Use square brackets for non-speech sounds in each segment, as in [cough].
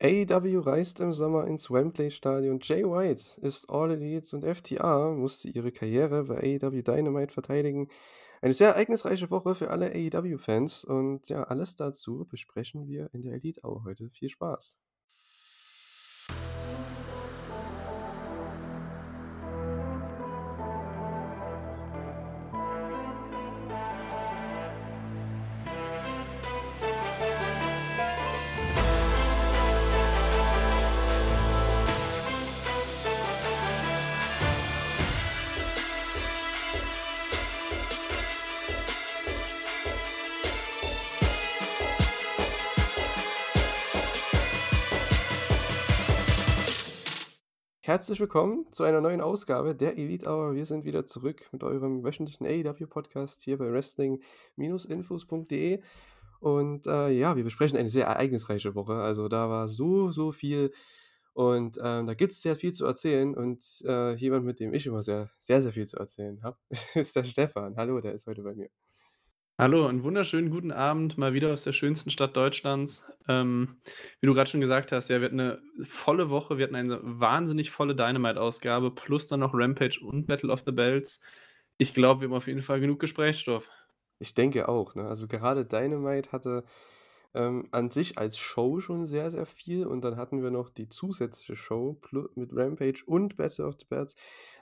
AEW reist im Sommer ins Wembley-Stadion. Jay White ist All Elite und FTA musste ihre Karriere bei AEW Dynamite verteidigen. Eine sehr ereignisreiche Woche für alle AEW-Fans und ja, alles dazu besprechen wir in der Elite Hour heute. Viel Spaß! Herzlich willkommen zu einer neuen Ausgabe der Elite Hour. Wir sind wieder zurück mit eurem wöchentlichen AEW-Podcast hier bei Wrestling-Infos.de. Und äh, ja, wir besprechen eine sehr ereignisreiche Woche. Also da war so, so viel und äh, da gibt es sehr viel zu erzählen. Und äh, jemand, mit dem ich immer sehr, sehr, sehr viel zu erzählen habe, [laughs] ist der Stefan. Hallo, der ist heute bei mir. Hallo, einen wunderschönen guten Abend, mal wieder aus der schönsten Stadt Deutschlands. Ähm, wie du gerade schon gesagt hast, ja, wir hatten eine volle Woche, wir hatten eine wahnsinnig volle Dynamite-Ausgabe, plus dann noch Rampage und Battle of the Bells. Ich glaube, wir haben auf jeden Fall genug Gesprächsstoff. Ich denke auch, ne? Also gerade Dynamite hatte ähm, an sich als Show schon sehr, sehr viel und dann hatten wir noch die zusätzliche Show mit Rampage und Battle of the Bells.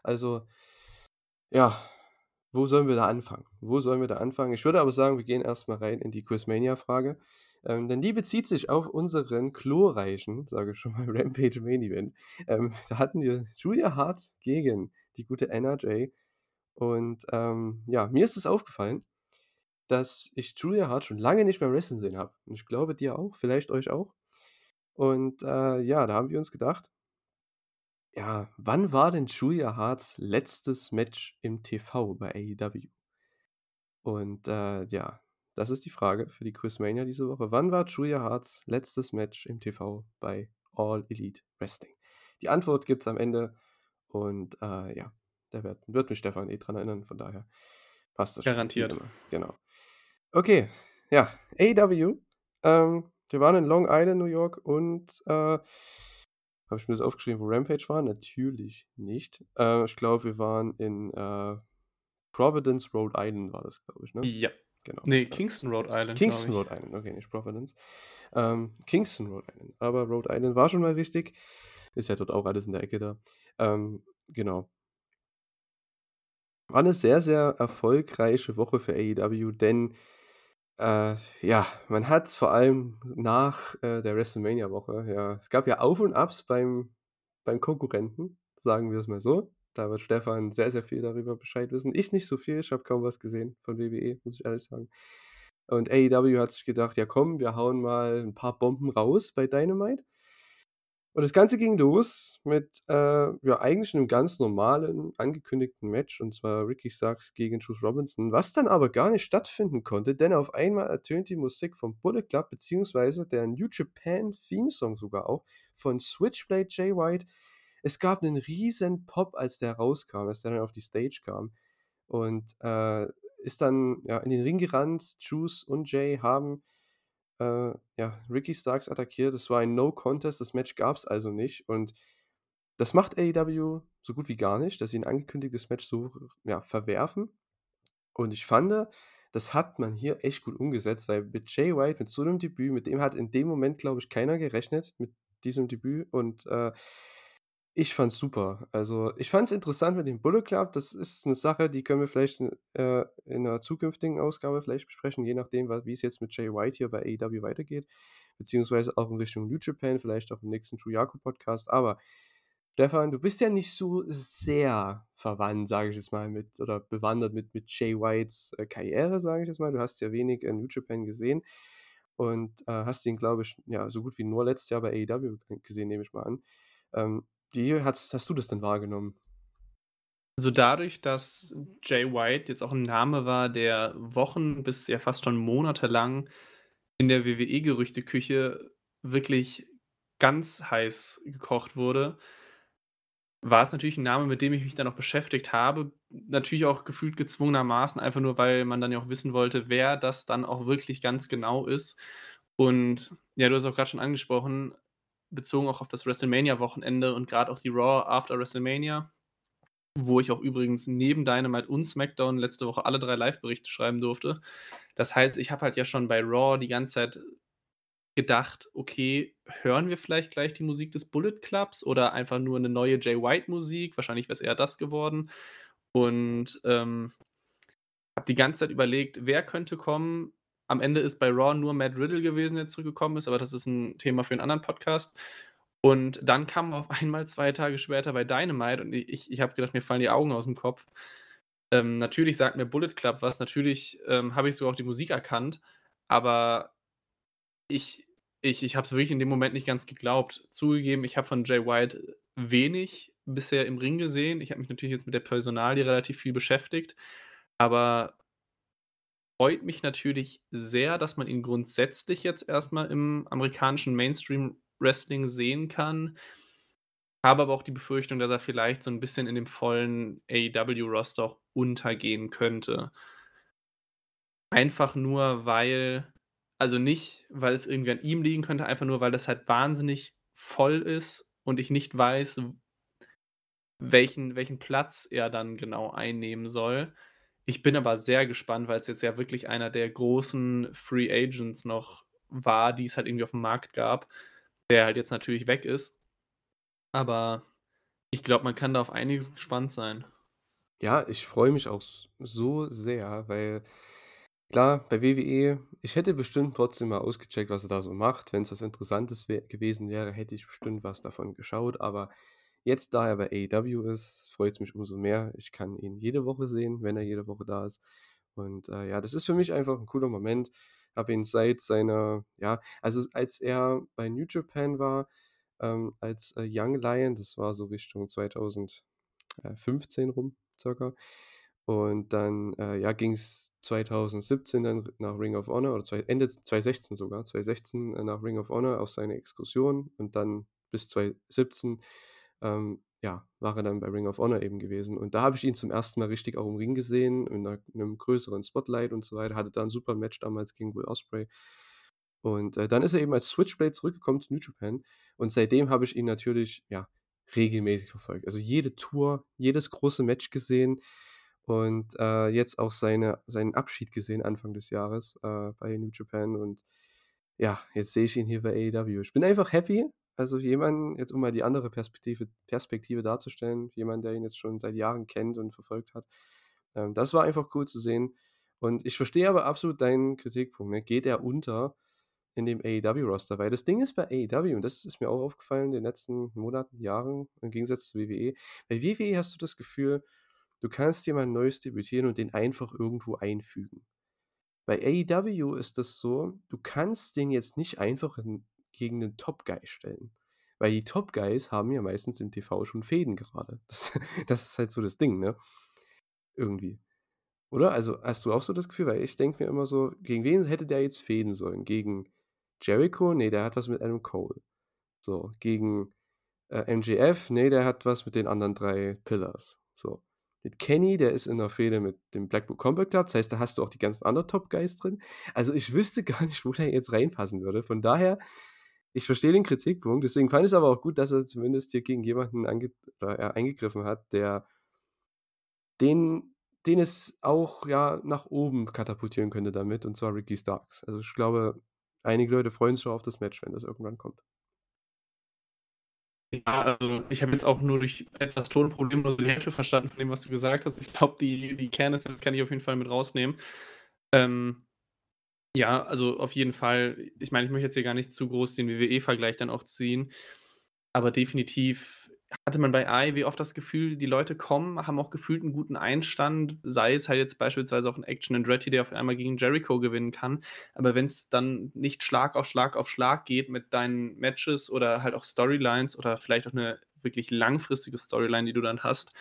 Also, ja, wo sollen wir da anfangen? Wo sollen wir da anfangen? Ich würde aber sagen, wir gehen erstmal rein in die Quizmania-Frage. Ähm, denn die bezieht sich auf unseren glorreichen, sage ich schon mal, [laughs] Rampage Main Event. Ähm, da hatten wir Julia Hart gegen die gute NRJ. Und ähm, ja, mir ist es aufgefallen, dass ich Julia Hart schon lange nicht mehr wrestlen sehen habe. Und ich glaube dir auch, vielleicht euch auch. Und äh, ja, da haben wir uns gedacht, ja, wann war denn Julia Harts letztes Match im TV bei AEW? Und äh, ja, das ist die Frage für die Quizmania diese Woche. Wann war Julia Harts letztes Match im TV bei All Elite Wrestling? Die Antwort gibt es am Ende und äh, ja, da wird, wird mich Stefan eh dran erinnern, von daher passt das Garantiert. schon. Garantiert. Genau. Okay, ja, AEW. Ähm, wir waren in Long Island, New York und äh, habe ich mir das aufgeschrieben, wo Rampage war? Natürlich nicht. Äh, ich glaube, wir waren in äh, Providence, Rhode Island war das, glaube ich, ne? Ja. Genau. Nee, Kingston, Rhode Island. Kingston, Rhode Island, okay, nicht Providence. Ähm, Kingston, Rhode Island. Aber Rhode Island war schon mal richtig. Ist ja dort auch alles in der Ecke da. Ähm, genau. War eine sehr, sehr erfolgreiche Woche für AEW, denn äh, ja, man hat vor allem nach äh, der WrestleMania-Woche, ja, es gab ja Auf und Abs beim, beim Konkurrenten, sagen wir es mal so. Da wird Stefan sehr, sehr viel darüber Bescheid wissen. Ich nicht so viel, ich habe kaum was gesehen von WWE, muss ich ehrlich sagen. Und AEW hat sich gedacht, ja komm, wir hauen mal ein paar Bomben raus bei Dynamite. Und das Ganze ging los mit äh, ja, eigentlich einem ganz normalen angekündigten Match, und zwar Ricky Starks gegen Juice Robinson, was dann aber gar nicht stattfinden konnte, denn auf einmal ertönt die Musik vom Bullet Club, beziehungsweise der New Japan Theme Song sogar auch, von Switchblade Jay White. Es gab einen riesen Pop, als der rauskam, als der dann auf die Stage kam. Und äh, ist dann ja, in den Ring gerannt. Juice und Jay haben äh, ja, Ricky Starks attackiert. Das war ein No-Contest, das Match gab es also nicht. Und das macht AEW so gut wie gar nicht, dass sie ein angekündigtes Match so ja, verwerfen. Und ich fand, das hat man hier echt gut umgesetzt, weil mit Jay White, mit so einem Debüt, mit dem hat in dem Moment, glaube ich, keiner gerechnet, mit diesem Debüt. Und äh, ich fand's super. Also, ich fand's interessant mit dem Bullet Club. Das ist eine Sache, die können wir vielleicht in, äh, in einer zukünftigen Ausgabe vielleicht besprechen, je nachdem, wie es jetzt mit Jay White hier bei AEW weitergeht. Beziehungsweise auch in Richtung New Japan, vielleicht auch im nächsten Shuyaku-Podcast. Aber Stefan, du bist ja nicht so sehr verwandt, sage ich jetzt mal, mit oder bewandert mit, mit Jay Whites äh, Karriere, sage ich jetzt mal. Du hast ja wenig in New Japan gesehen und äh, hast ihn, glaube ich, ja, so gut wie nur letztes Jahr bei AEW gesehen, nehme ich mal an. Ähm, wie hast, hast du das denn wahrgenommen? Also dadurch, dass Jay White jetzt auch ein Name war, der Wochen bis ja fast schon monatelang in der WWE-Gerüchteküche wirklich ganz heiß gekocht wurde, war es natürlich ein Name, mit dem ich mich dann auch beschäftigt habe. Natürlich auch gefühlt gezwungenermaßen, einfach nur, weil man dann ja auch wissen wollte, wer das dann auch wirklich ganz genau ist. Und ja, du hast auch gerade schon angesprochen, bezogen auch auf das WrestleMania-Wochenende und gerade auch die Raw after WrestleMania, wo ich auch übrigens neben Dynamite und SmackDown letzte Woche alle drei Live-Berichte schreiben durfte. Das heißt, ich habe halt ja schon bei Raw die ganze Zeit gedacht, okay, hören wir vielleicht gleich die Musik des Bullet Clubs oder einfach nur eine neue Jay White-Musik? Wahrscheinlich wäre es eher das geworden. Und ähm, habe die ganze Zeit überlegt, wer könnte kommen. Am Ende ist bei Raw nur Matt Riddle gewesen, der zurückgekommen ist, aber das ist ein Thema für einen anderen Podcast. Und dann kam auf einmal zwei Tage später bei Dynamite und ich, ich habe gedacht, mir fallen die Augen aus dem Kopf. Ähm, natürlich sagt mir Bullet Club was, natürlich ähm, habe ich sogar auch die Musik erkannt, aber ich, ich, ich habe es wirklich in dem Moment nicht ganz geglaubt. Zugegeben, ich habe von Jay White wenig bisher im Ring gesehen. Ich habe mich natürlich jetzt mit der Personalie relativ viel beschäftigt, aber freut mich natürlich sehr, dass man ihn grundsätzlich jetzt erstmal im amerikanischen Mainstream-Wrestling sehen kann. Habe aber auch die Befürchtung, dass er vielleicht so ein bisschen in dem vollen AEW-Roster auch untergehen könnte. Einfach nur, weil also nicht, weil es irgendwie an ihm liegen könnte, einfach nur, weil das halt wahnsinnig voll ist und ich nicht weiß, welchen welchen Platz er dann genau einnehmen soll. Ich bin aber sehr gespannt, weil es jetzt ja wirklich einer der großen Free Agents noch war, die es halt irgendwie auf dem Markt gab, der halt jetzt natürlich weg ist. Aber ich glaube, man kann da auf einiges gespannt sein. Ja, ich freue mich auch so sehr, weil klar, bei WWE, ich hätte bestimmt trotzdem mal ausgecheckt, was er da so macht. Wenn es was Interessantes wär, gewesen wäre, hätte ich bestimmt was davon geschaut. Aber Jetzt, da er bei AEW ist, freut es mich umso mehr. Ich kann ihn jede Woche sehen, wenn er jede Woche da ist. Und äh, ja, das ist für mich einfach ein cooler Moment. Habe ihn seit seiner, ja, also als er bei New Japan war, ähm, als äh, Young Lion, das war so Richtung 2015 rum, circa. Und dann, äh, ja, ging es 2017 dann nach Ring of Honor, oder zwei, Ende 2016 sogar, 2016 äh, nach Ring of Honor auf seine Exkursion und dann bis 2017 ähm, ja, war er dann bei Ring of Honor eben gewesen. Und da habe ich ihn zum ersten Mal richtig auch im Ring gesehen, in einer, einem größeren Spotlight und so weiter. Hatte da ein super Match damals gegen Will Osprey. Und äh, dann ist er eben als Switchblade zurückgekommen zu New Japan. Und seitdem habe ich ihn natürlich, ja, regelmäßig verfolgt. Also jede Tour, jedes große Match gesehen und äh, jetzt auch seine, seinen Abschied gesehen Anfang des Jahres äh, bei New Japan. Und ja, jetzt sehe ich ihn hier bei AEW. Ich bin einfach happy, also jemand, jetzt um mal die andere Perspektive, Perspektive darzustellen, jemand, der ihn jetzt schon seit Jahren kennt und verfolgt hat. Ähm, das war einfach cool zu sehen. Und ich verstehe aber absolut deinen Kritikpunkt. Ne? Geht er unter in dem AEW-Roster? Weil das Ding ist bei AEW, und das ist mir auch aufgefallen in den letzten Monaten, Jahren, im Gegensatz zu WWE. Bei WWE hast du das Gefühl, du kannst jemand Neues debütieren und den einfach irgendwo einfügen. Bei AEW ist das so, du kannst den jetzt nicht einfach in gegen einen Top-Guy stellen. Weil die Top-Guys haben ja meistens im TV schon Fäden gerade. [laughs] Das, das ist halt so das Ding, ne? Irgendwie. Oder? Also hast du auch so das Gefühl, weil ich denke mir immer so, gegen wen hätte der jetzt fäden sollen? Gegen Jericho? Nee, der hat was mit Adam Cole. So, gegen äh, MJF? Nee, der hat was mit den anderen drei Pillars. So. Mit Kenny, der ist in der Fehde mit dem Blackpool Combat Club, das heißt, da hast du auch die ganzen anderen Top-Guys drin. Also ich wüsste gar nicht, wo der jetzt reinpassen würde. Von daher ich verstehe den Kritikpunkt, deswegen fand ich es aber auch gut, dass er zumindest hier gegen jemanden ange oder, ja, eingegriffen hat, der den, den es auch ja nach oben katapultieren könnte damit, und zwar Ricky Starks. Also ich glaube, einige Leute freuen sich schon auf das Match, wenn das irgendwann kommt. Ja, also ich habe jetzt auch nur durch etwas Tonprobleme nur die Hälfte verstanden von dem, was du gesagt hast. Ich glaube, die, die Kernessenz kann ich auf jeden Fall mit rausnehmen. Ähm, ja, also auf jeden Fall. Ich meine, ich möchte jetzt hier gar nicht zu groß den WWE-Vergleich dann auch ziehen, aber definitiv hatte man bei AEW oft das Gefühl, die Leute kommen, haben auch gefühlt einen guten Einstand, sei es halt jetzt beispielsweise auch ein Action Andretti, der auf einmal gegen Jericho gewinnen kann, aber wenn es dann nicht Schlag auf Schlag auf Schlag geht mit deinen Matches oder halt auch Storylines oder vielleicht auch eine wirklich langfristige Storyline, die du dann hast,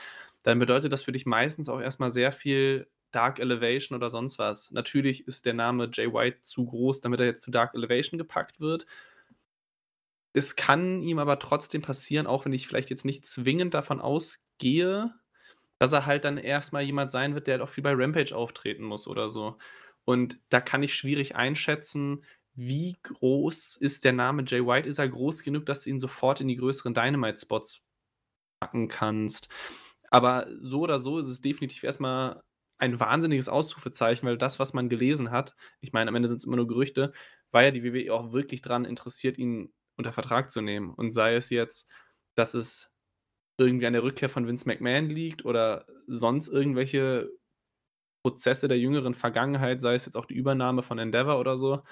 dann bedeutet das für dich meistens auch erstmal sehr viel Dark Elevation oder sonst was. Natürlich ist der Name Jay White zu groß, damit er jetzt zu Dark Elevation gepackt wird. Es kann ihm aber trotzdem passieren, auch wenn ich vielleicht jetzt nicht zwingend davon ausgehe, dass er halt dann erstmal jemand sein wird, der halt auch viel bei Rampage auftreten muss oder so. Und da kann ich schwierig einschätzen, wie groß ist der Name Jay White? Ist er groß genug, dass du ihn sofort in die größeren Dynamite-Spots packen kannst? Aber so oder so ist es definitiv erstmal ein wahnsinniges Ausrufezeichen, weil das, was man gelesen hat ich meine, am Ende sind es immer nur Gerüchte, war ja die WWE auch wirklich dran interessiert, ihn unter Vertrag zu nehmen. Und sei es jetzt, dass es irgendwie an der Rückkehr von Vince McMahon liegt oder sonst irgendwelche Prozesse der jüngeren Vergangenheit, sei es jetzt auch die Übernahme von Endeavor oder so.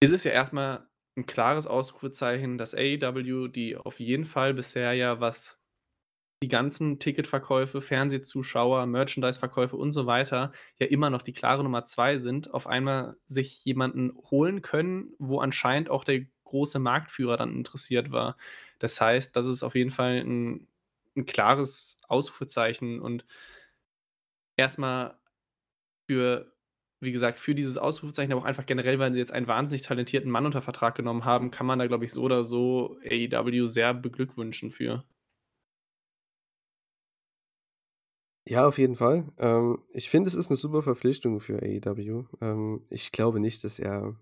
Ist es ja erstmal ein klares Ausrufezeichen, dass AEW, die auf jeden Fall bisher ja, was die ganzen Ticketverkäufe, Fernsehzuschauer, Merchandise-Verkäufe und so weiter ja immer noch die klare Nummer zwei sind, auf einmal sich jemanden holen können, wo anscheinend auch der große Marktführer dann interessiert war. Das heißt, das ist auf jeden Fall ein 'n klares Ausrufezeichen und erstmal für wie gesagt, für dieses Ausrufezeichen, aber auch einfach generell, weil sie jetzt einen wahnsinnig talentierten Mann unter Vertrag genommen haben, kann man da, glaube ich, so oder so AEW sehr beglückwünschen für. Ja, auf jeden Fall. Ähm, ich finde, es ist eine super Verpflichtung für AEW. Ähm, ich glaube nicht, dass er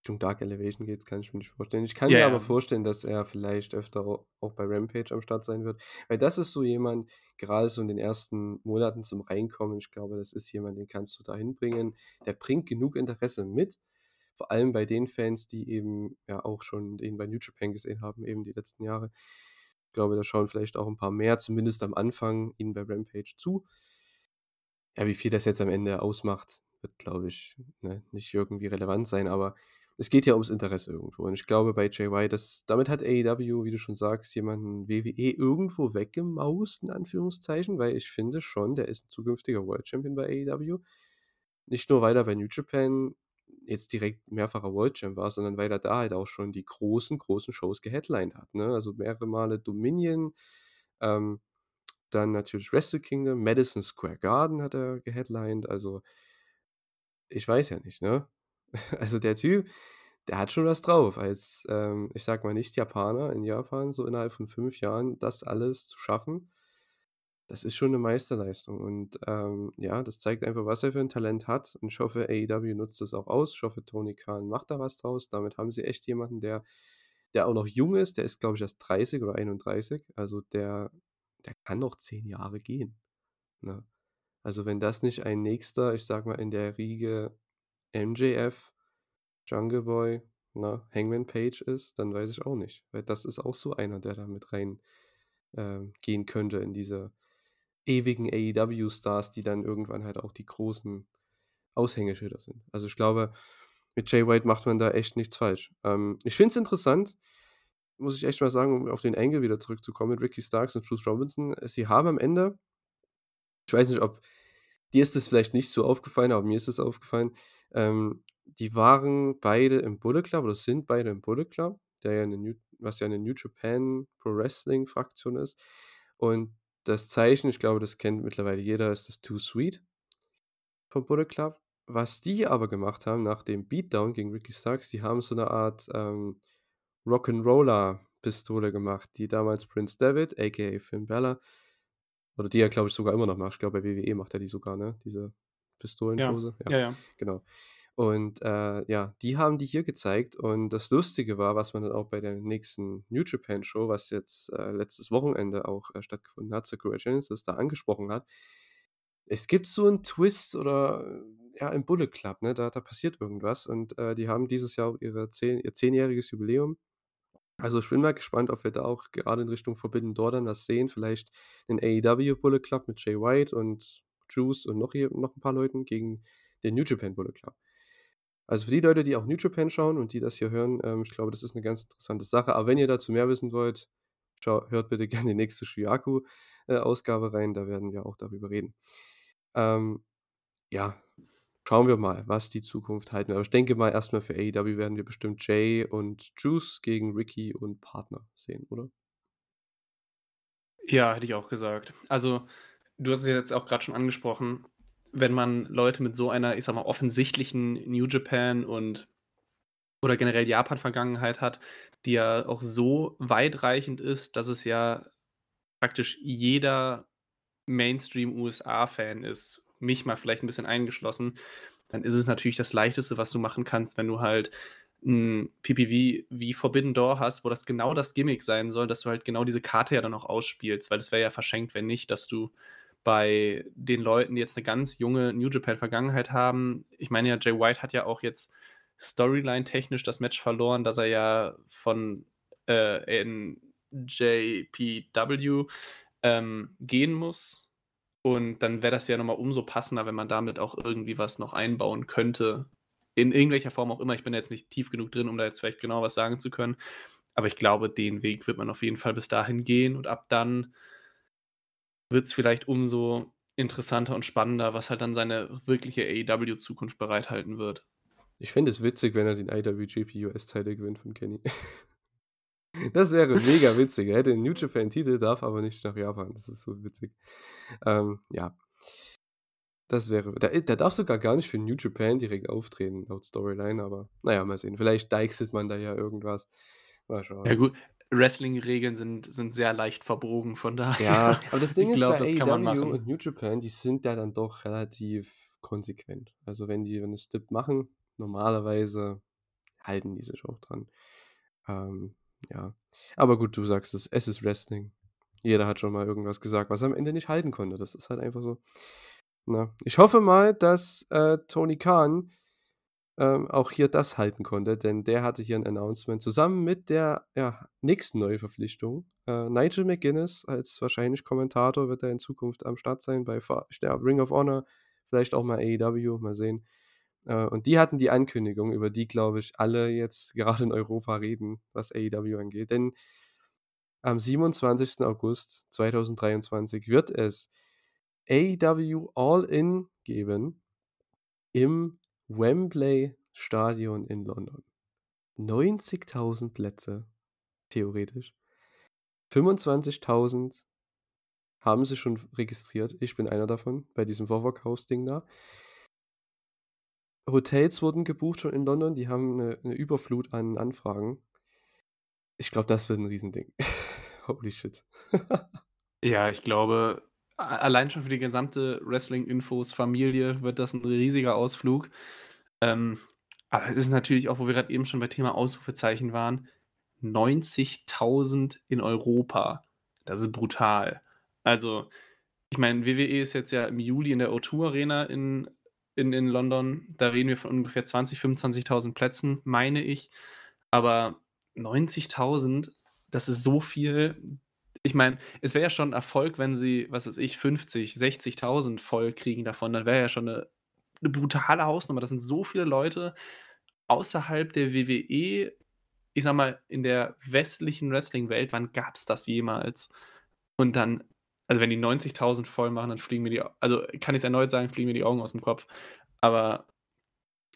Richtung Dark Elevation geht, das kann ich mir nicht vorstellen. Ich kann Ja, mir aber vorstellen, dass er vielleicht öfter au auch bei Rampage am Start sein wird, weil das ist so jemand, gerade so in den ersten Monaten zum Reinkommen, ich glaube, das ist jemand, den kannst du da hinbringen. Der bringt genug Interesse mit, vor allem bei den Fans, die eben ja auch schon den bei New Japan gesehen haben, eben die letzten Jahre. Ich glaube, da schauen vielleicht auch ein paar mehr, zumindest am Anfang, ihnen bei Rampage zu. Ja, wie viel das jetzt am Ende ausmacht, wird, glaube ich, ne, nicht irgendwie relevant sein, aber es geht ja ums Interesse irgendwo. Und ich glaube, bei JY, das, damit hat AEW, wie du schon sagst, jemanden WWE irgendwo weggemaust, in Anführungszeichen, weil ich finde schon, der ist ein zukünftiger World Champion bei AEW. Nicht nur, weil er bei New Japan jetzt direkt mehrfacher World Champ war, sondern weil er da halt auch schon die großen, großen Shows geheadlined hat. Ne? Also mehrere Male Dominion, ähm, dann natürlich Wrestle Kingdom, Madison Square Garden hat er geheadlined. Also ich weiß ja nicht, ne? [laughs] Also der Typ, der hat schon was drauf als, ähm, ich sage mal, Nicht-Japaner in Japan, so innerhalb von 5 Jahren das alles zu schaffen. Das ist schon eine Meisterleistung und, ähm, ja, das zeigt einfach, was er für ein Talent hat und ich hoffe, AEW nutzt das auch aus. Ich hoffe, Tony Khan macht da was draus. Damit haben sie echt jemanden, der der auch noch jung ist. Der ist, glaube ich, erst 30 oder 31. Also der der kann noch 10 Jahre gehen, ne? Also, wenn das nicht ein nächster, ich sage mal, in der Riege MJF, Jungle Boy, ne, Hangman Page ist, dann weiß ich auch nicht. Weil das ist auch so einer, der da mit rein, ähm, gehen könnte in diese ewigen AEW-Stars, die dann irgendwann halt auch die großen Aushängeschilder sind. Also, ich glaube, mit Jay White macht man da echt nichts falsch. Ähm, ich finde es interessant, muss ich echt mal sagen, um auf den Angle wieder zurückzukommen mit Ricky Starks und Bruce Robinson. Sie haben am Ende ich weiß nicht, ob dir ist es vielleicht nicht so aufgefallen, aber mir ist es aufgefallen. Ähm, die waren beide im Bullet Club oder sind beide im Bullet Club, der ja 'ne New was ja eine New Japan Pro Wrestling Fraktion ist. Und das Zeichen, ich glaube, das kennt mittlerweile jeder, ist das Too Sweet vom Bullet Club. Was die aber gemacht haben nach dem Beatdown gegen Ricky Starks, die haben so eine Art, ähm, Rock'n'Roller-Pistole gemacht, die damals Prince David, aka Finn Balor oder die er, glaube ich, sogar immer noch macht. Ich glaube, bei WWE macht er die sogar, ne, diese Ja, Pistolenpose? Ja, ja, ja. genau. Und, äh, ja, die haben die hier gezeigt und das Lustige war, was man dann auch bei der nächsten New Japan Show, was jetzt, äh, letztes Wochenende auch, äh, stattgefunden hat, Sakura Genesis da angesprochen hat. Es gibt so 'n Twist oder, ja, im Bullet Club, ne? Da da passiert irgendwas und, äh, die haben dieses Jahr auch ihre zehn ihr zehnjähriges Jubiläum. Also, ich bin mal gespannt, ob wir da auch gerade in Richtung Forbidden Door dann was sehen. Vielleicht 'nen AEW Bullet Club mit Jay White und Juice und noch hier noch 'n paar Leuten gegen den New Japan Bullet Club. Also, für die Leute, die auch New Japan schauen und die das hier hören, ähm, ich glaube, das ist 'ne ganz interessante Sache. Aber wenn ihr dazu mehr wissen wollt, schau hört bitte [laughs] gerne die nächste Shuyaku, äh, rein, da werden wir auch darüber reden. Ähm, ja, schauen wir mal, was die Zukunft halten wird. Aber ich denke mal, erst mal für AEW werden wir bestimmt Jay und Juice gegen Ricky und Partner sehen, oder? Ja, hätte ich auch gesagt. Also, du hast es jetzt auch grad schon angesprochen, wenn man Leute mit so einer, ich sage mal, offensichtlichen New Japan und oder generell Japan-Vergangenheit hat, die ja auch so weitreichend ist, dass es ja praktisch jeder Mainstream-USA-Fan ist, mich mal vielleicht 'n bisschen eingeschlossen, dann ist es natürlich das Leichteste, was du machen kannst, wenn du halt 'n PPV wie Forbidden Door hast, wo das genau das Gimmick sein soll, dass du halt genau diese Karte ja dann auch ausspielst, weil das wäre ja verschenkt, wenn nicht, dass du bei den Leuten, die jetzt 'ne ganz junge New Japan-Vergangenheit haben ich meine ja, Jay White hat ja auch jetzt storyline-technisch das Match verloren, dass er ja von, äh, NJPW, ähm, gehen muss. Und dann wäre das ja noch mal umso passender, wenn man damit auch irgendwie was noch einbauen könnte. In irgendwelcher Form auch immer. Ich bin jetzt nicht tief genug drin, um da jetzt vielleicht genau was sagen zu können. Aber ich glaube, den Weg wird man auf jeden Fall bis dahin gehen und ab dann wird's vielleicht umso interessanter und spannender, was halt dann seine wirkliche AEW-Zukunft bereithalten wird. Ich fände es witzig, wenn er den IWGP US-Title gewinnt von Kenny. [laughs] Das wäre mega witzig. Er hätte den New Japan-Titel, darf aber nicht nach Japan. Das ist so witzig. Ähm, ja. Das wäre der der darf sogar gar nicht für New Japan direkt auftreten laut Storyline, aber na ja, mal sehen. Vielleicht deichselt man da ja irgendwas. Mal schauen. Ja gut, Wrestling-Regeln sind sind sehr leicht verbogen, von daher Ja, aber das [laughs] Ding ich ist glaube, bei das kann man AEW machen. und New Japan, die sind ja dann doch relativ konsequent. Also, wenn die 'ne Stip machen, normalerweise halten die sich auch dran. Ähm, ja. Aber gut, du sagst es, es ist Wrestling. Jeder hat schon mal irgendwas gesagt, was er am Ende nicht halten konnte. Das ist halt einfach so. Ne? Ich hoffe mal, dass, äh, Tony Khan, ähm, auch hier das halten konnte, denn der hatte hier 'n Announcement zusammen mit der, ja, nächsten Neuverpflichtung. Äh, Nigel McGuinness als wahrscheinlich Kommentator wird er in Zukunft am Start sein bei ja, Ring of Honor, vielleicht auch mal AEW, mal sehen. Äh, und die hatten die Ankündigung, über die, glaube ich, alle jetzt [laughs] gerade in Europa reden, was AEW angeht. Denn am 27. August 2023 wird es AEW All In geben im Wembley Stadion in London. 90.000 Plätze, theoretisch. 25.000 haben sich schon registriert. Ich bin einer davon, bei diesem Vorverkaufsding da. Hotels wurden gebucht schon in London, die haben 'ne 'ne Überflut an Anfragen. Ich glaube, das wird 'n Riesending. [laughs] Holy shit. [laughs] Ja, ich glaube, allein schon für die gesamte Wrestling-Infos-Familie wird das 'n riesiger Ausflug. Ähm, aber es ist natürlich auch, wo wir grad eben schon bei Thema Ausrufezeichen waren, 90.000 in Europa. Das ist brutal. Also, ich meine, WWE ist jetzt ja im Juli in der O2 Arena in in in London. Da reden wir von ungefähr 20, 25.000 Plätzen, meine ich. Aber 90.000, das ist so viel. Ich meine, es wäre ja schon 'n Erfolg, wenn sie, was weiß ich, 50, 60.000 voll kriegen davon. Dann wäre ja schon 'ne 'ne brutale Hausnummer. Das sind so viele Leute außerhalb der WWE. Ich sage mal, in der westlichen Wrestling-Welt, wann gab's das jemals? Und dann also, wenn die 90.000 voll machen, dann fliegen mir die also, kann ich's erneut sagen, fliegen mir die Augen aus'm Kopf. Aber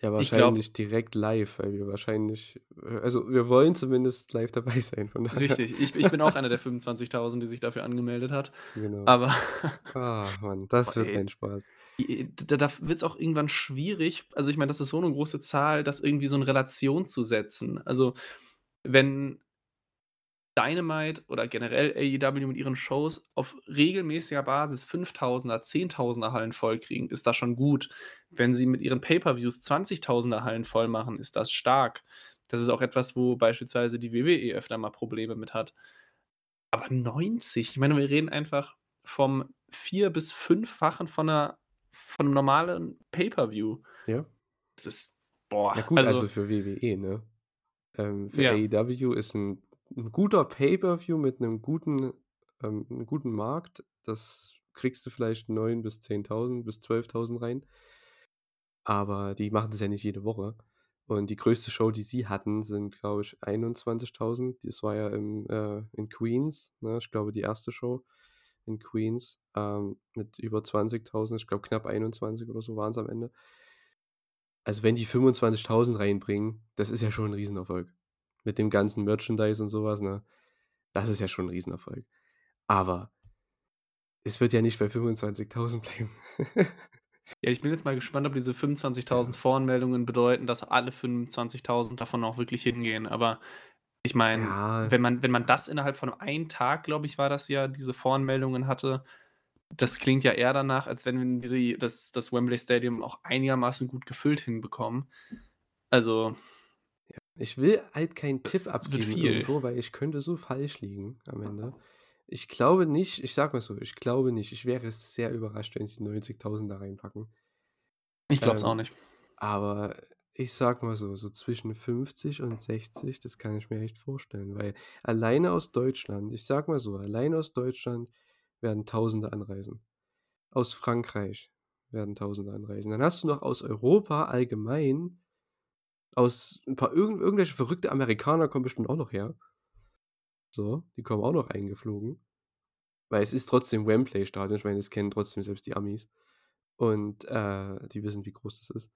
Ja, wahrscheinlich direkt live, weil wir wahrscheinlich äh, also, wir wollen zumindest live dabei sein, von daher. Richtig. Ich ich bin auch einer der 25.000, die sich dafür angemeldet hat. Genau. Aber Ah, Mann, das wird ey. ein Spaß. Da da wird's auch irgendwann schwierig also, ich meine, das ist so 'ne große Zahl, das irgendwie so in Relation zu setzen. Also, wenn Dynamite oder generell AEW mit ihren Shows auf regelmäßiger Basis 5.000er, 10.000er Hallen vollkriegen, ist das schon gut. Wenn sie mit ihren Pay-per-Views 20.000er Hallen voll machen, ist das stark. Das ist auch etwas, wo beispielsweise die WWE öfter mal Probleme mit hat. Aber 90? Ich meine, wir reden einfach vom vier bis fünffachen von 'ner von 'nem normalen Pay-per-View. Ja. Das ist boah, Ja gut, also also für WWE, ne? Ähm, für Ja. AEW ist 'n 'n guter Pay-per-View mit 'nem guten ähm, 'nem guten Markt, das kriegst du vielleicht 9 bis 10.000 bis 12.000 rein. Aber die machen das ja nicht jede Woche. Und die größte Show, die sie hatten, sind, glaube ich, 21.000. Das war ja im äh, in Queens, ne? Ich glaube, die erste Show in Queens, ähm, mit über 20.000. Ich glaube, knapp 21 oder so waren's am Ende. Also, wenn die 25.000 reinbringen, das ist ja schon 'n Riesenerfolg. Mit dem ganzen Merchandise und so was, ne? Das ist ja schon 'n Riesenerfolg. Aber es wird ja nicht bei 25.000 bleiben. [laughs] Ja, ich bin jetzt mal gespannt, ob diese 25.000 Ja. Voranmeldungen bedeuten, dass alle 25.000 davon auch wirklich hingehen. Aber ich meine, Ja. wenn man wenn man das innerhalb von einem Tag, glaube ich, war das ja, diese Voranmeldungen hatte, Das klingt ja eher danach, als wenn wir die das das Wembley Stadium auch einigermaßen gut gefüllt hinbekommen. Also ich will halt keinen Tipp Das wird abgeben irgendwo, weil ich könnte so falsch liegen am Ende. Ich glaube nicht ich sage mal so, ich glaube nicht. Ich wäre sehr überrascht, wenn sie 90.000 da reinpacken. Ich glaube es auch Ähm, nicht. aber ich sage mal so, so zwischen 50 und 60, das kann ich mir echt vorstellen, weil alleine aus Deutschland ich sage mal so, alleine aus Deutschland werden Tausende anreisen. Aus Frankreich werden Tausende anreisen. Dann hast du noch aus Europa allgemein aus 'n paar irgend irgendwelche verrückte Amerikaner kommen bestimmt auch noch her. So, die kommen auch noch eingeflogen. Weil es ist trotzdem Wembley-Stadion. Ich meine, das kennen trotzdem selbst die Amis. Und, äh, die wissen, wie groß das ist.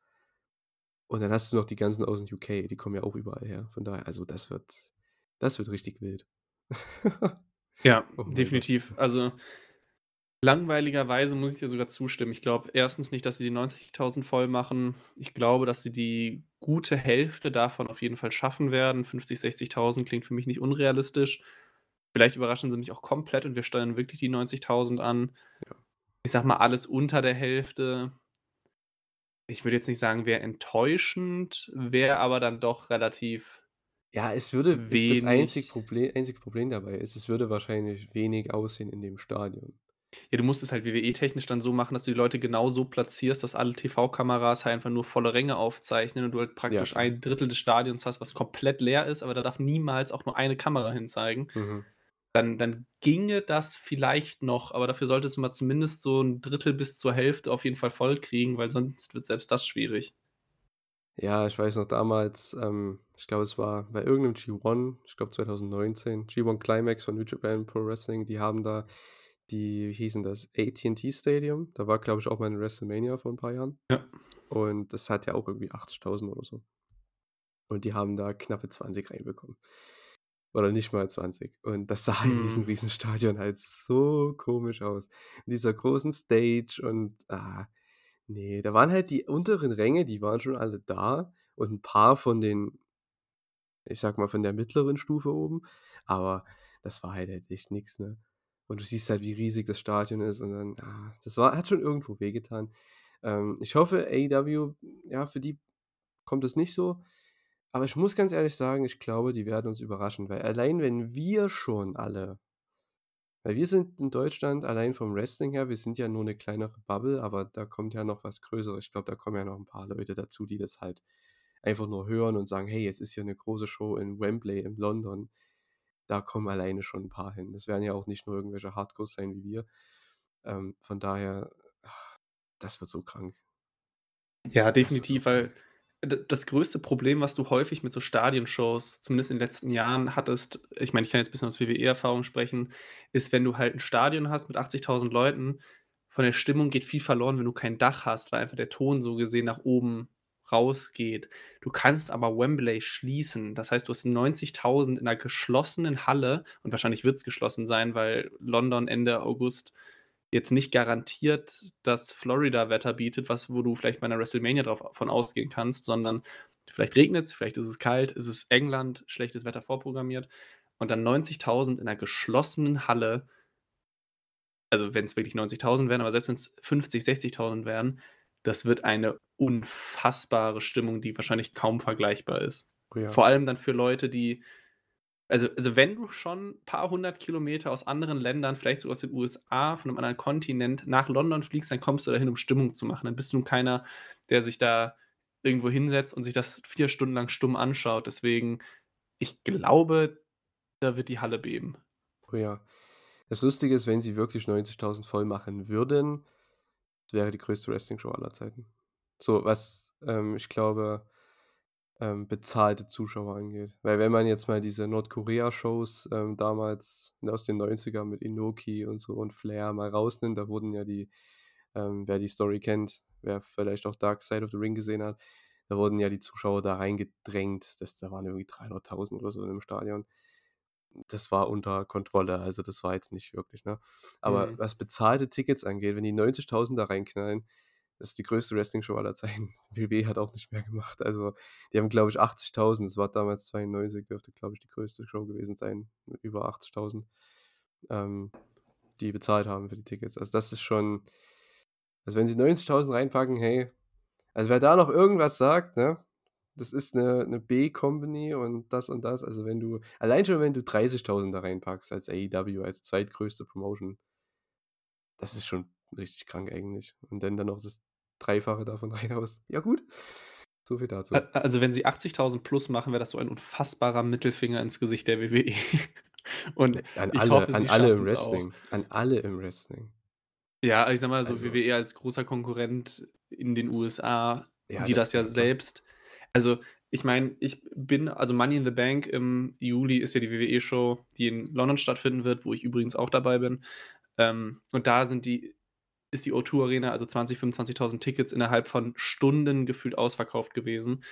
Und dann hast du noch die ganzen aus'm UK, die kommen ja auch überall her. Von daher also, das wird das wird richtig wild. [laughs] Ja, Oh mein Gott. definitiv. Also langweiligerweise muss ich dir sogar zustimmen. Ich glaube erstens nicht, dass sie die 90.000 voll machen. Ich glaube, dass sie die gute Hälfte davon auf jeden Fall schaffen werden. 50, 60.000 klingt für mich nicht unrealistisch. Vielleicht überraschen sie mich auch komplett und wir steuern wirklich die 90.000 an. Ja. Ich sage mal, alles unter der Hälfte ich würde jetzt nicht sagen, wäre enttäuschend, wäre aber dann doch relativ Ja, es würde ist das einzig wenig. Proble einzige Problem dabei ist, es würde wahrscheinlich wenig aussehen in dem Stadion. Ja, du musst es halt WWE-technisch dann so machen, dass du die Leute genau so platzierst, dass alle TV-Kameras halt einfach nur volle Ränge aufzeichnen und du halt Ja, praktisch klar. 1/3 des Stadions hast, was komplett leer ist, aber da darf niemals auch nur eine Kamera hinzeigen. Mhm. Dann dann ginge das vielleicht noch, aber dafür solltest du mal zumindest so 1/3 bis zur Hälfte auf jeden Fall voll kriegen, weil sonst wird selbst das schwierig. Ja, ich weiß noch damals, ähm, ich glaube, es war bei irgend 'nem G1, ich glaube 2019, G1 Climax von New Japan Pro Wrestling, die haben da die wie hieß denn das? AT&T Stadium. Da war, glaube ich, auch mal 'ne WrestleMania vor 'n paar Jahren. Ja. Und das hat ja auch irgendwie 80.000 oder so. Und die haben da knappe 20 reinbekommen. Oder nicht mal 20. Und das sah in diesem Mhm. Riesenstadion halt so komisch aus. In dieser großen Stage und, ah, ne, da waren halt die unteren Ränge, die waren schon alle da und 'n paar von den ich sage mal, von der mittleren Stufe oben, aber das war halt halt echt nix, ne? Und du siehst halt, wie riesig das Stadion ist und dann ah, das war hat schon irgendwo wehgetan. Ähm, ich hoffe, AEW, ja, für die kommt das nicht so. Aber ich muss ganz ehrlich sagen, ich glaube, die werden uns überraschen, weil allein wenn wir schon alle weil wir sind in Deutschland allein vom Wrestling her wir sind ja nur 'ne kleinere Bubble, aber da kommt ja noch was Größeres. Ich glaube, da kommen ja noch 'n paar Leute dazu, die das halt einfach nur hören und sagen: „Hey, es ist hier 'ne große Show in Wembley in London.“ Da kommen alleine schon 'n paar hin. Das werden ja auch nicht nur irgendwelche Hardcores sein wie wir. Ähm, von daher, das wird so krank. Ja, Das wird so definitiv, weil das größte Problem, was du häufig mit so Stadionshows, zumindest in den letzten Jahren hattest ich meine, ich kann jetzt bisschen aus WWE-Erfahrung sprechen, ist, wenn du halt 'n Stadion hast mit 80.000 Leuten, von der Stimmung geht viel verloren, wenn du kein Dach hast, weil einfach der Ton so gesehen nach oben rausgeht. Du kannst aber Wembley schließen. Das heißt, du hast 90.000 in 'ner geschlossenen Halle und wahrscheinlich wird's geschlossen sein, weil London Ende August jetzt nicht garantiert das Florida-Wetter bietet, was wo du vielleicht bei 'ner WrestleMania drauf von ausgehen kannst, sondern vielleicht regnet's, vielleicht ist es kalt, es ist England, schlechtes Wetter vorprogrammiert und dann 90.000 in 'ner geschlossenen Halle also, wenn's wirklich 90.000 wären, aber selbst wenn's 50, 60.000 wären, das wird eine unfassbare Stimmung, die wahrscheinlich kaum vergleichbar ist. Oh ja. Vor allem dann für Leute, die also also, wenn du schon paar 100 Kilometer aus anderen Ländern, vielleicht sogar aus den USA, von 'nem anderen Kontinent nach London fliegst, dann kommst du dahin, um Stimmung zu machen. Dann bist du nun keiner, der sich da irgendwo hinsetzt und sich das 4 Stunden lang stumm anschaut. Deswegen, ich glaube, da wird die Halle beben. Oh ja. Das Lustige ist, wenn sie wirklich 90.000 voll machen würden, wäre die größte Wrestling-Show aller Zeiten. So, was, ähm, ich glaube, ähm, bezahlte Zuschauer angeht. Weil wenn man jetzt mal diese Nordkorea-Shows, ähm, damals aus den 90ern mit Inoki und so und Flair mal rausnimmt, da wurden ja die ähm, wer die Story kennt, wer vielleicht auch Dark Side of the Ring gesehen hat, da wurden ja die Zuschauer da reingedrängt. Das da waren irgendwie 300.000 oder so dem Stadion. Das war unter Kontrolle, also, das war jetzt nicht wirklich, ne? Aber Mhm. was bezahlte Tickets angeht, wenn die 90.000 da reinknallen, das ist die größte Wrestling-Show aller Zeiten. [laughs] WWE hat auch nicht mehr gemacht. Also, die haben, glaube ich, 80.000. Das war damals 92, dürfte, glaube ich, die größte Show gewesen sein mit über 80.000. Ähm die bezahlt haben für die Tickets. Also, das ist schon also, wenn sie 90.000 reinpacken, hey also, wer da noch irgendwas sagt, ne, das ist 'ne 'ne B-Company und das und das. Also, wenn du allein schon, wenn du 30.000 da reinpackst als AEW, als zweitgrößte Promotion das ist schon richtig krank eigentlich. Und wenn dann noch das Dreifache davon [laughs] reinhaust. Ja gut, so viel dazu. Also, wenn sie 80.000 plus machen, wäre das so ein unfassbarer Mittelfinger ins Gesicht der WWE. [laughs] Und Ne, an alle hoffe, an alle im schaffen's auch. Wrestling. An alle im Wrestling. Ja, ich sage mal so, Also WWE als großer Konkurrent in den Das USA, Ja, die da das ja ja klar. selbst also, ich meine, ich bin also, Money in the Bank im Juli ist ja die WWE-Show, die in London stattfinden wird, wo ich übrigens auch dabei bin. Ähm, und da sind die ist die O2 Arena, also 20, 25.000 Tickets innerhalb von Stunden gefühlt ausverkauft gewesen,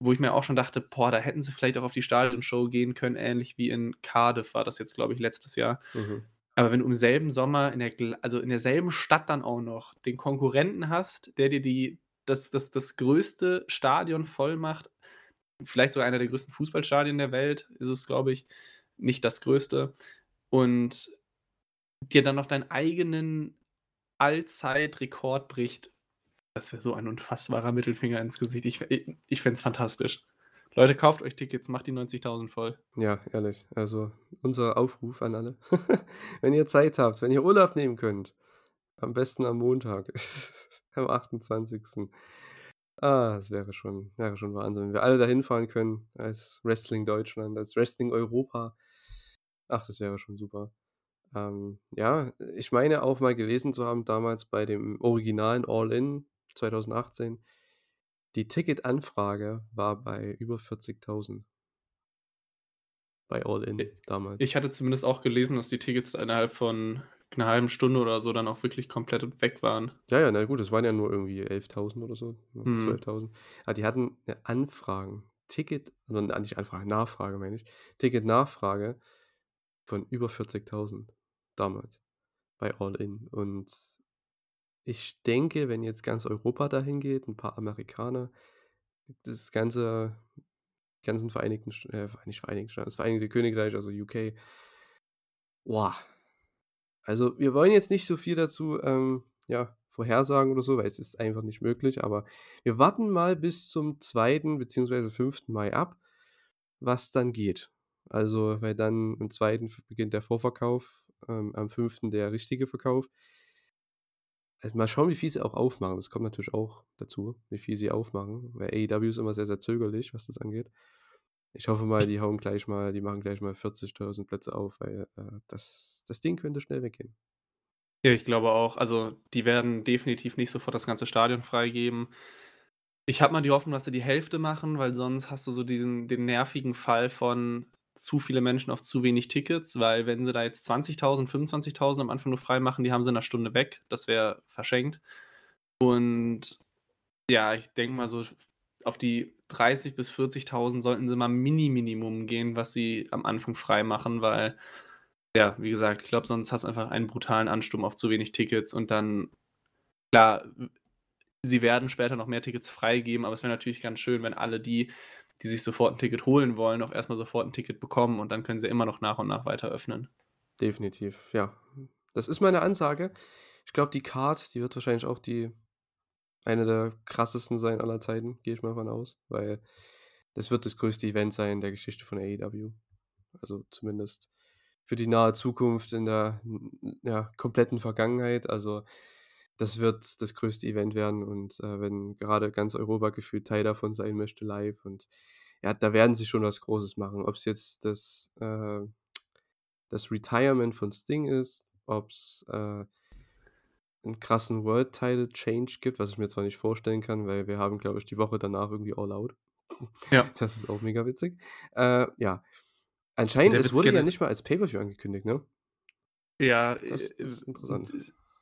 wo ich mir auch schon dachte: „Boah, da hätten sie vielleicht auch auf die Stadionshow gehen können“, ähnlich wie in Cardiff war das jetzt, glaube ich, letztes Jahr. Mhm. Aber wenn du im selben Sommer in der also, in derselben Stadt dann auch noch den Konkurrenten hast, der dir die das das das größte Stadion voll macht, vielleicht sogar einer der größten Fußballstadien der Welt ist es, glaube ich, nicht das größte, und dir dann noch deinen eigenen Allzeitrekord bricht, das wäre so ein unfassbarer Mittelfinger ins Gesicht. Ich i ich fände es fantastisch. Leute, kauft euch Tickets, macht die 90.000 voll. Ja, ehrlich. Also, unser Aufruf an alle. [laughs] Wenn ihr Zeit habt, wenn ihr Urlaub nehmen könnt, am besten am Montag, [laughs] am 28. Ah, das wäre schon wäre schon Wahnsinn, wenn wir alle da hinfahren können als Wrestling Deutschland, als Wrestling Europa. Ach, das wäre schon super. Ähm, ja, ich meine auch mal gelesen zu haben, damals bei dem originalen All In 2018, die Ticketanfrage war bei über 40.000. Bei All I In damals. ich hatte zumindest auch gelesen, dass die Tickets innerhalb von 'ner 1/2 Stunde oder so dann auch wirklich komplett weg waren. Ja, ja, na gut, es waren ja nur irgendwie 11.000 oder so, Mhm. 12.000. Ah, die hatten Anfragen Ticket n nicht Anfrage, Nachfrage meine ich, Ticketnachfrage von über 40.000 damals bei All In. Und ich denke, wenn jetzt ganz Europa dahin geht, 'n paar Amerikaner, das ganze ganzen Vereinigten äh, nicht Vereinigten Staaten, das Vereinigte Königreich, also UK Boah. Also, wir wollen jetzt nicht so viel dazu, ähm, ja, vorhersagen oder so, weil es ist einfach nicht möglich, aber wir warten mal bis zum 2. beziehungsweise 5. Mai ab, was dann geht. Also, weil dann am 2. f beginnt der Vorverkauf, ähm, am 5. der richtige Verkauf. Also, mal schauen, wie viel sie auch aufmachen. Das kommt natürlich auch dazu, wie viel sie aufmachen, weil AEW ist immer sehr, sehr zögerlich, was das angeht. Ich hoffe mal, die hauen gleich mal die machen gleich mal 40.000 Plätze auf, weil, äh, das das Ding könnte schnell weggehen. Ja, ich glaube auch. Also, die werden definitiv nicht sofort das ganze Stadion freigeben. Ich habe mal die Hoffnung, dass sie die Hälfte machen, weil sonst hast du so diesen den nervigen Fall von zu viele Menschen auf zu wenig Tickets, weil wenn sie da jetzt 20.000, 25.000 am Anfang nur freimachen, die haben sie in 'ner Stunde weg. Das wäre verschenkt. Und ja, ich denke mal so auf die 30 bis 40.000 sollten sie mal Mini Minimum gehen, was sie am Anfang freimachen, weil ja, wie gesagt, ich glaube, sonst hast du einfach einen brutalen Ansturm auf zu wenig Tickets und dann klar, sie werden später noch mehr Tickets freigeben, aber es wäre natürlich ganz schön, wenn alle die, die sich sofort 'n Ticket holen wollen, auch erst mal sofort 'n Ticket bekommen und dann können sie immer noch nach und nach weiter öffnen. Definitiv, ja. Das ist meine Ansage. Ich glaube, die Card, die wird wahrscheinlich auch die eine der krassesten sein aller Zeiten, gehe ich mal von aus, weil das wird das größte Event sein in der Geschichte von AEW. Also, zumindest für die nahe Zukunft in der, ja, kompletten Vergangenheit. Also, das wird das größte Event werden und, äh, wenn grade ganz Europa gefühlt Teil davon sein möchte live und ja, da werden sie schon was Großes machen. Ob's jetzt das, äh das Retirement von Sting ist, ob's, äh 'n krassen World Title Change gibt, was ich mir zwar nicht vorstellen kann, weil wir haben, glaube ich, die Woche danach irgendwie All Out. Ja. [laughs] Das ist auch mega witzig. Äh, ja. Anscheinend es wurde ja nicht mal als Pay-per-View angekündigt, ne? Ja, Das äh, ist interessant.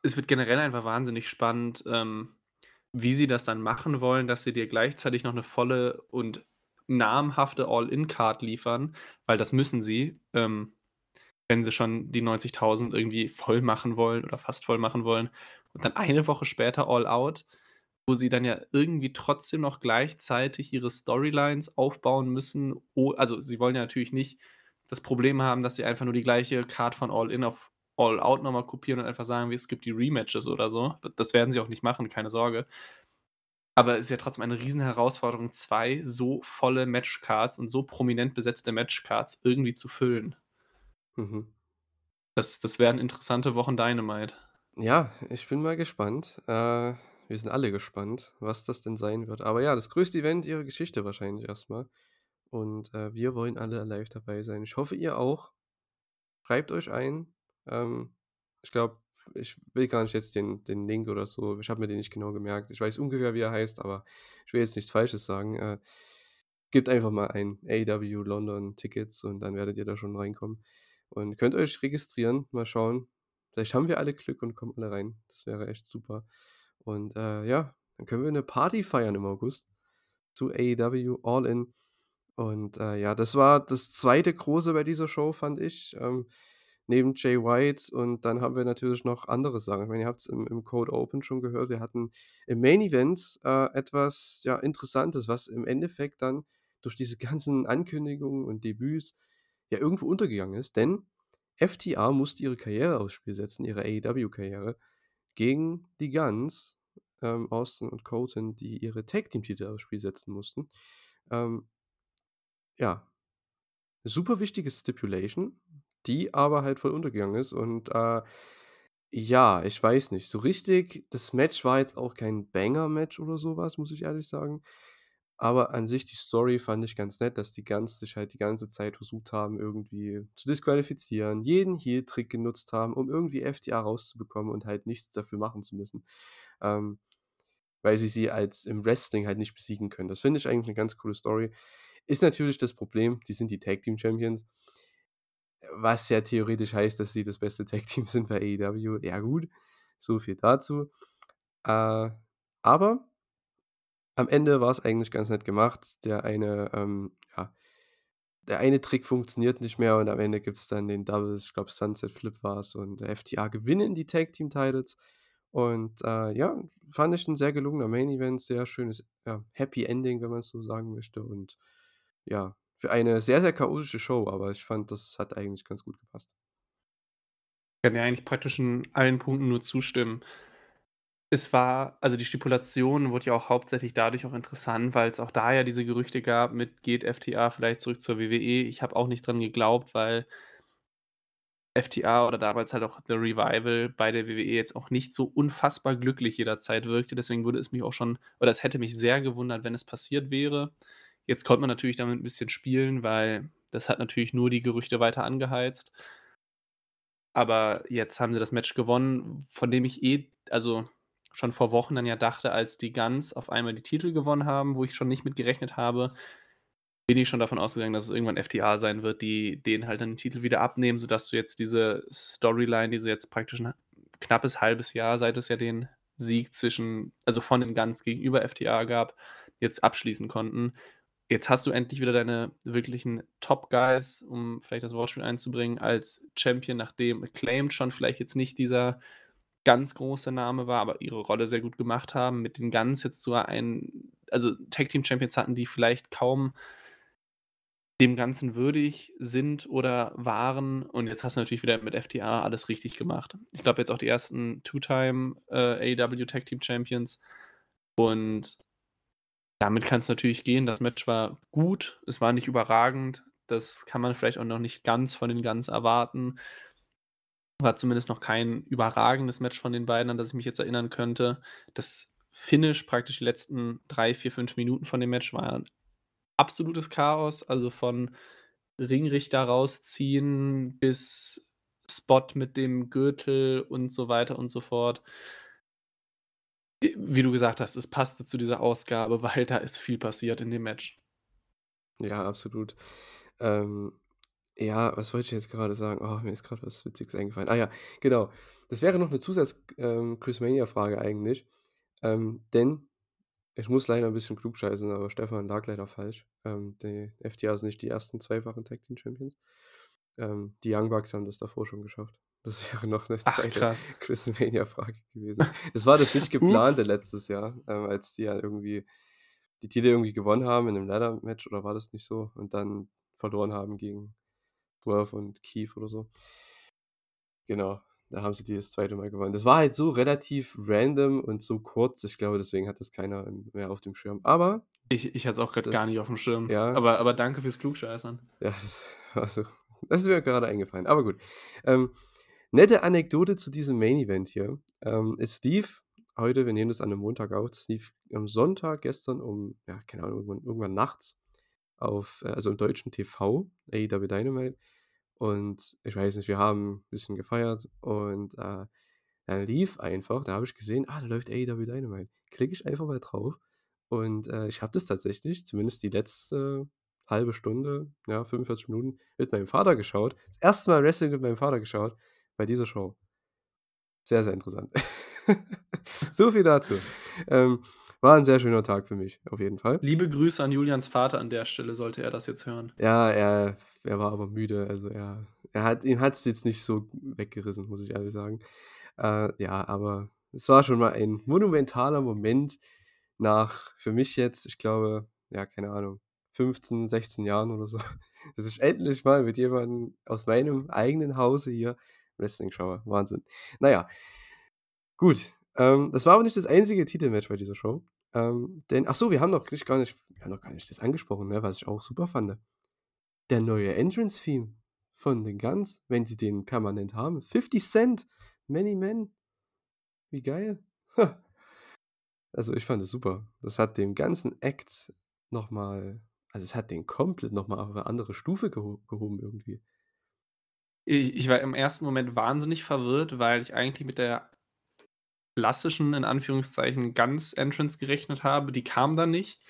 es wird generell einfach wahnsinnig spannend, ähm, wie sie das dann machen wollen, dass sie dir gleichzeitig noch 'ne volle und namhafte All-In-Card liefern, weil das müssen sie, ähm, wenn sie schon die 90.000 irgendwie voll machen wollen oder fast voll machen wollen und dann eine Woche später All Out, wo sie dann ja irgendwie trotzdem noch gleichzeitig ihre Storylines aufbauen müssen. Also, sie wollen ja natürlich nicht das Problem haben, dass sie einfach nur die gleiche Card von All In auf All Out noch mal kopieren und einfach sagen, es gibt die Rematches oder so. Das werden sie auch nicht machen, keine Sorge. Aber es ist ja trotzdem eine Riesenherausforderung, 2 so volle Matchcards und so prominent besetzte Matchcards irgendwie zu füllen. Mhm. Das das werden interessante Wochen Dynamite. Ja, ich bin mal gespannt. Äh, wir sind alle gespannt, was das denn sein wird. Aber ja, das größte Event ihrer Geschichte wahrscheinlich erstmal. Und, äh, wir wollen alle live dabei sein. Ich hoffe, ihr auch. Schreibt euch ein. Ähm, ich glaube ich will gar nicht jetzt den den Link oder so ich habe mir den nicht genau gemerkt. Ich weiß ungefähr, wie er heißt, aber ich will jetzt nichts Falsches sagen. Äh, gebt einfach mal ein AEW London Tickets und dann werdet ihr da schon reinkommen. Und könnt euch registrieren, mal schauen. Vielleicht haben wir alle Glück und kommen alle rein. Das wäre echt super. Und, äh, ja, dann können wir eine Party feiern im August zu AEW All In. Und, äh, ja, das war das zweite Große bei dieser Show, fand ich, ähm, neben Jay White. Und dann haben wir natürlich noch andere Sachen. Ich meine, ihr habt's im im Code Open schon gehört. Wir hatten im Main Event, äh, etwas, ja, Interessantes, was im Endeffekt dann durch diese ganzen Ankündigungen und Debüts ja irgendwo untergegangen ist. Denn FTR musste ihre Karriere aufs Spiel setzen, ihre AEW-Karriere, gegen die Guns, ähm, Austin und Colton, die ihre Tag-Team-Titel aufs Spiel setzen mussten. Ähm ja. Super wichtige Stipulation, die aber halt voll untergegangen ist. Und, äh, ja, ich weiß nicht, so richtig das Match war jetzt auch kein Banger-Match oder so was, muss ich ehrlich sagen. Aber an sich die Story fand ich ganz nett, dass die Guns sich halt die ganze Zeit versucht haben, irgendwie zu disqualifizieren, jeden Heel-Trick genutzt haben, um irgendwie FTR rauszubekommen und halt nichts dafür machen zu müssen. Ähm, weil sie sie als im Wrestling halt nicht besiegen können. Das finde ich eigentlich 'ne ganz coole Story. Ist natürlich das Problem, die sind die Tag Team Champions. Was ja theoretisch heißt, dass sie das beste Tag Team [laughs] sind bei AEW. Ja gut, so viel dazu. Äh, aber am Ende war's eigentlich ganz nett gemacht. Der eine, ähm, ja der eine Trick funktioniert nicht mehr und am Ende gibt's dann den Doubles, ich glaube Sunset Flip war's und FTR gewinnen die Tag Team Titles. Und, äh, ja, fand ich 'n sehr gelungener Main Event, sehr schönes, ja, Happy Ending, wenn man's so sagen möchte. Und ja, für eine sehr, sehr chaotische Show, aber ich fand, das hat eigentlich ganz gut gepasst. Kann dir eigentlich praktisch in allen Punkten nur zustimmen. Es war also, die Stipulation wurde ja auch hauptsächlich dadurch auch interessant, weil's auch da ja diese Gerüchte gab mit: „Geht FTR vielleicht zurück zur WWE?“ Ich habe auch nicht dran geglaubt, weil FTR oder damals halt auch The Revival bei der WWE jetzt auch nicht so unfassbar glücklich jederzeit wirkte. Deswegen würde es mich auch schon oder es hätte mich sehr gewundert, wenn es passiert wäre. Jetzt konnte man natürlich damit 'n bisschen spielen, weil das hat natürlich nur die Gerüchte weiter angeheizt. Aber jetzt haben sie das Match gewonnen, von dem ich eh also, schon vor Wochen dann ja dachte, als die Guns auf einmal die Titel gewonnen haben, wo ich schon nicht mit gerechnet habe, bin ich schon davon ausgegangen, dass es irgendwann FTR sein wird, die denen halt dann den Titel wieder abnehmen, sodass du jetzt diese Storyline, die sie jetzt praktisch 'n knappes 1/2 Jahr, seit es ja den Sieg zwischen also, von den Guns gegenüber FTR gab, jetzt abschließen konnten. Jetzt hast du endlich wieder deine wirklichen Top Guys, um vielleicht das Wortspiel einzubringen, als Champion, nachdem Acclaimed schon vielleicht jetzt nicht dieser ganz große Name war, aber ihre Rolle sehr gut gemacht haben. Mit den Guns jetzt so einen also, Tag Team Champions hatten, die vielleicht kaum dem Ganzen würdig sind oder waren. Und jetzt hast du natürlich wieder mit FTR alles richtig gemacht. Ich glaube jetzt auch die ersten Two-Time, äh, AEW Tag Team Champions. Und damit kann's natürlich gehen. Das Match war gut, es war nicht überragend. Das kann man vielleicht auch noch nicht ganz von den Guns erwarten. War zumindest noch kein überragendes Match von den beiden, an das ich mich jetzt erinnern könnte. Das Finish, praktisch die letzten 3, 4, 5 Minuten von dem Match waren absolutes Chaos, also, von Ringrichter rausziehen bis Spot mit dem Gürtel und so weiter und so fort. Wie du gesagt hast, es passte zu dieser Ausgabe, weil da ist viel passiert in dem Match. Ja, absolut. Ähm, ja, was wollte ich jetzt gerade sagen? Oh, mir ist grad was Witziges eingefallen. Ah ja, genau. Das wäre noch 'ne Zusatz ähm, eigentlich. Ähm, denn ich muss leider 'n bisschen klugscheißen, aber Stefan lag leider falsch. Ähm, die FTR sind nicht die ersten zweifachen Tag Team Champions. Ähm, die Young Bucks haben das davor schon geschafft. Das wäre noch 'ne Ach, zweite krass. Quizmania-Frage gewesen. Das war das nicht geplante letztes Jahr, ähm, als die ja irgendwie die Titel irgendwie gewonnen haben in 'nem Ladder-Match oder war das nicht so? Und dann verloren haben gegen Swerve und Keith oder so. Genau. da haben sie die das zweite Mal gewonnen. Das war halt so relativ random und so kurz. Ich glaube, deswegen hat das keiner mehr auf dem Schirm. Aber Ich ich hatte es auch grad gar nicht das aufm Schirm. ja. Aber aber danke fürs Klugscheißern. Ja, das [laughs] war so das ist mir gerade eingefallen. Aber gut. Ähm, nette Anekdote zu diesem Main Event hier. Ähm, es lief heute wir nehmen das an 'nem Montag auf, das lief am Sonntag gestern um, ja, keine Ahnung, irgendwann irgendwann nachts auf äh, also im deutschen TV, AEW Dynamite. Und ich weiß nicht, wir haben 'n bisschen gefeiert und, äh, dann lief einfach da habe ich gesehen: „Ah, da läuft AEW Dynamite.“ Klicke ich einfach mal drauf und, äh, ich habe das tatsächlich, zumindest die letzte halbe Stunde, ja, 45 Minuten, mit meinem Vater geschaut. Das erste Mal Wrestling mit meinem Vater geschaut bei dieser Show. Sehr, sehr interessant. [laughs] So viel dazu. Ähm, war 'n sehr schöner Tag für mich, auf jeden Fall. Liebe Grüße an Julians Vater an der Stelle, sollte er das jetzt hören. Ja, er er war aber müde. Also, er er hat ihn hat's jetzt nicht so weggerissen, muss ich ehrlich sagen. Äh, ja, aber es war schon mal ein monumentaler Moment nach für mich jetzt, ich glaube, ja, keine Ahnung, 15, 16 Jahren oder so, [laughs] dass ich endlich mal mit jemandem aus meinem eigenen Hause hier Wrestling schaue. Wahnsinn. Na ja. Gut, ähm, das war aber nicht das einzige Titelmatch bei dieser Show. Ähm, denn ach so, wir haben noch gar nicht wir haben noch gar nicht das angesprochen, ne, was ich auch super fand. Der neue Entrance-Theme von den Guns, wenn sie den permanent haben. 50 Cent, Many Men. Wie geil. Also, ich fand es super. Das hat dem ganzen Act noch mal also, es hat den komplett noch mal auf 'ne andere Stufe geho gehoben irgendwie. I ich war im ersten Moment wahnsinnig verwirrt, weil ich eigentlich mit der klassischen, in Anführungszeichen, Guns-Entrance gerechnet habe. Die kam dann nicht.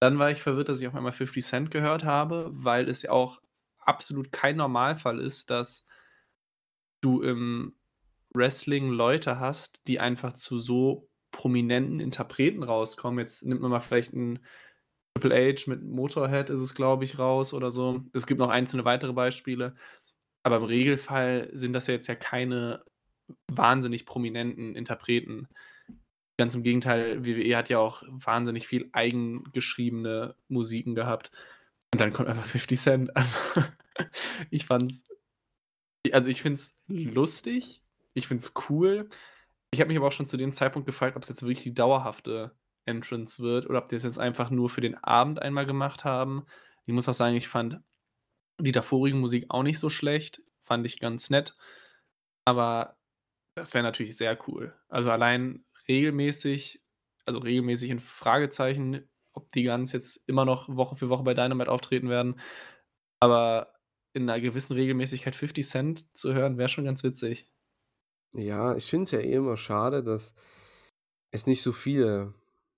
Dann war ich verwirrt, dass ich auf einmal 50 Cent gehört habe, weil es ja auch absolut kein Normalfall ist, dass du im Wrestling Leute hast, die einfach zu so prominenten Interpreten rauskommen. Jetzt nimmt man mal vielleicht 'n Triple H mit Motorhead ist es, glaube ich, raus oder so. Es gibt noch einzelne weitere Beispiele. Aber im Regelfall sind das ja jetzt ja keine wahnsinnig prominenten Interpreten. Ganz im Gegenteil, WWE hat ja auch wahnsinnig viel eigengeschriebene Musiken gehabt. Und dann kommt einfach 50 Cent. [laughs] Also, ich fand's also, ich finde es lustig, ich finde es cool. Ich habe mich aber auch schon zu dem Zeitpunkt gefragt, ob's jetzt wirklich die dauerhafte Entrance wird oder ob die das jetzt einfach nur für den Abend einmal gemacht haben. Ich muss auch sagen, ich fand die davorige Musik auch nicht so schlecht, fand ich ganz nett. Aber das wäre natürlich sehr cool. Also, allein regelmäßig also, regelmäßig in Fragezeichen, ob die Guns jetzt immer noch Woche für Woche bei Dynamite auftreten werden. Aber in 'ner gewissen Regelmäßigkeit 50 Cent zu hören, wäre schon ganz witzig. Ja, ich finde es ja eh immer schade, dass es nicht so viele,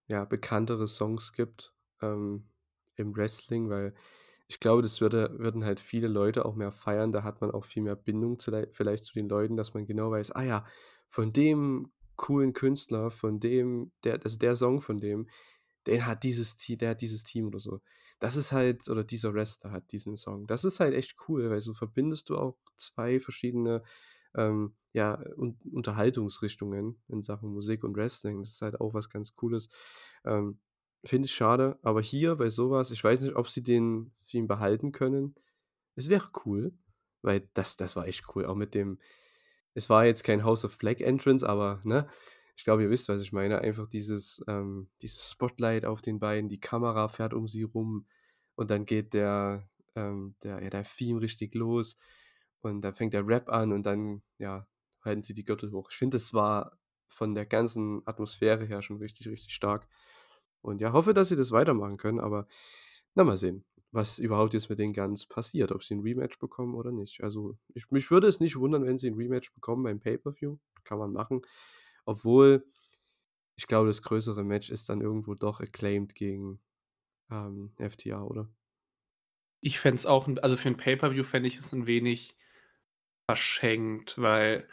ja, bekanntere Songs gibt, ähm, im Wrestling, weil ich glaube, das würde würden halt viele Leute auch mehr feiern. Da hat man auch viel mehr Bindung zu lei vielleicht zu den Leuten, dass man genau weiß: „Ah ja, von dem coolen Künstler, von dem der also, der Song von dem, der hat dieses Te der hat dieses Team“ oder so. Das ist halt oder dieser Wrestler hat diesen Song. Das ist halt echt cool, weil so verbindest du auch 2 verschiedene, ähm, ja, Un Unterhaltungsrichtungen in Sachen Musik und Wrestling. Das ist halt auch was ganz Cooles. Ähm, finde ich schade, aber hier bei so was ich weiß nicht, ob sie den Theme behalten können. Es wäre cool, weil das das war echt cool, auch mit dem es war jetzt kein House of Black Entrance, aber, ne? Ich glaube, ihr wisst, was ich meine. Einfach dieses ähm, dieses Spotlight auf den beiden, die Kamera fährt um sie rum und dann geht der ähm, der ja, der Theme richtig los und dann fängt der Rap an und dann, ja, halten sie die Gürtel hoch. Ich finde, das war von der ganzen Atmosphäre her schon richtig, richtig stark. Und ja, hoffe, dass sie das weitermachen können, aber na, mal sehen, was überhaupt jetzt mit den Guns passiert, ob sie 'n Rematch bekommen oder nicht. Also, ich mich würde es nicht wundern, wenn sie 'n Rematch bekommen beim Pay-per-View. Kann man machen. Obwohl, ich glaube, das größere Match ist dann irgendwo doch Acclaimed gegen, ähm, FTR, oder? Ich fände es auch also, für 'n Pay-per-View fände ich es 'n wenig verschenkt, weil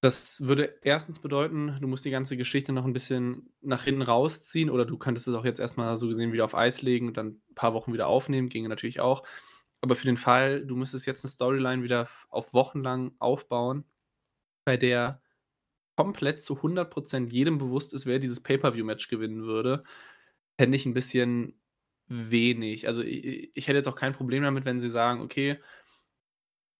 das würde erstens bedeuten, du musst die ganze Geschichte noch 'n bisschen nach hinten rausziehen oder du könntest es auch jetzt erst mal so gesehen wieder auf Eis legen und dann paar Wochen wieder aufnehmen, ginge natürlich auch. Aber für den Fall, du müsstest jetzt 'ne Storyline wieder auf Wochen lang aufbauen, bei der komplett zu 100 % jedem bewusst ist, wer dieses Pay-per-View-Match gewinnen würde, fände ich 'n bisschen wenig. Also, i i ich hätte jetzt auch kein Problem damit, wenn sie sagen: „Okay“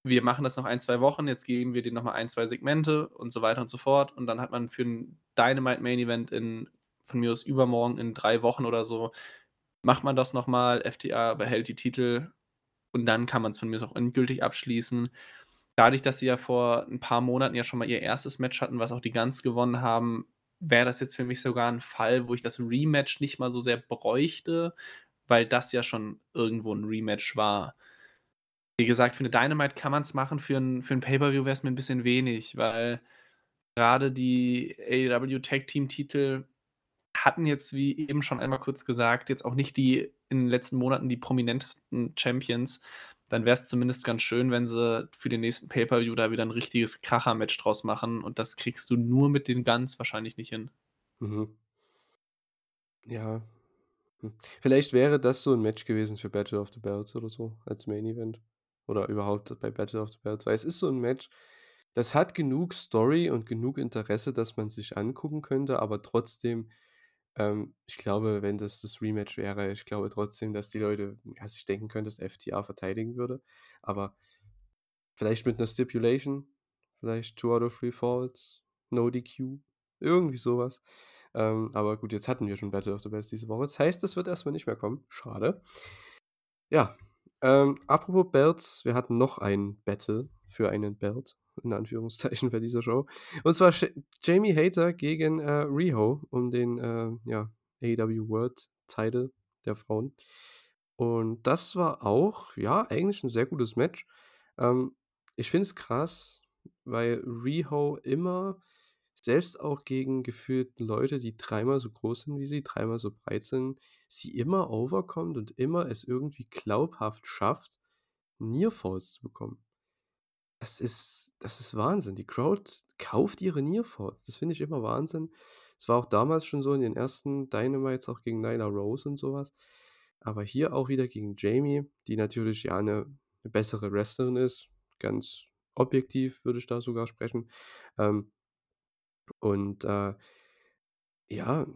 wir machen das noch ein, zwei Wochen, jetzt geben wir dir noch mal ein, zwei Segmente und so weiter und so fort. Und dann hat man für ein Dynamite Main Event in von mir aus übermorgen in drei Wochen oder so, macht man das noch mal, FTA behält die Titel und dann kann man es von mir aus auch endgültig abschließen. Dadurch, dass sie ja vor ein paar Monaten ja schon mal ihr erstes Match hatten, was auch die Guns gewonnen haben, wäre das jetzt für mich sogar ein Fall, wo ich das Rematch nicht mal so sehr bräuchte, weil das ja schon irgendwo ein Rematch war. Wie gesagt, für eine Dynamite kann man es machen, für ein für 'n Pay-per-View wäre es mir ein bisschen wenig, weil gerade die AEW Tag Team Titel hatten jetzt, wie eben schon einmal kurz gesagt, jetzt auch nicht die in den letzten Monaten die prominentesten Champions. Dann wäre es zumindest ganz schön, wenn sie für den nächsten Pay-per-View da wieder ein richtiges Kracher-Match draus machen und das kriegst du nur mit den Guns wahrscheinlich nicht hin. Mhm. Ja. Hm. Vielleicht wäre das so ein Match gewesen für Battle of the Belts oder so als Main Event oder überhaupt bei Battle of the Belts, weil es ist so ein Match, das hat genug Story und genug Interesse, dass man sich angucken könnte, aber trotzdem, ähm, ich glaube, wenn das das Rematch wäre, ich glaube trotzdem, dass die Leute, ja, sich denken können, dass FTA verteidigen würde, aber vielleicht mit einer Stipulation, vielleicht two out of three falls, no DQ, irgendwie sowas. Ähm, aber gut, jetzt hatten wir schon Battle of the Belts diese Woche. Das heißt, das wird erstmal nicht mehr kommen. Schade. Ja, ähm, apropos Belts, wir hatten noch ein Battle für einen Belt, in Anführungszeichen, bei dieser Show. Und zwar Sh Jamie Hater gegen äh, Riho um den äh, ja, AEW World Title der Frauen. Und das war auch, ja, eigentlich ein sehr gutes Match. Ähm, ich finde es krass, weil Riho immer selbst auch gegen gefühlt Leute, die dreimal so groß sind wie sie, dreimal so breit sind, sie immer overkommt und immer es irgendwie glaubhaft schafft, Nearfalls zu bekommen. Das ist das ist Wahnsinn. Die Crowd kauft ihre Nearfalls. Das finde ich immer Wahnsinn. Es war auch damals schon so in den ersten Dynamites, auch gegen Nyla Rose und sowas. Aber hier auch wieder gegen Jamie, die natürlich ja eine 'ne bessere Wrestlerin ist, ganz objektiv würde ich da sogar sprechen. Ähm und, äh, ja,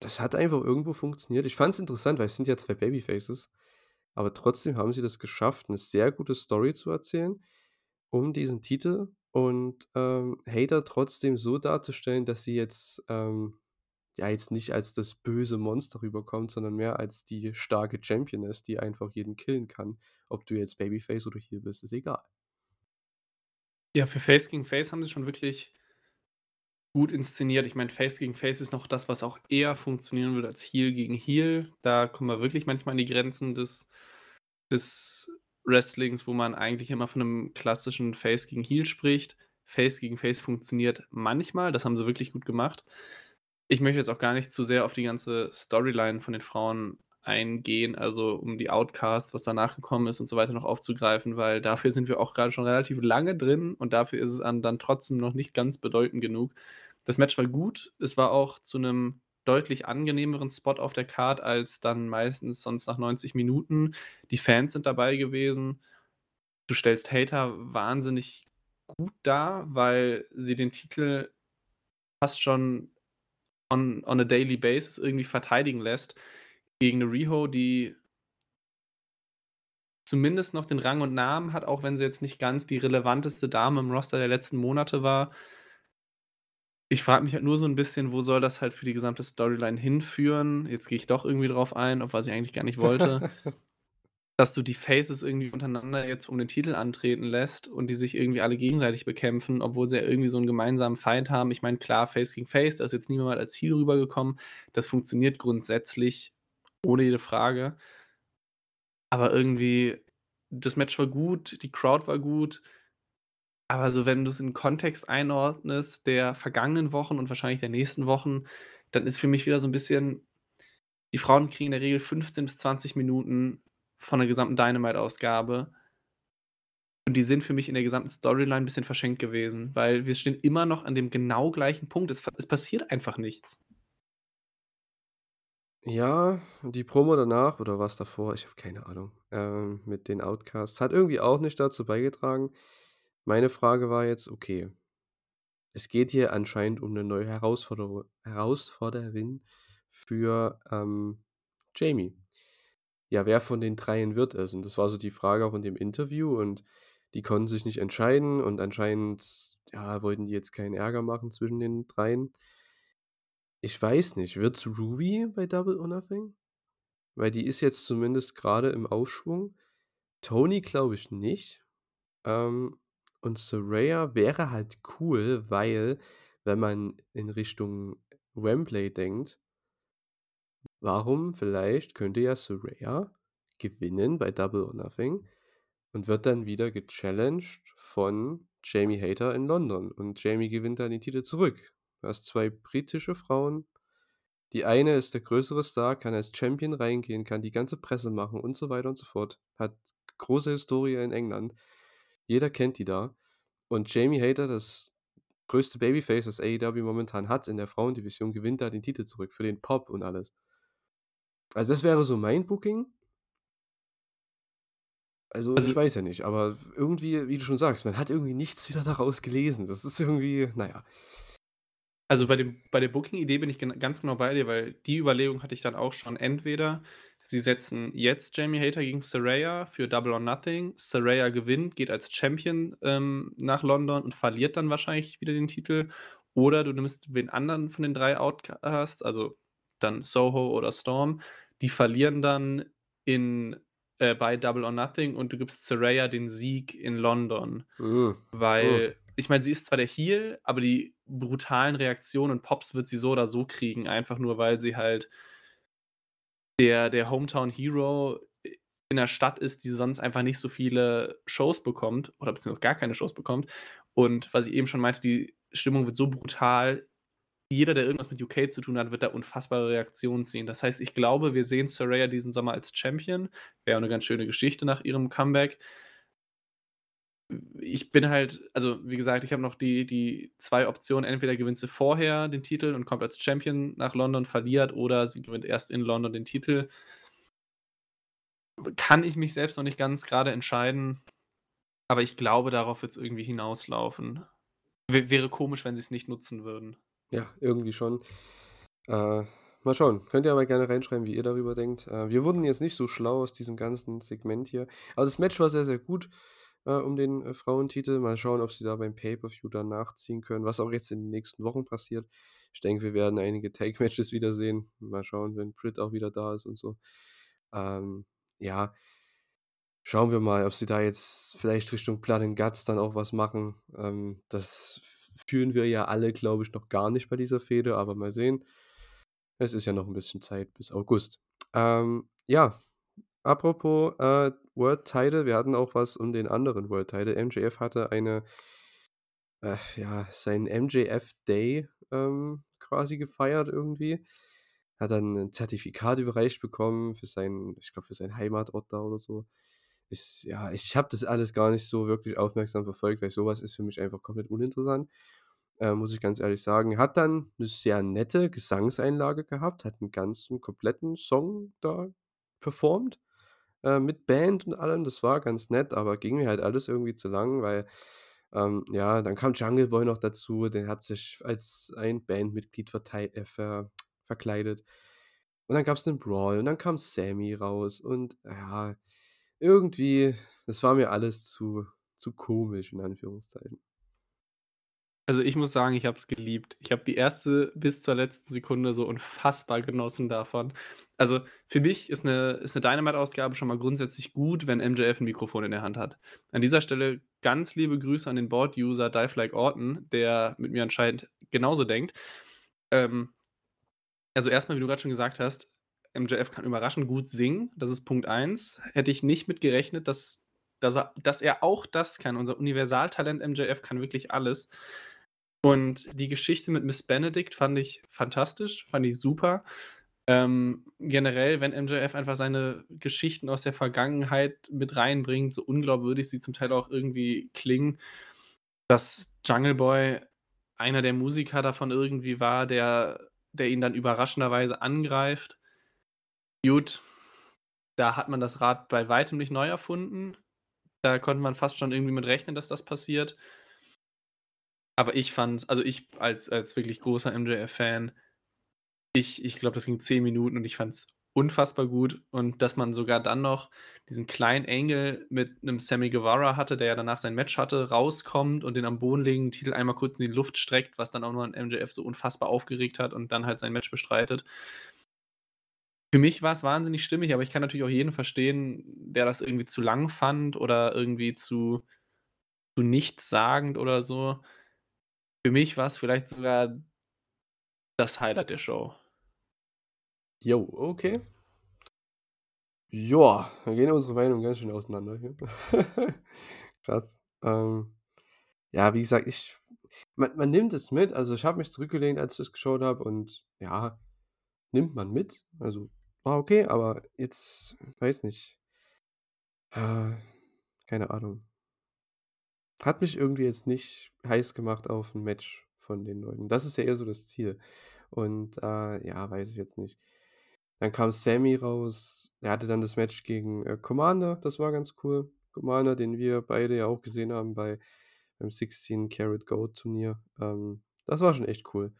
das hat einfach irgendwo funktioniert. Ich fand es interessant, weil es sind ja 2 Babyfaces, aber trotzdem haben sie das geschafft, 'ne sehr gute Story zu erzählen um diesen Titel und, ähm, Hater trotzdem so darzustellen, dass sie jetzt, ähm, ja, jetzt nicht als das böse Monster rüberkommt, sondern mehr als die starke Champion ist, die einfach jeden killen kann. Ob du jetzt Babyface oder Heel bist, ist egal. Ja, für Face gegen Face haben sie schon wirklich gut inszeniert. Ich meine, Face gegen Face ist noch das, was auch eher funktionieren würde als Heel gegen Heel. Da kommen wir wirklich manchmal an die Grenzen des des Wrestlings, wo man eigentlich immer von einem klassischen Face gegen Heel spricht. Face gegen Face funktioniert manchmal, das haben sie wirklich gut gemacht. Ich möchte jetzt auch gar nicht zu sehr auf die ganze Storyline von den Frauen eingehen, also um die Outcasts, was danach gekommen ist und so weiter noch aufzugreifen, weil dafür sind wir auch gerade schon relativ lange drin und dafür ist es an dann trotzdem noch nicht ganz bedeutend genug. Das Match war gut. Es war auch zu einem deutlich angenehmeren Spot auf der Card als dann meistens sonst nach 90 Minuten. Die Fans sind dabei gewesen. Du stellst Hater wahnsinnig gut dar, weil sie den Titel fast schon on on a daily basis irgendwie verteidigen lässt gegen 'ne Riho, die zumindest noch den Rang und Namen hat, auch wenn sie jetzt nicht ganz die relevanteste Dame im Roster der letzten Monate war. Ich frage mich halt nur so 'n bisschen, wo soll das halt für die gesamte Storyline hinführen? Jetzt gehe ich doch irgendwie drauf ein, auf was ich eigentlich gar nicht wollte. [laughs] Dass du die Faces irgendwie untereinander jetzt um den Titel antreten lässt und die sich irgendwie alle gegenseitig bekämpfen, obwohl sie ja irgendwie so 'n gemeinsamen Feind haben. Ich meine, klar, Face gegen Face, da ist jetzt niemand als Heel rübergekommen. Das funktioniert grundsätzlich, ohne jede Frage. Aber irgendwie das Match war gut, die Crowd war gut. Aber so, wenn du's in Kontext einordnest der vergangenen Wochen und wahrscheinlich der nächsten Wochen, dann ist für mich wieder so 'n bisschen die Frauen kriegen in der Regel 15 bis 20 Minuten von der gesamten Dynamite-Ausgabe. Und die sind für mich in der gesamten Storyline 'n bisschen verschenkt gewesen, weil wir stehen immer noch an dem genau gleichen Punkt. Es es passiert einfach nichts. Ja, die Promo danach oder war's davor? Ich habe keine Ahnung, ähm, mit den Outcasts hat irgendwie auch nicht dazu beigetragen. Meine Frage war jetzt, okay es geht hier anscheinend um 'ne neue Herausforderu Herausforderin für, ähm, Jamie. Ja, wer von den Dreien wird es? Und das war so die Frage auch in dem Interview und die konnten sich nicht entscheiden und anscheinend, ja, wollten die jetzt keinen Ärger machen zwischen den dreien. Ich weiß nicht, wird's Ruby bei Double or Nothing? Weil die ist jetzt zumindest gerade im Aufschwung. Tony glaube ich nicht. Ähm, und Saraya wäre halt cool, weil, wenn man in Richtung Wembley denkt warum vielleicht könnte ja Saraya gewinnen bei Double or Nothing und wird dann wieder gechallenged von Jamie Hayter in London und Jamie gewinnt dann den Titel zurück. Du hast zwei britische Frauen. Die eine ist der größere Star, kann als Champion reingehen, kann die ganze Presse machen und so weiter und so fort. Hat große Historie in England. Jeder kennt die da. Und Jamie Hayter, das größte Babyface, das AEW momentan hat in der Frauendivision, gewinnt da den Titel zurück für den Pop und alles. Also, das wäre so mein Booking. Also, Also ich weiß ja nicht, aber irgendwie, wie du schon sagst, man hat irgendwie nichts wieder daraus gelesen. Das ist irgendwie, naja. Also, bei dem bei der Booking-Idee bin ich ganz genau bei dir, weil die Überlegung hatte ich dann auch schon. Entweder sie setzen jetzt Jamie Hayter gegen Saraya für Double or Nothing. Saraya gewinnt, geht als Champion, ähm, nach London und verliert dann wahrscheinlich wieder den Titel. Oder du nimmst wen anderen von den 3 Outcasts, also dann Soho oder Storm. Die verlieren dann in äh, bei Double or Nothing und du gibst Saraya den Sieg in London. Mhm. Weil ich meine, sie ist zwar der Heel, aber die brutalen Reaktionen und Pops wird sie so oder so kriegen, einfach nur, weil sie halt der der Hometown Hero in der Stadt ist, die sonst einfach nicht so viele Shows bekommt oder beziehungsweise gar keine Shows bekommt. Und was ich eben schon meinte, die Stimmung wird so brutal. Jeder, der irgendwas mit UK zu tun hat, wird da unfassbare Reaktionen ziehen. Das heißt, ich glaube, wir sehen Saraya diesen Sommer als Champion. Wäre auch 'ne ganz schöne Geschichte nach ihrem Comeback. Ich bin halt also, wie gesagt, ich habe noch die die 2 Optionen. Entweder gewinnt sie vorher den Titel und kommt als Champion nach London, verliert oder sie gewinnt erst in London den Titel. Kann ich mich selbst noch nicht ganz grade entscheiden, aber ich glaube, darauf wird's irgendwie hinauslaufen. Wä wäre komisch, wenn sie's nicht nutzen würden. Ja, irgendwie schon. Äh, mal schauen. Könnt ihr mal gerne reinschreiben, wie ihr darüber denkt. Äh, wir wurden jetzt nicht so schlau aus diesem ganzen Segment hier. Aber das Match war sehr, sehr gut, äh, um den, äh, Frauentitel. Mal schauen, ob sie da beim Pay-per-View dann nachziehen können, was auch jetzt in den nächsten Wochen passiert. Ich denke, wir werden einige Tag-Matches wiedersehen. Mal schauen, wenn Britt auch wieder da ist und so. Ähm, ja. Schauen wir mal, ob sie da jetzt vielleicht Richtung Blood and Guts dann auch was machen. Ähm, das fühlen wir ja alle, glaube ich, noch gar nicht bei dieser Fehde, aber mal sehen. Es ist ja noch 'n bisschen Zeit bis August. Ähm, ja, apropos, äh, World Title, wir hatten auch was um den anderen World Title. MJF hatte eine äh, ja, seinen MJF Day, ähm, quasi gefeiert irgendwie. Hat dann 'n Zertifikat überreicht bekommen für seinen ich glaube, für seinen Heimatort da oder so. Ist ja, ich habe das alles gar nicht so wirklich aufmerksam verfolgt, weil so was ist für mich einfach komplett uninteressant, äh, muss ich ganz ehrlich sagen. Hat dann 'ne sehr nette Gesangseinlage gehabt, hat 'n ganzen kompletten Song da performt, äh, mit Band und allem. Das war ganz nett, aber ging mir halt alles irgendwie zu lang, weil, ähm, ja, dann kam Jungle Boy noch dazu, der hat sich als ein Bandmitglied äh, ver verkleidet. Und dann gab's 'nen Brawl und dann kam Sammy raus und ja, irgendwie das war mir alles zu zu komisch in Anführungszeichen. Also, ich muss sagen, ich habe es geliebt. Ich habe die erste bis zur letzten Sekunde so unfassbar genossen davon. Also, für mich ist 'ne ist 'ne Dynamite-Ausgabe schon mal grundsätzlich gut, wenn MJF 'n Mikrofon in der Hand hat. An dieser Stelle ganz liebe Grüße an den Board-User Dive Like Orton, der mit mir anscheinend genauso denkt. Ähm also, erst mal, wie du grad schon gesagt hast, MJF kann überraschend gut singen. Das ist Punkt 1. Hätte ich nicht mit gerechnet, dass dass er dass er auch das kann. Unser Universaltalent MJF kann wirklich alles. Und die Geschichte mit Miss Benedict fand ich fantastisch, fand ich super. Ähm, generell, wenn MJF einfach seine Geschichten aus der Vergangenheit mit reinbringt, so unglaubwürdig sie zum Teil auch irgendwie klingen, dass Jungle Boy einer der Musiker davon irgendwie war, der der ihn dann überraschenderweise angreift. Gut, da hat man das Rad bei weitem nicht neu erfunden. Da konnte man fast schon irgendwie mit rechnen, dass das passiert. Aber ich fand's also, ich als als wirklich großer MJF-Fan ich ich glaube, das ging 10 Minuten und ich fand's unfassbar gut und dass man sogar dann noch diesen kleinen Angle mit 'nem Sammy Guevara hatte, der ja danach sein Match hatte, rauskommt und den am Boden liegenden Titel einmal kurz in die Luft streckt, was dann auch nur 'n MJF so unfassbar aufgeregt hat und dann halt sein Match bestreitet. Für mich war's wahnsinnig stimmig, aber ich kann natürlich auch jeden verstehen, der das irgendwie zu lang fand oder irgendwie zu zu nichtssagend oder so. Für mich war's vielleicht sogar das Highlight der Show. Jo, okay. Ja, da gehen unsere Meinungen ganz schön auseinander hier. [laughs] Krass. Ähm, ja, wie gesagt, ich man man nimmt es mit. Also, ich habe mich zurückgelehnt, als ich das geschaut habe und ja, nimmt man mit. Also, war okay, aber jetzt weiß nicht. Ah, keine Ahnung. Hat mich irgendwie jetzt nicht heiß gemacht auf 'n Match von den Leuten. Das ist ja eher so das Ziel. Und, äh, ja, weiß ich jetzt nicht. Dann kam Sammy raus. Er hatte dann das Match gegen, äh, Commander, das war ganz cool. Commander, den wir beide ja auch gesehen haben bei beim 16 Carat Gold Turnier. Ähm, das war schon echt cool,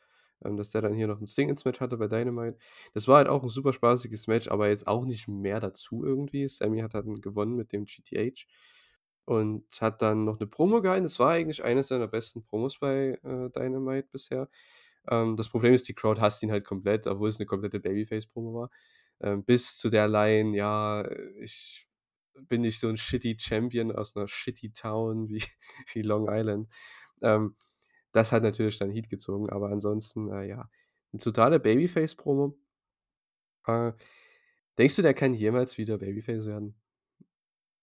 ähm, dass der dann hier noch 'n Singles-Match hatte bei Dynamite. Das war halt auch 'n super spaßiges Match, aber jetzt auch nicht mehr dazu irgendwie. Sammy hat dann gewonnen mit dem GTH und hat dann noch 'ne Promo gehalten. Das war eigentlich eines seiner besten Promos bei, äh, Dynamite bisher. Ähm, das Problem ist, die Crowd hasst ihn halt komplett, obwohl es 'ne komplette Babyface-Promo war. Ähm, bis zu der Line: „Ja, äh, ich bin nicht so 'n shitty Champion aus 'ner shitty Town wie [laughs] wie Long Island.“ Ähm, das hat natürlich dann Heat gezogen, aber ansonsten, äh, ja, 'ne totale Babyface-Promo. Äh, denkst du, der kann jemals wieder Babyface werden?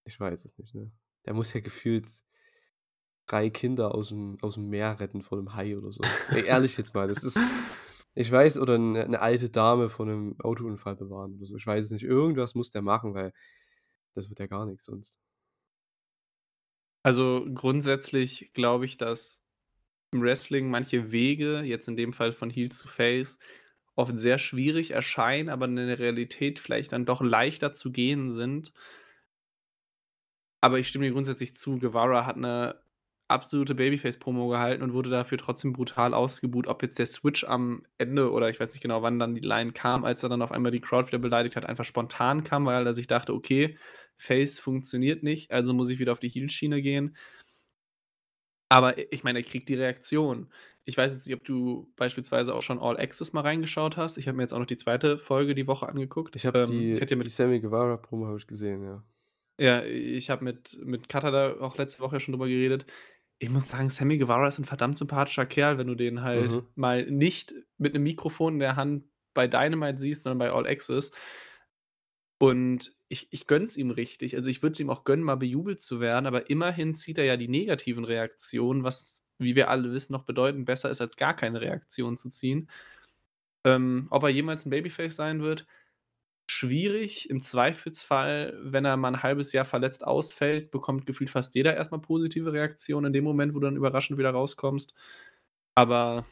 Ich weiß es nicht, ne? Der muss ja gefühlt 3 Kinder aus'm aus'm Meer retten vor 'nem Hai oder so. Ey, ehrlich jetzt mal, das ist [laughs] ich weiß oder 'ne 'ne alte Dame vor 'nem Autounfall bewahren oder so. Ich weiß es nicht. Irgendwas muss der machen, weil das wird ja gar nix sonst. Also, grundsätzlich glaube ich, dass im Wrestling manche Wege, jetzt in dem Fall von Heel zu Face, oft sehr schwierig erscheinen, aber in der Realität vielleicht dann doch leichter zu gehen sind. Aber ich stimme dir grundsätzlich zu, Guevara hat 'ne absolute Babyface-Promo gehalten und wurde dafür trotzdem brutal ausgebuht. Ob jetzt der Switch am Ende oder ich weiß nicht genau, wann dann die Line kam, als er dann auf einmal die Crowd wieder beleidigt hat, einfach spontan kam, weil er sich dachte: „Okay, Face funktioniert nicht, also muss ich wieder auf die Heel-Schiene gehen.“ Aber ich meine, er kriegt die Reaktion. Ich weiß jetzt nicht, ob du beispielsweise auch schon All Access mal reingeschaut hast. Ich habe mir jetzt auch noch die 2. Folge die Woche angeguckt. Ich habe Ähm, die ja die Sammy Guevara-Promo habe ich gesehen, ja. Ja, ich habe mit mit Katha da auch letzte Woche schon drüber geredet. Ich muss sagen, Sammy Guevara ist 'n verdammt sympathischer Kerl, wenn du den halt Mhm. mal nicht mit 'nem Mikrofon in der Hand bei Dynamite siehst, sondern bei All Access. Und ich ich gönne es ihm richtig. Also, ich würde es ihm auch gönnen, mal bejubelt zu werden, aber immerhin zieht er ja die negativen Reaktionen, was, wie wir alle wissen, noch bedeutend besser ist, als gar keine Reaktion zu ziehen. Ähm, ob er jemals 'n Babyface sein wird? Schwierig. Im Zweifelsfall, wenn er mal 'n 1/2 Jahr verletzt ausfällt, bekommt gefühlt fast jeder erst mal positive Reaktionen in dem Moment, wo du dann überraschend wieder rauskommst. Aber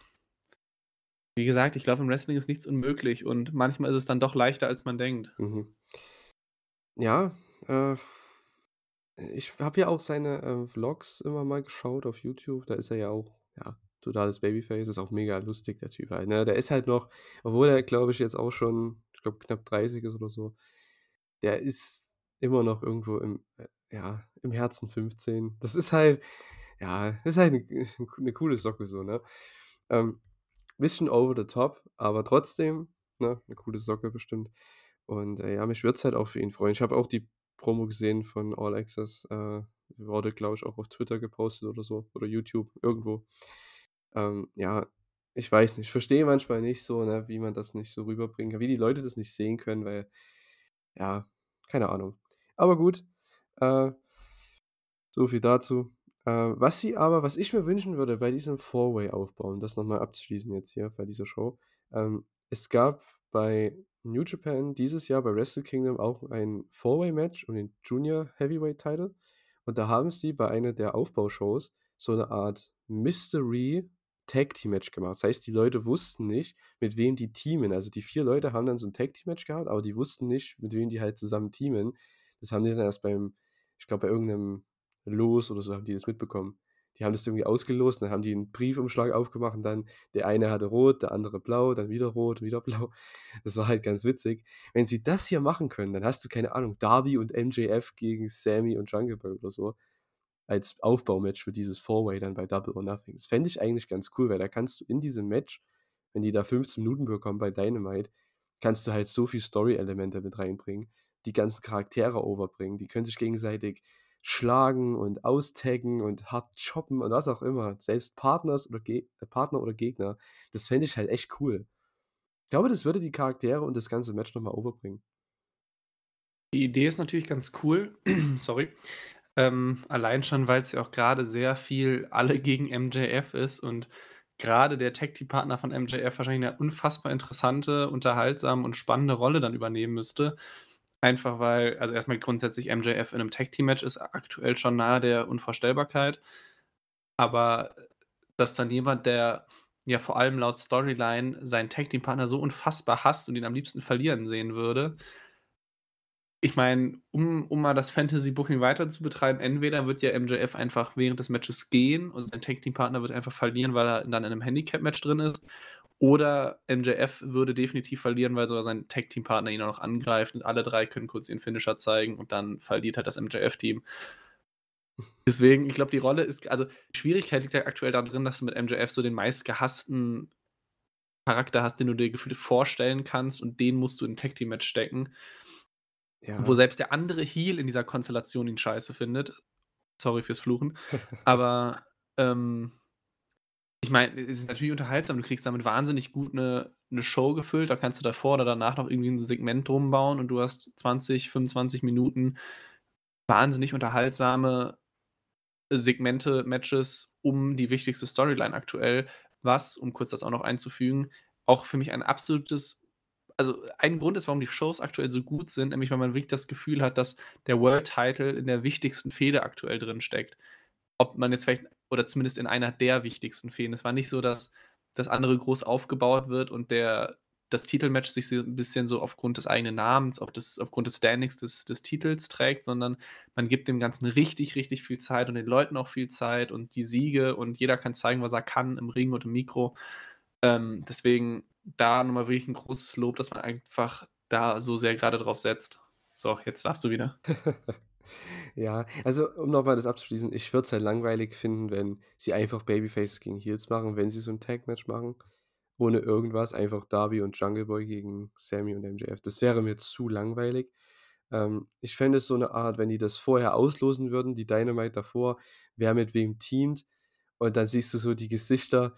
wie gesagt, ich glaube, im Wrestling ist nichts unmöglich und manchmal ist es dann doch leichter, als man denkt. Mhm. Ja, äh, ich habe ja auch seine, äh, Vlogs immer mal geschaut auf YouTube. Da ist er ja auch, ja, totales Babyface. Ist auch mega lustig, der Typ halt, ne? Der ist halt noch obwohl er, glaube ich, jetzt auch schon, ich glaube, knapp 30 ist oder so, der ist immer noch irgendwo im, äh, ja, im Herzen 15. Das ist halt ja, ist halt 'ne 'ne coole Socke so, ne? Ähm, bisschen over the top, aber trotzdem, ne, 'ne coole Socke bestimmt. Und, äh, ja, mich würde es halt auch für ihn freuen. Ich habe auch die Promo gesehen von All Access, äh, wurde, glaube ich, auch auf Twitter gepostet oder so oder YouTube, irgendwo. Ähm, ja, ich weiß nicht, ich verstehe manchmal nicht so, ne, wie man das nicht so rüberbringen kann, wie die Leute das nicht sehen können, weil ja, keine Ahnung. Aber gut, äh so viel dazu. Äh, was sie aber was ich mir wünschen würde bei diesem Four-Way-Aufbau, um das noch mal abzuschließen jetzt hier bei dieser Show. Ähm, es gab bei New Japan dieses Jahr bei Wrestle Kingdom auch ein Four-Way-Match um den Junior Heavyweight Title. Und da haben sie bei einer der Aufbaushows so 'ne Art Mystery-Tag-Team-Match gemacht. Das heißt, die Leute wussten nicht, mit wem die teamen. Also, die 4 Leute haben dann so 'n Tag-Team-Match gehabt, aber die wussten nicht, mit wem die halt zusammen teamen. Das haben die dann erst beim ich glaube, bei irgend 'nem Los oder so haben die das mitbekommen. Die haben das irgendwie ausgelost, dann haben die einen Briefumschlag aufgemacht und dann der eine hatte rot, der andere blau, dann wieder rot, wieder blau. Das war halt ganz witzig. Wenn sie das hier machen können, dann hast du keine Ahnung, Darby und MJF gegen Sammy und Jungle Boy oder so als Aufbaumatch für dieses Four-Way dann bei Double or Nothing. Das fände ich eigentlich ganz cool, weil da kannst du in diesem Match, wenn die da 15 Minuten bekommen bei Dynamite, kannst du halt so viel Story-Elemente mit reinbringen, die ganzen Charaktere overbringen, die können sich gegenseitig schlagen und austaggen und hart choppen und was auch immer. Selbst Partners oder Ge äh, Partner oder Gegner. Das fände ich halt echt cool. Ich glaube, das würde die Charaktere und das ganze Match nochmal overbringen. Die Idee ist natürlich ganz cool. [clears throat] Sorry. Ähm, allein schon, weil es ja auch gerade sehr viel alle gegen MJF ist und gerade der Tag-Team-Partner von MJF wahrscheinlich eine unfassbar interessante, unterhaltsame und spannende Rolle dann übernehmen müsste. Einfach weil also erstmal grundsätzlich MJF in einem Tag-Team-Match ist aktuell schon nahe der Unvorstellbarkeit. Aber dass dann jemand, der ja vor allem laut Storyline seinen Tag-Team-Partner so unfassbar hasst und ihn am liebsten verlieren sehen würde ich meine, um um mal das Fantasy-Booking weiter zu betreiben, entweder wird ja MJF einfach während des Matches gehen und sein Tag-Team-Partner wird einfach verlieren, weil er dann in einem Handicap-Match drin ist. Oder MJF würde definitiv verlieren, weil sogar sein Tag-Team-Partner ihn auch noch angreift und alle drei können kurz ihren Finisher zeigen und dann verliert halt das MJF-Team. Deswegen, ich glaube, die Rolle ist, also die Schwierigkeit liegt ja aktuell darin, dass du mit MJF so den meistgehassten Charakter hast, den du dir gefühlt vorstellen kannst und den musst du in Tag-Team-Match stecken. Ja. Wo selbst der andere Heal in dieser Konstellation ihn scheiße findet. Sorry fürs Fluchen. [laughs] Aber ähm, ich meine, es ist natürlich unterhaltsam. Du kriegst damit wahnsinnig gut eine, eine Show gefüllt. Da kannst du davor oder danach noch irgendwie ein Segment drum bauen und du hast 20, 25 Minuten wahnsinnig unterhaltsame Segmente, Matches um die wichtigste Storyline aktuell, was, um kurz das auch noch einzufügen, auch für mich ein absolutes also ein Grund ist, warum die Shows aktuell so gut sind, nämlich weil man wirklich das Gefühl hat, dass der World Title in der wichtigsten Fehde aktuell drin steckt. Ob man jetzt vielleicht, oder zumindest in einer der wichtigsten Fäden. Es war nicht so, dass das andere groß aufgebaut wird und der, das Titelmatch sich ein bisschen so aufgrund des eigenen Namens, auf das, aufgrund des Standings des, des Titels trägt, sondern man gibt dem Ganzen richtig, richtig viel Zeit und den Leuten auch viel Zeit und die Siege und jeder kann zeigen, was er kann im Ring und im Mikro. Ähm, deswegen da nochmal wirklich ein großes Lob, dass man einfach da so sehr gerade drauf setzt. So, jetzt darfst du wieder. [laughs] Ja, also um nochmal das abzuschließen, ich würde es halt langweilig finden, wenn sie einfach Babyfaces gegen Heels machen, wenn sie so ein Tag-Match machen, ohne irgendwas, einfach Darby und Jungle Boy gegen Sammy und MJF. Das wäre mir zu langweilig. Ähm, ich fände es so eine Art, wenn die das vorher auslosen würden, die Dynamite davor, wer mit wem teamt und dann siehst du so die Gesichter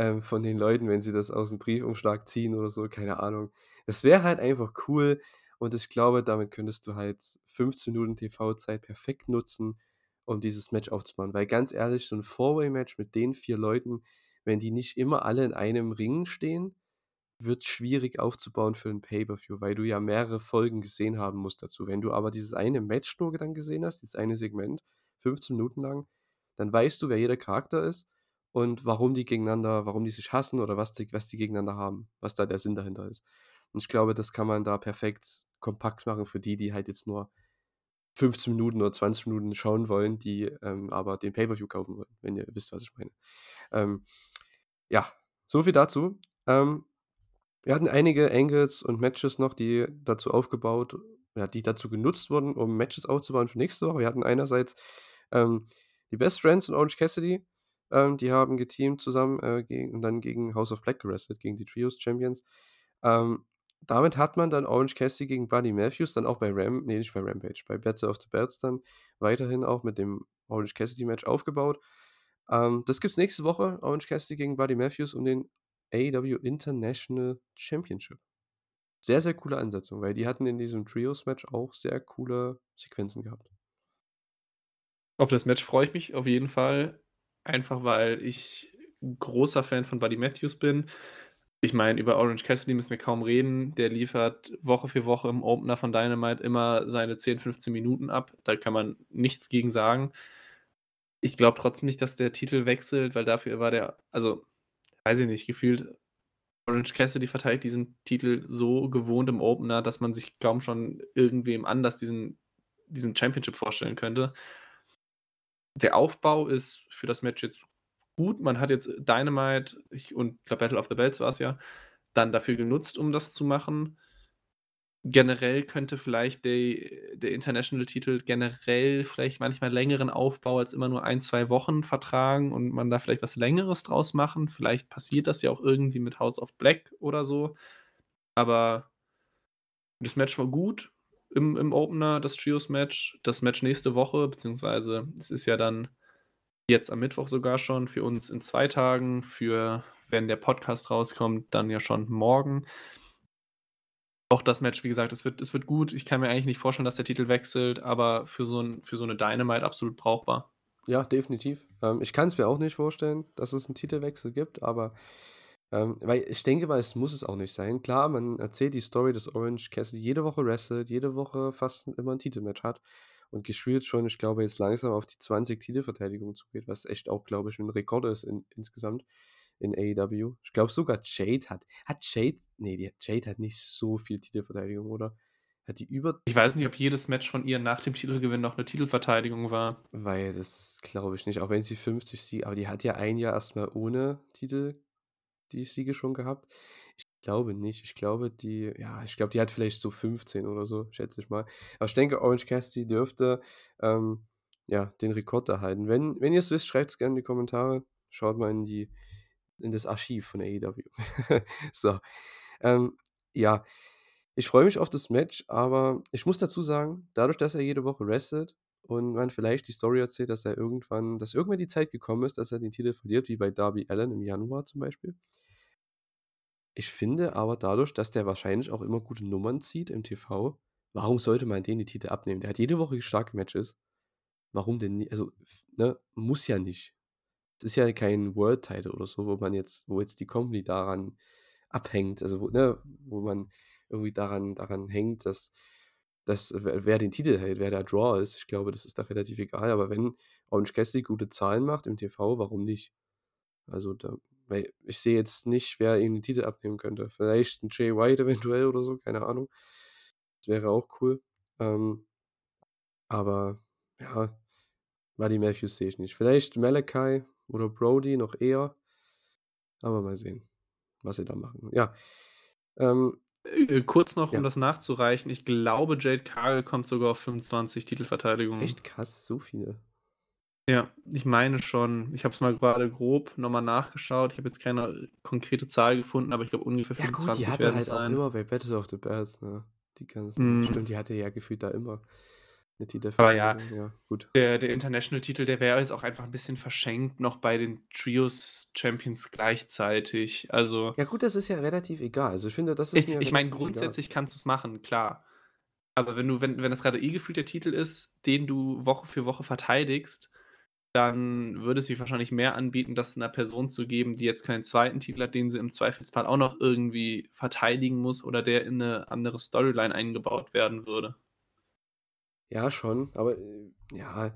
ähm, von den Leuten, wenn sie das aus dem Briefumschlag ziehen oder so, keine Ahnung. Das wäre halt einfach cool und ich glaube, damit könntest du halt 15 Minuten TV-Zeit perfekt nutzen, um dieses Match aufzubauen. Weil ganz ehrlich, so ein Four-Way-Match mit den vier Leuten, wenn die nicht immer alle in einem Ring stehen, wird schwierig aufzubauen für ein Pay-Per-View, weil du ja mehrere Folgen gesehen haben musst dazu. Wenn du aber dieses eine Match nur dann gesehen hast, dieses eine Segment, 15 Minuten lang, dann weißt du, wer jeder Charakter ist und warum die gegeneinander, warum die sich hassen oder was die, was die gegeneinander haben, was da der Sinn dahinter ist. Und ich glaube, das kann man da perfekt kompakt machen für die, die halt jetzt nur 15 Minuten oder 20 Minuten schauen wollen, die ähm, aber den Pay-Per-View kaufen wollen, wenn ihr wisst, was ich meine. Ähm, ja, so viel dazu. Ähm, wir hatten einige Angles und Matches noch, die dazu aufgebaut, ja, die dazu genutzt wurden, um Matches aufzubauen für nächste Woche. Wir hatten einerseits ähm, die Best Friends und Orange Cassidy, ähm, die haben geteamt zusammen äh, gegen, und dann gegen House of Black gerestet, gegen die Trios Champions. Ähm, damit hat man dann Orange Cassidy gegen Buddy Matthews, dann auch bei Ram, nee, nicht bei Rampage, bei Battle of the Belts dann weiterhin auch mit dem Orange Cassidy Match aufgebaut. Ähm, das gibt's nächste Woche, Orange Cassidy gegen Buddy Matthews um den AEW International Championship. Sehr, sehr coole Ansetzung, weil die hatten in diesem Trios-Match auch sehr coole Sequenzen gehabt. Auf das Match freue ich mich auf jeden Fall. Einfach weil ich großer Fan von Buddy Matthews bin. Ich meine, über Orange Cassidy müssen wir kaum reden. Der liefert Woche für Woche im Opener von Dynamite immer seine 10, 15 Minuten ab. Da kann man nichts gegen sagen. Ich glaube trotzdem nicht, dass der Titel wechselt, weil dafür war der also, weiß ich nicht, gefühlt Orange Cassidy verteidigt diesen Titel so gewohnt im Opener, dass man sich kaum schon irgendwem anders diesen diesen Championship vorstellen könnte. Der Aufbau ist für das Match jetzt gut. Man hat jetzt Dynamite und ich glaube Battle of the Belts war's ja, dann dafür genutzt, um das zu machen. Generell könnte vielleicht de der International-Titel generell vielleicht manchmal längeren Aufbau als immer nur 1, 2 Wochen vertragen und man da vielleicht was Längeres draus machen. Vielleicht passiert das ja auch irgendwie mit House of Black oder so. Aber das Match war gut im im Opener, das Trios-Match. Das Match nächste Woche, beziehungsweise es ist ja dann jetzt am Mittwoch sogar schon, für uns in 2 Tagen, für wenn der Podcast rauskommt, dann ja schon morgen. Auch das Match, wie gesagt, es wird es wird gut. Ich kann mir eigentlich nicht vorstellen, dass der Titel wechselt, aber für so 'n für so 'ne Dynamite absolut brauchbar. Ja, definitiv. Ähm, ich kann's mir auch nicht vorstellen, dass es 'n Titelwechsel gibt, aber, ähm weil ich denke mal, es muss es auch nicht sein. Klar, man erzählt die Story, dass Orange Cassidy jede Woche wrestelt, jede Woche fast immer 'n Titelmatch hat und gefühlt schon, ich glaube, jetzt langsam auf die 20 Titelverteidigungen zugeht, was echt auch, glaube ich, 'n Rekord ist in insgesamt in AEW. Ich glaube sogar Jade hat hat Jade ne, die Jade hat nicht so viel Titelverteidigung, oder? Hat die über Ich weiß nicht, ob jedes Match von ihr nach dem Titelgewinn noch 'ne Titelverteidigung war. Weil das glaube ich nicht, auch wenn sie 50 Sie aber die hat ja ein Jahr erst mal ohne Titel die Siege schon gehabt. Ich glaube nicht. Ich glaube, die ja, ich glaube, die hat vielleicht so 15 oder so, schätze ich mal. Aber ich denke, Orange Cassidy dürfte, ähm, ja, den Rekord erhalten. Wenn wenn ihr's wisst, schreibt's gerne in die Kommentare. Schaut mal in die in das Archiv von AEW. [laughs] So, ähm, ja, ich freue mich auf das Match, aber ich muss dazu sagen, dadurch, dass er jede Woche wrestelt und man vielleicht die Story erzählt, dass er irgendwann dass irgendwann die Zeit gekommen ist, dass er den Titel verliert, wie bei Darby Allin im Januar zum Beispiel. Ich finde aber dadurch, dass der wahrscheinlich auch immer gute Nummern zieht im TV, warum sollte man dem die Titel abnehmen? Der hat jede Woche starke Matches. Warum denn ni also, ne, muss ja nicht. Das ist ja kein World Title oder so, wo man jetzt wo jetzt die Company daran abhängt, also, wo ne, wo man irgendwie daran daran hängt, dass dass wer wer den Titel hält, wer der Draw ist. Ich glaube, das ist da relativ egal, aber wenn Orange Cassidy gute Zahlen macht im TV, warum nicht? Also, da weil ich sehe jetzt nicht, wer ihm den Titel abnehmen könnte. Vielleicht 'n Jay White [laughs] eventuell oder so, keine Ahnung. Das wäre auch cool. Ähm aber ja, Buddy Matthews sehe ich nicht. Vielleicht Malachi oder Brody noch eher. Aber mal sehen, was sie da machen. Ja, ähm Äh, kurz noch, um Ja. das nachzureichen. Ich glaube, Jade Cargill kommt sogar auf 25 Titelverteidigungen. Echt krass, so viele? Ja, ich meine schon. Ich habe es mal grade grob noch mal nachgeschaut. Ich habe jetzt keine, konkrete Zahl gefunden, aber ich glaube, ungefähr Ja gut, die 25 hatte halt auch sein. immer bei Battle of the Belts, ne? Die ganzen Mhm. stimmt, die hatte ja gefühlt da immer 'ne Aber ja, ja, gut. der der International-Titel, der wäre jetzt auch einfach 'n bisschen verschenkt noch bei den Trios-Champions gleichzeitig. Also Ja gut, das ist ja relativ egal. Also, ich finde, das ist Ich mir ich meine, relativ egal. grundsätzlich kannst du's machen, klar. Aber wenn du wenn wenn das grade eh gefühlt der Titel ist, den du Woche für Woche verteidigst, dann würde es sich wahrscheinlich mehr anbieten, das 'ner Person zu geben, die jetzt keinen 2. Titel hat, den sie im Zweifelsfall auch noch irgendwie verteidigen muss oder der in 'ne andere Storyline eingebaut werden würde. Ja, schon, aber, äh, ja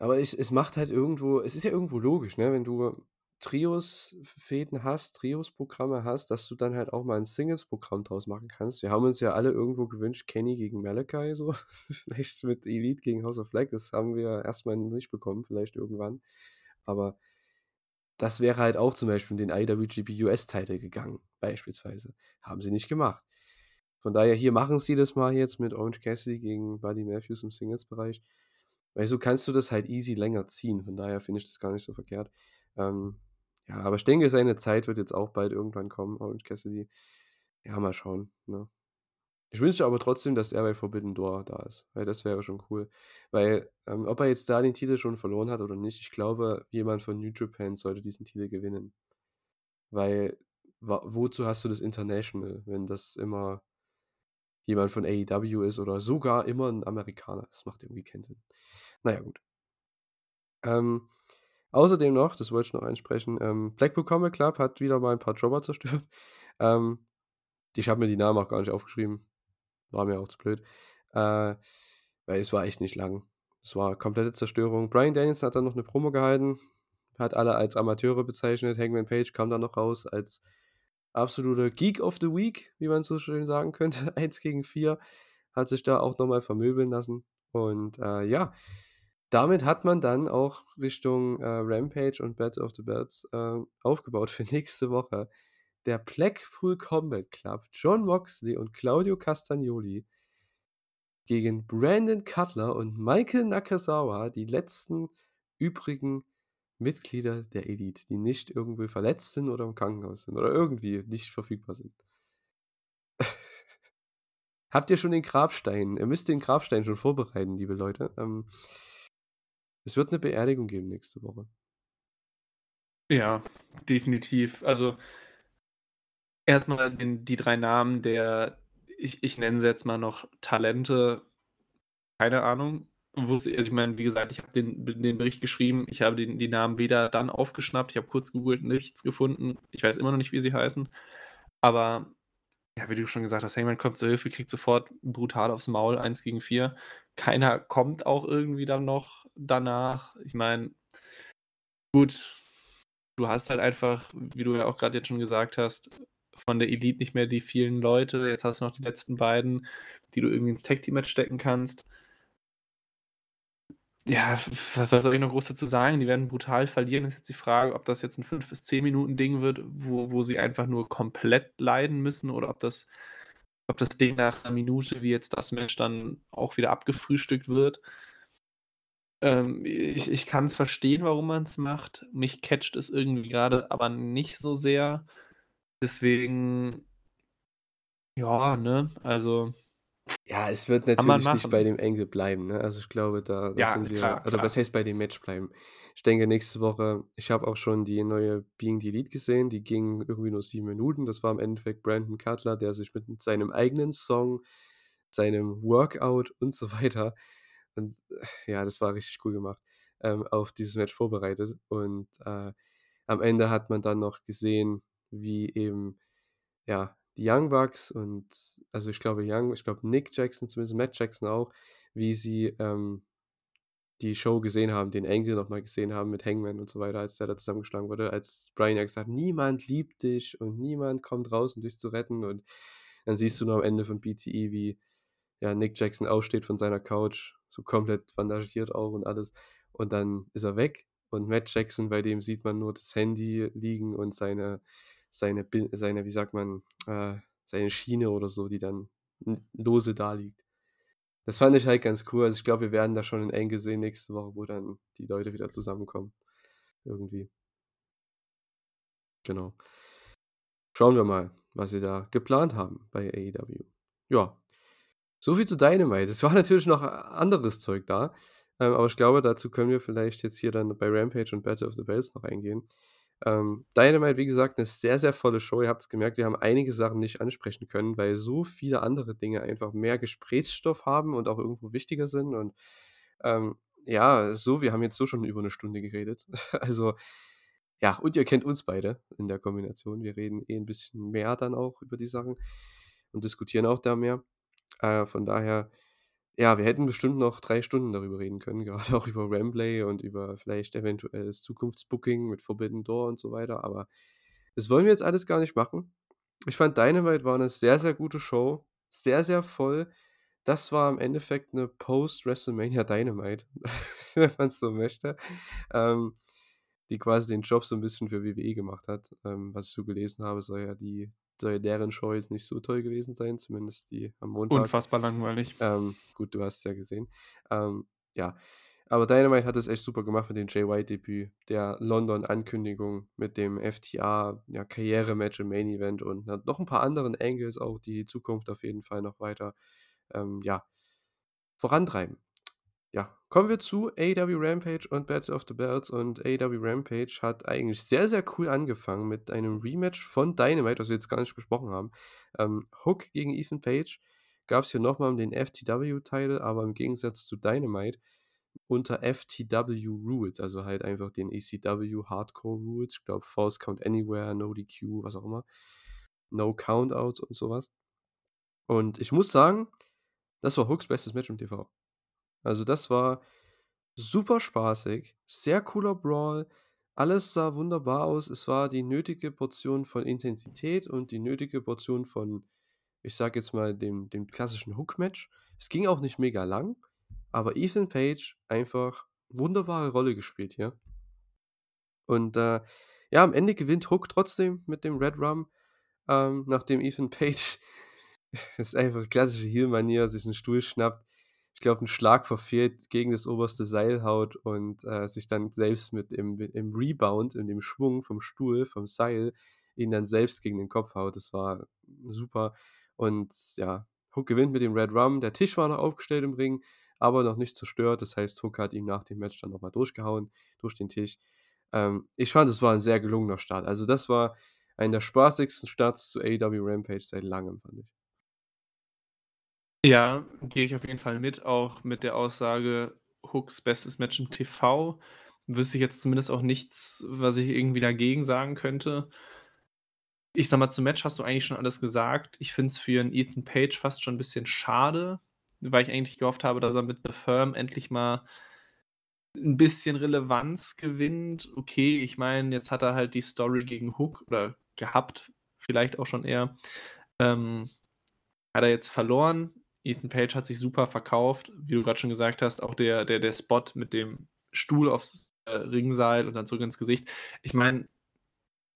aber ich es macht halt irgendwo es ist ja irgendwo logisch, ne, wenn du Trios F Fehden hast, Trios-Programme hast, dass du dann halt auch mal 'n Singles-Programm draus machen kannst. Wir haben uns ja alle irgendwo gewünscht, Kenny gegen Malachi so, [laughs] vielleicht mit Elite gegen House of Black. Das haben wir erst mal nicht bekommen, vielleicht irgendwann. Aber das wäre halt auch zum Beispiel in den IWGP US-Title gegangen, beispielsweise. Haben sie nicht gemacht. Von daher, hier machen sie das mal jetzt mit Orange Cassidy gegen Buddy Matthews im Singles-Bereich. Weil so kannst du das halt easy länger ziehen. Von daher finde ich das gar nicht so verkehrt. Ähm, ja, aber ich denke, seine Zeit wird jetzt auch bald irgendwann kommen, Orange Cassidy. Ja, mal schauen, ne? Ich wünschte aber trotzdem, dass er bei Forbidden Door da ist, weil das wäre schon cool. Weil, ähm, ob er jetzt da den Titel schon verloren hat oder nicht, ich glaube, jemand von New Japan sollte diesen Titel gewinnen. Weil wozu hast du das International, wenn das immer jemand von AEW ist oder sogar immer 'n Amerikaner? Das macht irgendwie keinen Sinn. Na ja, gut. Ähm, außerdem noch, das wollte ich noch ansprechen, ähm, Blackpool Combat Club hat wieder mal 'n paar Jobber zerstört. [laughs] Ähm, ich habe mir die Namen auch gar nicht aufgeschrieben. War mir auch zu blöd. Äh, weil es war echt nicht lang. Es war komplette Zerstörung. Bryan Danielson hat dann noch 'ne Promo gehalten, hat alle als Amateure bezeichnet. Hangman Page kam dann noch raus als absoluter Geek of the Week, wie man so schön sagen könnte. [laughs] 1 gegen 4. Hat sich da auch noch mal vermöbeln lassen. Und, äh, ja damit hat man dann auch Richtung, äh, Rampage und Battle of the Belts, äh, aufgebaut für [laughs] nächste Woche. Der Blackpool Combat Club, Jon Moxley und Claudio Castagnoli gegen Brandon Cutler und Michael Nakazawa, die letzten übrigen Mitglieder der Elite, die nicht irgendwie verletzt sind oder im Krankenhaus sind oder irgendwie nicht verfügbar sind. [laughs] Habt ihr schon den Grabstein? Ihr müsst den Grabstein schon vorbereiten, liebe Leute. Ähm, es wird eine Beerdigung geben nächste Woche. Ja, definitiv. Also erstmal die drei Namen der, ich, ich nenne sie jetzt mal noch Talente, keine Ahnung. Also ich meine, wie gesagt, ich habe den, den Bericht geschrieben, ich habe den, die Namen weder dann aufgeschnappt, ich habe kurz gegoogelt, nichts gefunden. Ich weiß immer noch nicht, wie sie heißen. Aber ja, wie du schon gesagt hast, Hangman kommt zur Hilfe, kriegt sofort brutal aufs Maul, 1 gegen 4. Keiner kommt auch irgendwie dann noch danach. Ich meine, gut, du hast halt einfach, wie du ja auch gerade jetzt schon gesagt hast, von der Elite nicht mehr die vielen Leute. Jetzt hast du noch die letzten beiden, die du irgendwie ins Tag-Team-Match stecken kannst. Ja, was, soll ich noch groß dazu sagen? Die werden brutal verlieren. Ist jetzt die Frage, ob das jetzt ein 5 bis 10 Minuten Ding wird, wo, wo sie einfach nur komplett leiden müssen oder ob das, ob das Ding nach einer Minute wie jetzt das Match dann auch wieder abgefrühstückt wird. Ähm, ich ich kann es verstehen, warum man es macht. Mich catcht es irgendwie gerade aber nicht so sehr. Deswegen ja, ne, also ja, es wird natürlich nicht bei dem Engel bleiben, ne? Also, ich glaube, da da Ja, sind wir klar, oder klar. was heißt bei dem Match bleiben? Ich denke, nächste Woche ich habe auch schon die neue Being the Elite gesehen, die ging irgendwie nur sieben Minuten. Das war im Endeffekt Brandon Cutler, der sich mit seinem eigenen Song, seinem Workout und so weiter und äh, ja, das war richtig cool gemacht, ähm, auf dieses Match vorbereitet und, äh, am Ende hat man dann noch gesehen, wie eben, ja, die Young Bucks und also ich glaube Young ich glaube Nick Jackson, zumindest Matt Jackson auch, wie sie, ähm, die Show gesehen haben, den Angle noch mal gesehen haben mit Hangman und so weiter, als der da zusammengeschlagen wurde, als Bryan ja gesagt hat: „Niemand liebt dich und niemand kommt raus, um dich zu retten.“ Und dann siehst du nur am Ende von BTE, wie, ja, Nick Jackson aufsteht von seiner Couch, so komplett bandagiert auch und alles. Und dann ist er weg und Matt Jackson, bei dem sieht man nur das Handy liegen und seine seine seine, wie sagt man, äh, seine Schiene oder so, die dann lose da liegt. Das fand ich halt ganz cool. Also, ich glaube, wir werden da schon 'n Angle sehen nächste Woche, wo dann die Leute wieder zusammenkommen irgendwie. Genau. Schauen wir mal, was sie da geplant haben bei AEW. Ja, so viel zu Dynamite. Es [laughs] war natürlich noch anderes Zeug da, ähm, aber ich glaube, dazu können wir vielleicht jetzt hier dann bei Rampage und Battle of the Bells noch eingehen. Ähm, Dynamite, wie gesagt, 'ne sehr, sehr volle Show. Ihr habt's gemerkt, wir haben einige Sachen nicht ansprechen können, weil so viele andere Dinge einfach mehr Gesprächsstoff haben und auch irgendwo wichtiger sind und, ähm, ja, so wir haben jetzt so schon über 'ne Stunde geredet. [laughs] Also, ja, und ihr kennt uns beide in der Kombination. Wir reden eh 'n bisschen mehr dann auch über die Sachen und diskutieren auch da mehr. Äh, von daher, ja, wir hätten bestimmt noch 3 Stunden darüber reden können, [laughs] gerade auch über Wembley und über vielleicht eventuelles Zukunftsbooking mit Forbidden Door und so weiter, aber das wollen wir jetzt alles gar nicht machen. Ich fand Dynamite war 'ne sehr, sehr gute Show, sehr, sehr voll. Das war im Endeffekt 'ne Post-WrestleMania Dynamite, [laughs] wenn man's so möchte, ähm, die quasi den Job so 'n bisschen für WWE gemacht hat. Ähm, was ich so gelesen habe, soll ja die soll deren Show jetzt nicht so toll gewesen sein, zumindest die am Montag. Unfassbar langweilig. Ähm, gut, du hast es ja gesehen. Ähm, ja, aber Dynamite hat es echt super gemacht mit dem Jay White-Debüt, der London-Ankündigung mit dem FTA, ja, Karrierematch im Main Event und noch 'n paar anderen Angles auch, die die Zukunft auf jeden Fall noch weiter, ähm, ja, vorantreiben. Ja, kommen wir zu AEW Rampage und Battle of the Belts und AEW Rampage hat eigentlich sehr, sehr cool angefangen mit einem Rematch von Dynamite, was wir jetzt gar nicht besprochen haben. Ähm, Hook gegen Ethan Page gab's hier noch mal um den FTW-Title, aber im Gegensatz zu Dynamite unter FTW Rules, also halt einfach den ECW Hardcore Rules. Ich glaube, False Count Anywhere, No DQ, was auch immer. No Countouts und so was. Und ich muss sagen, das war Hooks bestes Match im TV. Also, das war super spaßig, sehr cooler Brawl, alles sah wunderbar aus. Es war die nötige Portion von Intensität und die nötige Portion von, ich sage jetzt mal, dem dem klassischen Hook-Match. Es ging auch nicht mega lang, aber Ethan Page einfach wunderbare Rolle gespielt hier. Und, äh, ja, am Ende gewinnt Hook trotzdem mit dem Red Rum, ähm, nachdem Ethan [laughs] Page das ist einfach klassische Heel-Manier, sich 'n Stuhl schnappt, ich glaube, 'n Schlag verfehlt, gegen das oberste Seil haut und, äh, sich dann selbst mit im im Rebound, in dem Schwung vom Stuhl, vom Seil, ihn dann selbst gegen den Kopf haut. Das war super. Und ja, Hook gewinnt mit dem Red Rum. Der Tisch war noch aufgestellt im Ring, aber noch nicht zerstört. Das heißt, Hook hat ihn nach dem Match dann noch mal durchgehauen durch den Tisch. Ähm, ich fand, es war 'n sehr gelungener Start. Also, das war einer der spaßigsten Starts zu AEW Rampage seit Langem, fand ich. Ja, gehe ich auf jeden Fall mit, auch mit der Aussage, Hooks bestes Match im TV. Wüsste ich jetzt zumindest auch nichts, was ich irgendwie dagegen sagen könnte. Ich sage mal, zum Match hast du eigentlich schon alles gesagt. Ich finde es für 'n Ethan Page fast schon 'n bisschen schade, weil ich eigentlich gehofft habe, dass er mit The Firm endlich mal 'n bisschen Relevanz gewinnt. Okay, ich meine, jetzt hat er halt die Story gegen Hook oder gehabt, vielleicht auch schon eher. Ähm, hat er jetzt verloren. Ethan Page hat sich super verkauft, wie du grad schon gesagt hast, auch der der der Spot mit dem Stuhl aufs, äh, Ringseil und dann zurück ins Gesicht. Ich meine,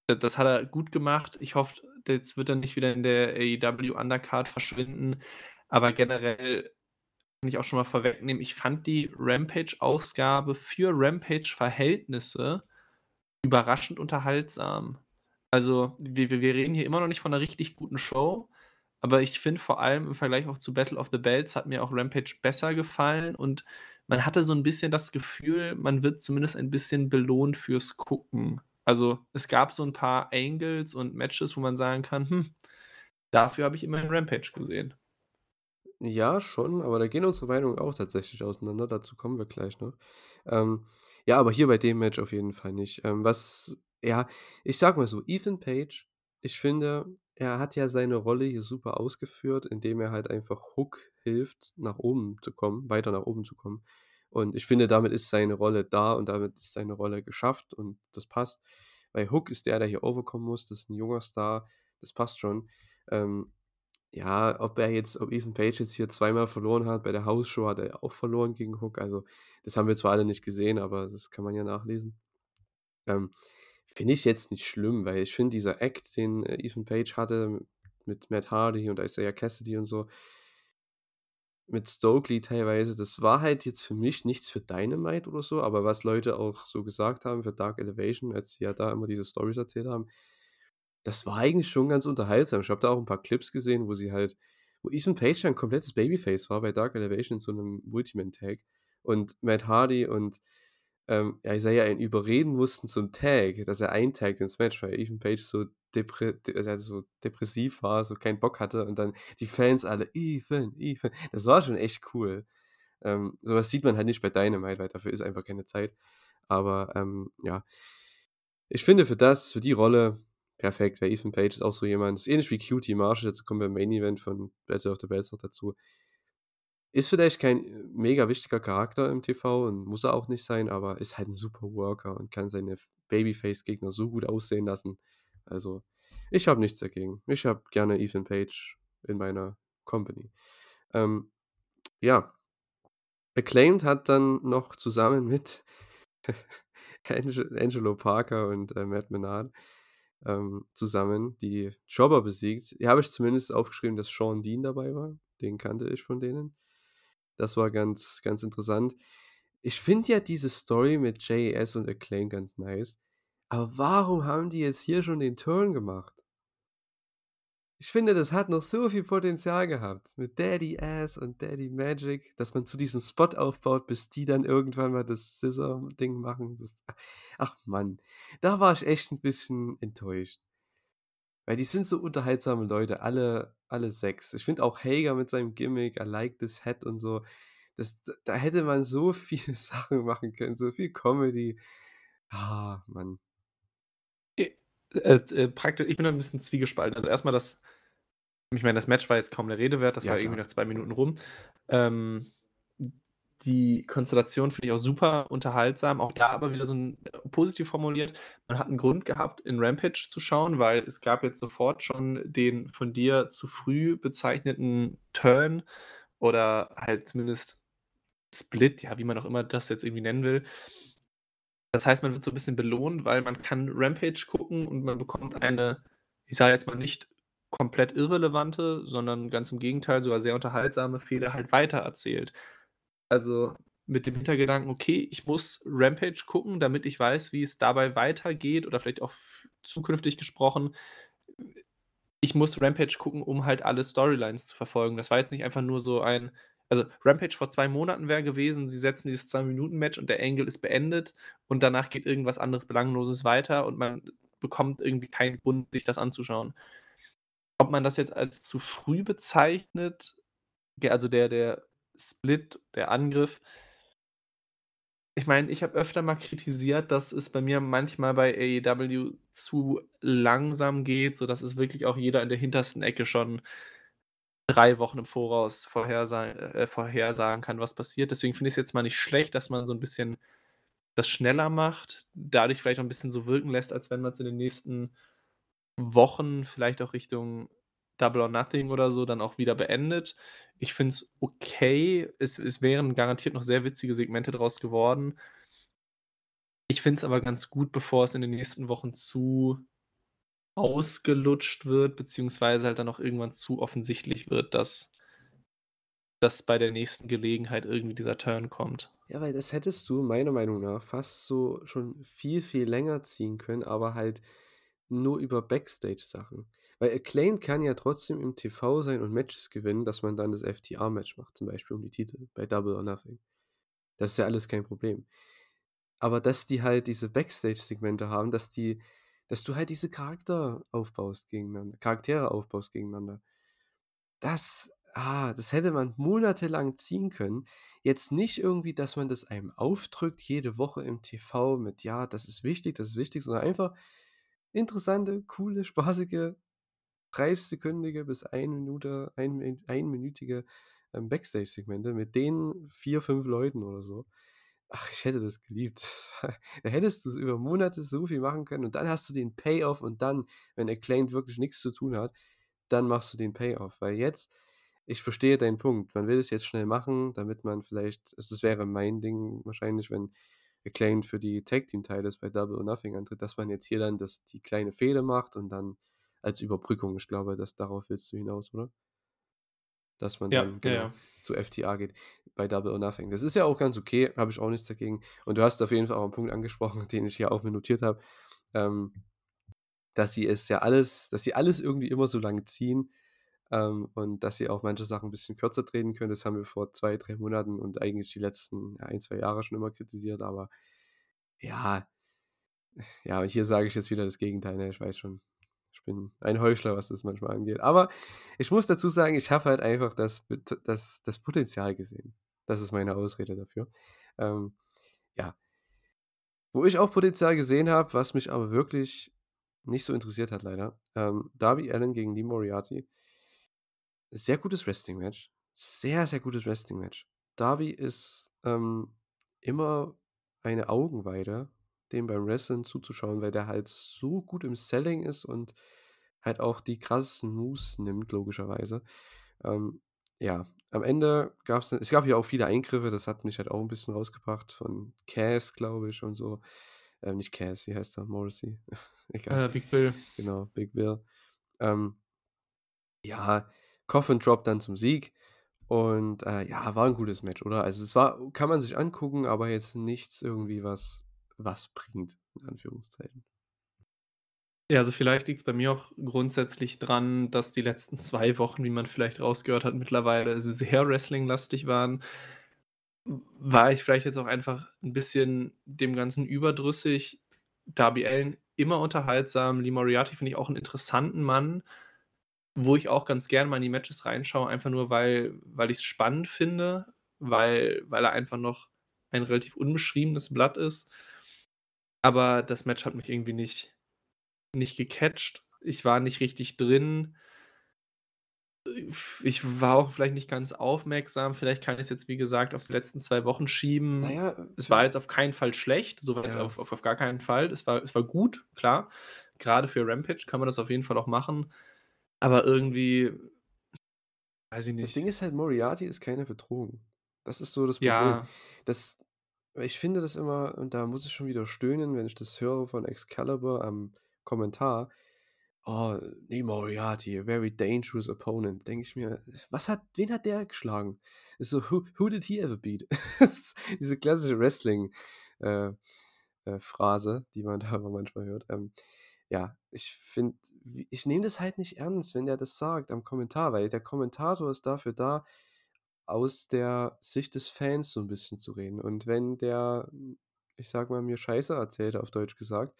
das hat er gut gemacht. Ich hoffe, jetzt wird er nicht wieder in der AEW Undercard verschwinden, aber generell kann ich auch schon mal vorwegnehmen, ich fand die Rampage-Ausgabe für Rampage-Verhältnisse überraschend unterhaltsam. Also, wir wir reden hier immer noch nicht von 'ner richtig guten Show, aber ich finde vor allem im Vergleich auch zu Battle of the Belts hat mir auch Rampage besser gefallen und man hatte so 'n bisschen das Gefühl, man wird zumindest ein bisschen belohnt fürs Gucken. Also, es gab so 'n paar Angles und Matches, wo man sagen kann: „Hm, dafür habe ich immerhin Rampage gesehen.“ Ja, schon, aber da gehen unsere Meinungen auch tatsächlich auseinander. Dazu kommen wir gleich noch. Ähm, ja, aber hier bei dem Match auf jeden Fall nicht. Ähm, was ja, ich sage mal so, Ethan Page, ich finde, er hat ja seine Rolle hier super ausgeführt, indem er halt einfach Hook hilft, nach oben zu kommen weiter nach oben zu kommen. Und ich finde, damit ist seine Rolle da und damit ist seine Rolle geschafft und das passt. Weil Hook ist der, der hier overkommen muss. Das ist 'n junger Star, das passt schon. Ähm, ja, ob er jetzt ob Ethan Page jetzt hier zweimal verloren hat bei der Hausshow hat er auch verloren gegen Hook. Also, das haben wir zwar alle nicht gesehen, aber das kann man ja nachlesen. Ähm, finde ich jetzt nicht schlimm, weil ich finde, dieser Act, den, äh, Ethan Page hatte mit Matt Hardy und Isiah Kassidy und so mit Stokely teilweise, das war halt jetzt für mich nichts für Dynamite oder so, aber was Leute auch so gesagt haben für Dark Elevation, als sie ja da immer diese Storys erzählt haben, das war eigentlich schon ganz unterhaltsam. Ich habe da auch 'n paar Clips gesehen, wo sie halt wo Ethan Page ja 'n komplettes Babyface war bei Dark Elevation in so 'nem Multi-Man-Tag und Matt Hardy und, ähm, ja, Isiah ihn überreden mussten zum Tag, dass er eintaggt ins Match, weil Ethan Page so depre de also, so depressiv war, so keinen Bock hatte und dann die Fans alle: „Ethan, Ethan.“ Das war schon echt cool. Ähm, so was sieht man halt nicht bei Dynamite, weil dafür ist einfach keine Zeit. Aber, ähm, ja. Ich finde für das für die Rolle perfekt, weil Ethan Page ist auch so jemand ist ähnlich wie QT Marshall, dazu kommen wir im Main Event von Battle of the Belts noch dazu. Ist vielleicht kein, äh, mega wichtiger Charakter im TV und muss er auch nicht sein, aber ist halt 'n super Worker und kann seine Babyface-Gegner so gut aussehen lassen. Also, ich habe nichts dagegen. Ich habe gerne Ethan Page in meiner Company. Ähm, ja. Acclaimed hat dann noch zusammen mit [laughs] Ange Angelo Parker und, äh, Matt Menard, ähm, zusammen die Jobber besiegt. Hier habe ich zumindest aufgeschrieben, dass Shawn Dean dabei war. Den kannte ich von denen. Das war ganz ganz interessant. Ich finde ja diese Story mit JAS und Acclaimed ganz nice, aber warum haben die jetzt hier schon den Turn gemacht? Ich finde, das hat noch so viel Potenzial gehabt mit Daddy Ass und Daddy Magic, dass man zu diesem Spot aufbaut, bis die dann irgendwann mal das Scissor-Ding machen. Das ach Mann, da war ich echt 'n bisschen enttäuscht. Weil die sind so unterhaltsame Leute, alle alle 6. Ich finde auch Hager mit seinem Gimmick, I like this hat und so, das da hätte man so [laughs] viele Sachen machen können, so viel Comedy. Ah, Mann. Äh, äh, äh, prakti ich bin da 'n bisschen zwiegespalten. Also, erst mal das ich meine, das Match war jetzt kaum der Rede wert, das Ja, war irgendwie klar. nach 2 Minuten rum. Ähm, die Konstellation finde ich auch super unterhaltsam, auch da aber wieder so 'n positiv formuliert, man hat 'n Grund gehabt, in Rampage zu schauen, weil es gab jetzt sofort schon den von dir zu früh bezeichneten Turn oder halt zumindest Split, ja, wie man auch immer das jetzt irgendwie nennen will. Das heißt, man wird so 'n bisschen belohnt, weil man kann Rampage gucken und man bekommt eine, ich sage jetzt mal nicht komplett irrelevante, sondern ganz im Gegenteil, sogar sehr unterhaltsame Fehde halt weitererzählt. Also, mit dem Hintergedanken: „Okay, ich muss Rampage gucken, damit ich weiß, wie es dabei weitergeht“ oder vielleicht auch zukünftig gesprochen, ich muss Rampage gucken, um halt alle Storylines zu verfolgen. Das war jetzt nicht einfach nur so ein also, Rampage vor 2 Monaten wäre gewesen, sie setzen dieses 2-Minuten-Match und der Angle ist beendet und danach geht irgendwas anderes Belangloses weiter und man bekommt irgendwie keinen Grund, sich das anzuschauen. Ob man das jetzt als zu früh bezeichnet, also der der Split, der Angriff ich meine, ich habe öfter mal kritisiert, dass es bei mir manchmal bei AEW zu langsam geht, sodass es wirklich auch jeder in der hintersten Ecke schon 3 Wochen im Voraus vorhersa äh, vorhersagen kann, was passiert. Deswegen finde ich's jetzt mal nicht schlecht, dass man so 'n bisschen das schneller macht, dadurch vielleicht auch 'n bisschen so wirken lässt, als wenn man's in den nächsten Wochen vielleicht auch Richtung Double or Nothing oder so dann auch wieder beendet. Ich finde es okay. Es wären garantiert noch sehr witzige Segmente draus geworden. Ich finde es aber ganz gut, bevor es in den nächsten Wochen zu ausgelutscht wird, beziehungsweise halt dann auch irgendwann zu offensichtlich wird, dass dass bei der nächsten Gelegenheit irgendwie dieser Turn kommt. Ja, weil das hättest du meiner Meinung nach fast so schon viel, viel länger ziehen können, aber halt nur über Backstage-Sachen. Weil Acclaimed kann ja trotzdem im TV sein und Matches gewinnen, dass man dann das FTR-Match macht, zum Beispiel um die Titel bei Double or Nothing. Das ist ja alles kein Problem. Aber dass die halt diese Backstage-Segmente haben, dass die dass du halt diese Charakter aufbaust gegeneinander Charaktere aufbaust gegeneinander. Das ah, das hätte man monatelang ziehen können. Jetzt nicht irgendwie, dass man das einem aufdrückt jede Woche im TV mit: „Ja, das ist wichtig, das ist wichtig“, sondern einfach interessante, coole, spaßige, 30-sekündige bis 1 Minute ein min einminütige, ähm, Backstage-Segmente mit den 4, 5 Leuten oder so. Ach, ich hätte das geliebt. [laughs] Da hättest du's über Monate so viel machen können und dann hast du den Payoff und dann, wenn Acclaimed wirklich nix zu tun hat, dann machst du den Payoff. Weil jetzt ich verstehe deinen Punkt. Man will es jetzt schnell machen, damit man vielleicht also, das wäre mein Ding wahrscheinlich, wenn Acclaimed für die Tag-Team-Titles bei Double or Nothing antritt, dass man jetzt hier dann das die kleine Fehde macht und dann als Überbrückung. Ich glaube, das darauf willst du hinaus, oder? Dass man Ja, dann ja, genau ja. zu FTR geht bei Double or Nothing. Das ist ja auch ganz okay, habe ich auch nichts dagegen. Und du hast auf jeden Fall auch 'n Punkt angesprochen, [laughs] den ich hier auch mir notiert habe, ähm, dass sie es ja alles dass sie alles irgendwie immer so lang ziehen, ähm, und dass sie auch manche Sachen 'n bisschen kürzer treten können. Das haben wir vor 2, 3 Monaten und eigentlich die letzten, ja, 1, 2 Jahre schon immer kritisiert, aber ja ja, und hier sage ich jetzt wieder das Gegenteil, ne? Ich weiß schon. Ich bin ein Heuchler, was das manchmal angeht. Aber ich muss dazu sagen, ich habe halt einfach das das das Potenzial gesehen. Das ist meine Ausrede dafür. Ähm, ja. Wo ich auch Potenzial gesehen habe, was mich aber wirklich nicht so interessiert hat leider, ähm, Darby Allin gegen Lee Moriarty. Sehr gutes Wrestling-Match. Sehr, sehr gutes Wrestling-Match. Darby ist, ähm, immer eine Augenweide, dem beim Wrestlen zuzuschauen, weil der halt so gut im Selling ist und halt auch die krassesten Moves nimmt, logischerweise. Ähm, ja, am Ende gab's 'ne es gab ja auch viele Eingriffe, das hat mich halt auch 'n bisschen rausgebracht von Cass, glaube ich und so. Ähm, nicht Cass, wie heißt er? Morrissey? [laughs] Egal. Äh, Big Bill. Genau, Big Bill. Ähm ja, Coffin Drop dann zum Sieg und, äh, ja, war 'n gutes Match, oder? Also, es war kann man sich angucken, aber jetzt nichts irgendwie, was was bringt, in Anführungszeichen. Ja, also, vielleicht liegt's bei mir auch grundsätzlich dran, dass die letzten 2 Wochen, wie man vielleicht rausgehört hat, mittlerweile sehr wrestlinglastig waren. War ich vielleicht jetzt auch einfach 'n bisschen dem Ganzen überdrüssig. Darby Allin immer unterhaltsam. Lee Moriarty finde ich auch 'n interessanten Mann, wo ich auch ganz gern mal in die Matches reinschaue, einfach nur, weil weil ich's spannend finde, weil weil er einfach noch ein relativ unbeschriebenes Blatt ist. Aber das Match hat mich irgendwie nicht nicht gecatcht. Ich war nicht richtig drin. Ich war auch vielleicht nicht ganz aufmerksam. Vielleicht kann ich's jetzt, wie gesagt, auf die letzten 2 Wochen schieben. ja, äh, Es war jetzt auf keinen Fall schlecht, so weit Ja. auf auf auf gar keinen Fall. Es war es war gut, klar. Grade für Rampage kann man das auf jeden Fall auch machen. Aber irgendwie weiß ich Das Ding nicht. ist halt, Moriarty ist keine Bedrohung. Das ist so das Problem. Ja. Das ich finde das immer und da muss ich schon wieder stöhnen, wenn ich das höre von Excalibur am Kommentar. „Oh, Lee Moriarty, a very dangerous opponent.“ Denke ich mir: „Was hat wen hat der geschlagen?“ Ist so: „Who who did he ever beat?“ [laughs] Das ist diese klassische Wrestling, äh, äh, die man [laughs] da aber manchmal hört. Ähm, ja, ich finde ich nehme das halt nicht ernst, wenn der das sagt am Kommentar, weil der Kommentator ist dafür da, aus der Sicht des Fans so ein bisschen zu reden. Und wenn der, ich sage mal, mir Scheiße erzählt, auf Deutsch gesagt,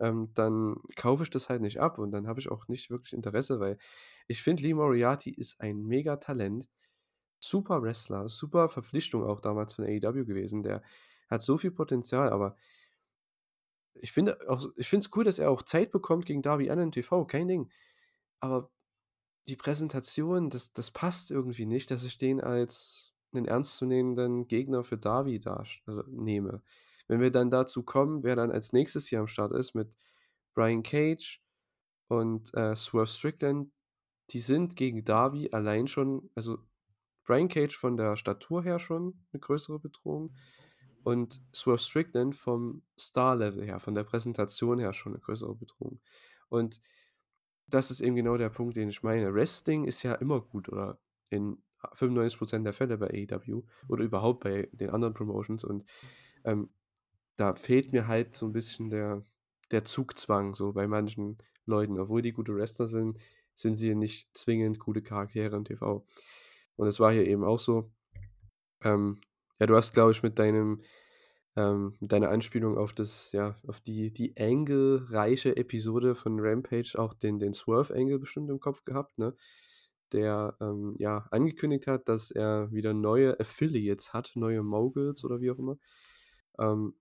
ähm, dann kaufe ich das halt nicht ab und dann habe ich auch nicht wirklich Interesse, weil ich finde, Lee Moriarty ist ein Mega-Talent. Super Wrestler, super Verpflichtung auch damals von AEW gewesen. Der hat so viel Potenzial, aber ich finde ich finde es cool, dass er auch Zeit bekommt gegen Darby Allin TV, kein Ding. Aber die Präsentation, das das passt irgendwie nicht, dass ich den als einen ernstzunehmenden Gegner für Darby darst also, nehme. Wenn wir dann dazu kommen, wer dann als Nächstes hier am Start ist mit Brian Cage und, äh, Swerve Strickland, die sind gegen Darby allein schon also, Brian Cage von der Statur her schon eine größere Bedrohung und Swerve Strickland vom Star-Level her, von der Präsentation her schon eine größere Bedrohung. Und das ist eben genau der Punkt, den ich meine. Wrestling ist ja immer gut oder in 95% der Fälle bei AEW oder überhaupt bei den anderen Promotions und, ähm, da fehlt mir halt so ein bisschen der der Zugzwang so bei manchen Leuten. Obwohl die gute Wrestler sind, sind sie nicht zwingend gute Charaktere im TV. Und es war hier eben auch so. Ähm, ja, du hast, glaube ich, mit deinem ähm, mit deiner Anspielung auf das ja, auf die die Angle-reiche Episode von Rampage auch den den Swerve-Angle bestimmt im Kopf gehabt, ne? Der, ähm, ja, angekündigt hat, dass er wieder neue Affiliates hat, neue Moguls oder wie auch immer. Ähm,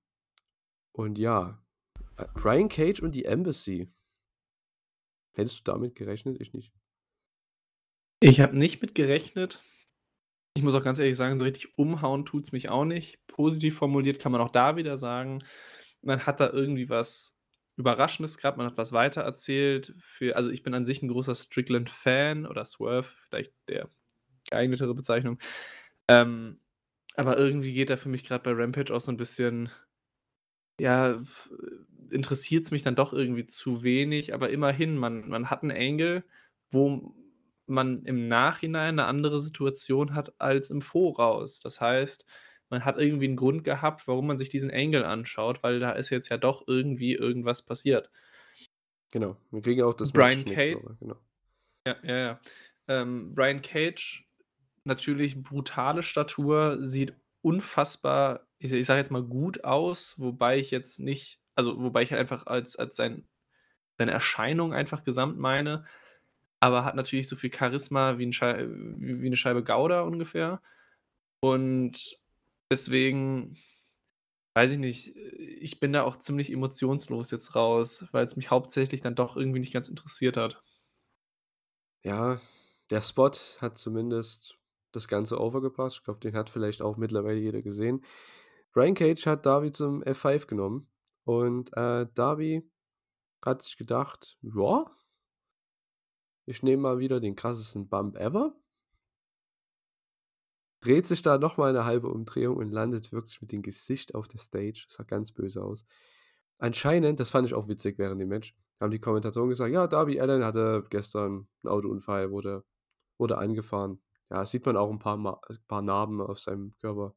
und ja, äh, Brian Cage und die Embassy. Hättest du damit gerechnet? Ich nicht. Ich habe nicht mit gerechnet. Ich muss auch ganz ehrlich sagen, so richtig umhauen tut es mich auch nicht. Positiv formuliert kann man auch da wieder sagen, man hat da irgendwie was Überraschendes gehabt, man hat was weitererzählt für also, ich bin an sich ein großer Strickland-Fan oder Swerve, vielleicht der geeignetere Bezeichnung. Ähm, aber irgendwie geht da für mich gerade bei Rampage auch so ein bisschen ja, interessiert es mich dann doch irgendwie zu wenig, aber immerhin, man man hat 'n Angle, wo man im Nachhinein 'ne andere Situation hat als im Voraus. Das heißt, man hat irgendwie 'n Grund gehabt, warum man sich diesen Angle anschaut, weil da ist jetzt ja doch irgendwie irgendwas passiert. Genau, wir kriegen auch das Brian Cage genau. ja, ja, ja. Ähm, Brian Cage, natürlich brutale Statur, sieht unfassbar, ich ich sage jetzt mal, gut aus, wobei ich jetzt nicht also, wobei ich halt einfach als als sein seine Erscheinung einfach gesamt meine, aber hat natürlich so viel Charisma wie 'n Schei wie wie 'ne Scheibe Gouda ungefähr. Und deswegen weiß ich nicht, ich bin da auch ziemlich emotionslos jetzt raus, weil's mich hauptsächlich dann doch irgendwie nicht ganz interessiert hat. Ja, der Spot hat zumindest das Ganze overgebracht. Ich glaube, den hat vielleicht auch mittlerweile jeder gesehen. Brian Cage hat Darby zum F5 genommen und, äh, Darby hat sich gedacht: „Ja, ich nehme mal wieder den krassesten Bump ever.“ Dreht sich da noch mal 'ne halbe Umdrehung und landet wirklich mit dem Gesicht auf der Stage. Sah ganz böse aus. Anscheinend, das fand ich auch witzig während dem Match, haben die Kommentatoren gesagt: „Ja, Darby Allin hatte gestern 'n Autounfall, wurde wurde angefahren.“ Ja, sieht man auch 'n paar Ma paar Narben auf seinem Körper.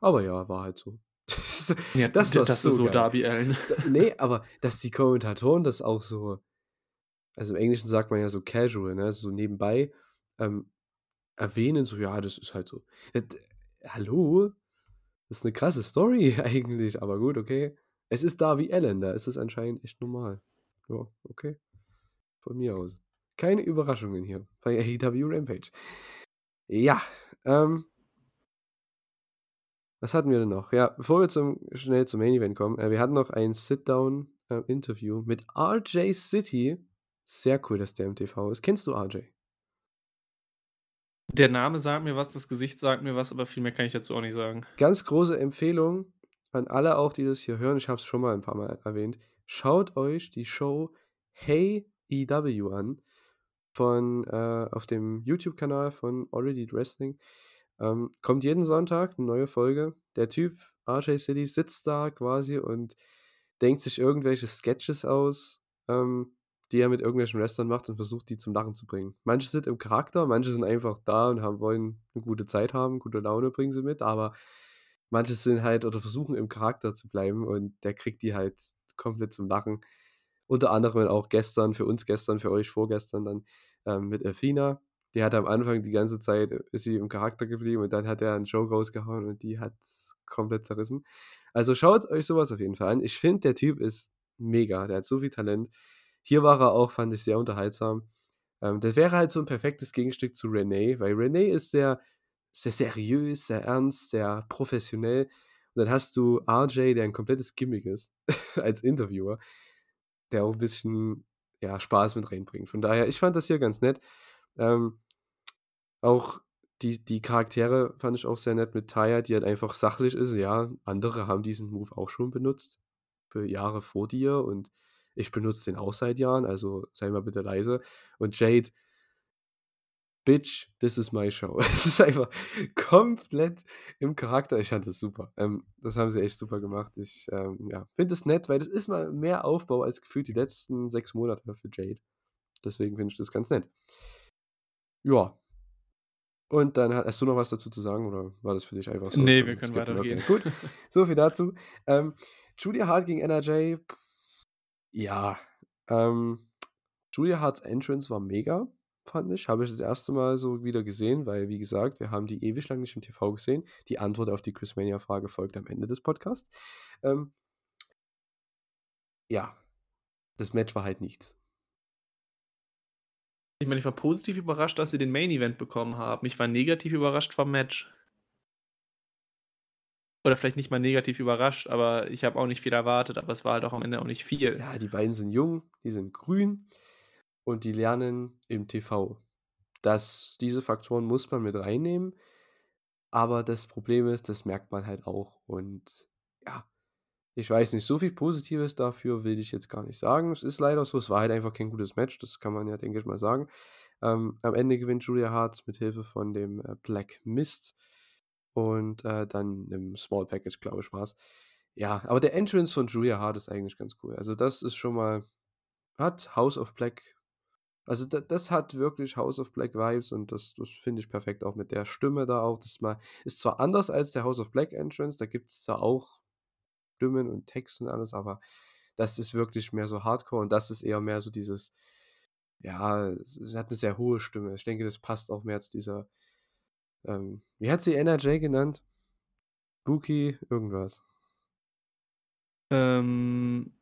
Aber ja, war halt so. [laughs] Das Ja, das das so ist so geil. Darby Allin. D ne, aber dass die Kommentatoren das auch so also, im Englischen sagt man ja so casual, ne, so nebenbei, ähm, erwähnen, so: „Ja, das ist halt so.“ Äh, d hallo? Das ist 'ne krasse Story [laughs] eigentlich, aber gut, okay. Es ist Darby Allin, da ist es anscheinend echt normal. Ja, okay. Von mir aus. Keine Überraschungen hier bei AEW Rampage. Ja, ähm was hatten wir denn noch? Ja, bevor wir zum schnell zum Main Event kommen, äh, wir hatten noch ein Sit-Down, äh, mit RJ City. Sehr cool, dass der im TV ist. Kennst du RJ? Der Name sagt mir was, das Gesicht sagt mir was, aber viel mehr kann ich dazu auch nicht sagen. Ganz große Empfehlung an alle auch, die das hier hören. Ich habe es schon mal ein paar Mal erwähnt. Schaut euch die Show Hey EW an von, äh auf dem YouTube-Kanal von Elite Wrestling. Ähm, kommt jeden Sonntag eine neue Folge. Der Typ, RJ City, sitzt da quasi und denkt sich irgendwelche Sketches aus, ähm, die er mit irgendwelchen Wrestlern macht und versucht, die zum Lachen zu bringen. Manche sind im Charakter, manche sind einfach da und haben, wollen eine gute Zeit haben, gute Laune bringen sie mit, aber manche sind halt oder versuchen im Charakter zu bleiben und der kriegt die halt komplett zum Lachen. Unter anderem auch gestern, für uns gestern, für euch vorgestern dann ähm, mit Elfina. Die hat am Anfang die ganze Zeit, ist sie im Charakter geblieben und dann hat er einen Show rausgehauen und die hat komplett zerrissen. Also schaut euch sowas auf jeden Fall an. Ich finde, der Typ ist mega, der hat so viel Talent. Hier war er auch, fand ich sehr unterhaltsam. Ähm, das wäre halt so ein perfektes Gegenstück zu Renee, weil Renee ist sehr, sehr seriös, sehr ernst, sehr professionell. Und dann hast du RJ, der ein komplettes Gimmick ist, [laughs] als Interviewer, der auch ein bisschen ja, Spaß mit reinbringt. Von daher, ich fand das hier ganz nett. Ähm, auch die, die Charaktere fand ich auch sehr nett mit Taya, die halt einfach sachlich ist. Ja, andere haben diesen Move auch schon benutzt. Für Jahre vor dir und ich benutze den auch seit Jahren, also sei mal bitte leise. Und Jade, Bitch, this is my show. [laughs] Es ist einfach komplett im Charakter. Ich fand das super. Ähm, das haben sie echt super gemacht. Ich ähm, ja, finde es nett, weil das ist mal mehr Aufbau als gefühlt die letzten sechs Monate für Jade. Deswegen finde ich das ganz nett. Ja. Und dann hast du noch was dazu zu sagen oder war das für dich einfach so? Nee, wir können weitergehen. Okay, gut. [laughs] So viel dazu. Ähm, Julia Hart gegen NRJ. Ja. Ähm, Julia Harts Entrance war mega fand ich. Habe ich das erste Mal so wieder gesehen, weil, wie gesagt, wir haben die ewig lang nicht im TV gesehen. Die Antwort auf die Chrismania-Frage folgt am Ende des Podcasts. Ähm, ja, das Match war halt nichts. Ich meine, ich war positiv überrascht, dass sie den Main Event bekommen haben. Ich war negativ überrascht vom Match. Oder vielleicht nicht mal negativ überrascht, aber ich habe auch nicht viel erwartet, aber es war halt auch am Ende auch nicht viel. Ja, die beiden sind jung, die sind grün und die lernen im TV. Das, diese Faktoren muss man mit reinnehmen, aber das Problem ist, das merkt man halt auch. Und ja, ich weiß nicht, so viel Positives dafür will ich jetzt gar nicht sagen. Es ist leider so, es war halt einfach kein gutes Match, das kann man ja, denke ich mal, sagen. Ähm, am Ende gewinnt Julia Hart mit Hilfe von dem äh, Black Mist und äh, dann im Small Package, glaube ich, war es. Ja, aber der Entrance von Julia Hart ist eigentlich ganz cool. Also, das ist schon mal, hat House of Black also da, das hat wirklich House of Black Vibes und das, das finde ich perfekt auch mit der Stimme da auch. Das mal, ist zwar anders als der House of Black Entrance, da gibt es zwar auch Stimmen und Text und alles, aber das ist wirklich mehr so Hardcore und das ist eher mehr so dieses, ja, es hat eine sehr hohe Stimme. Ich denke, das passt auch mehr zu dieser, ähm, wie hat sie NRJ genannt? Spooky, irgendwas. Ähm,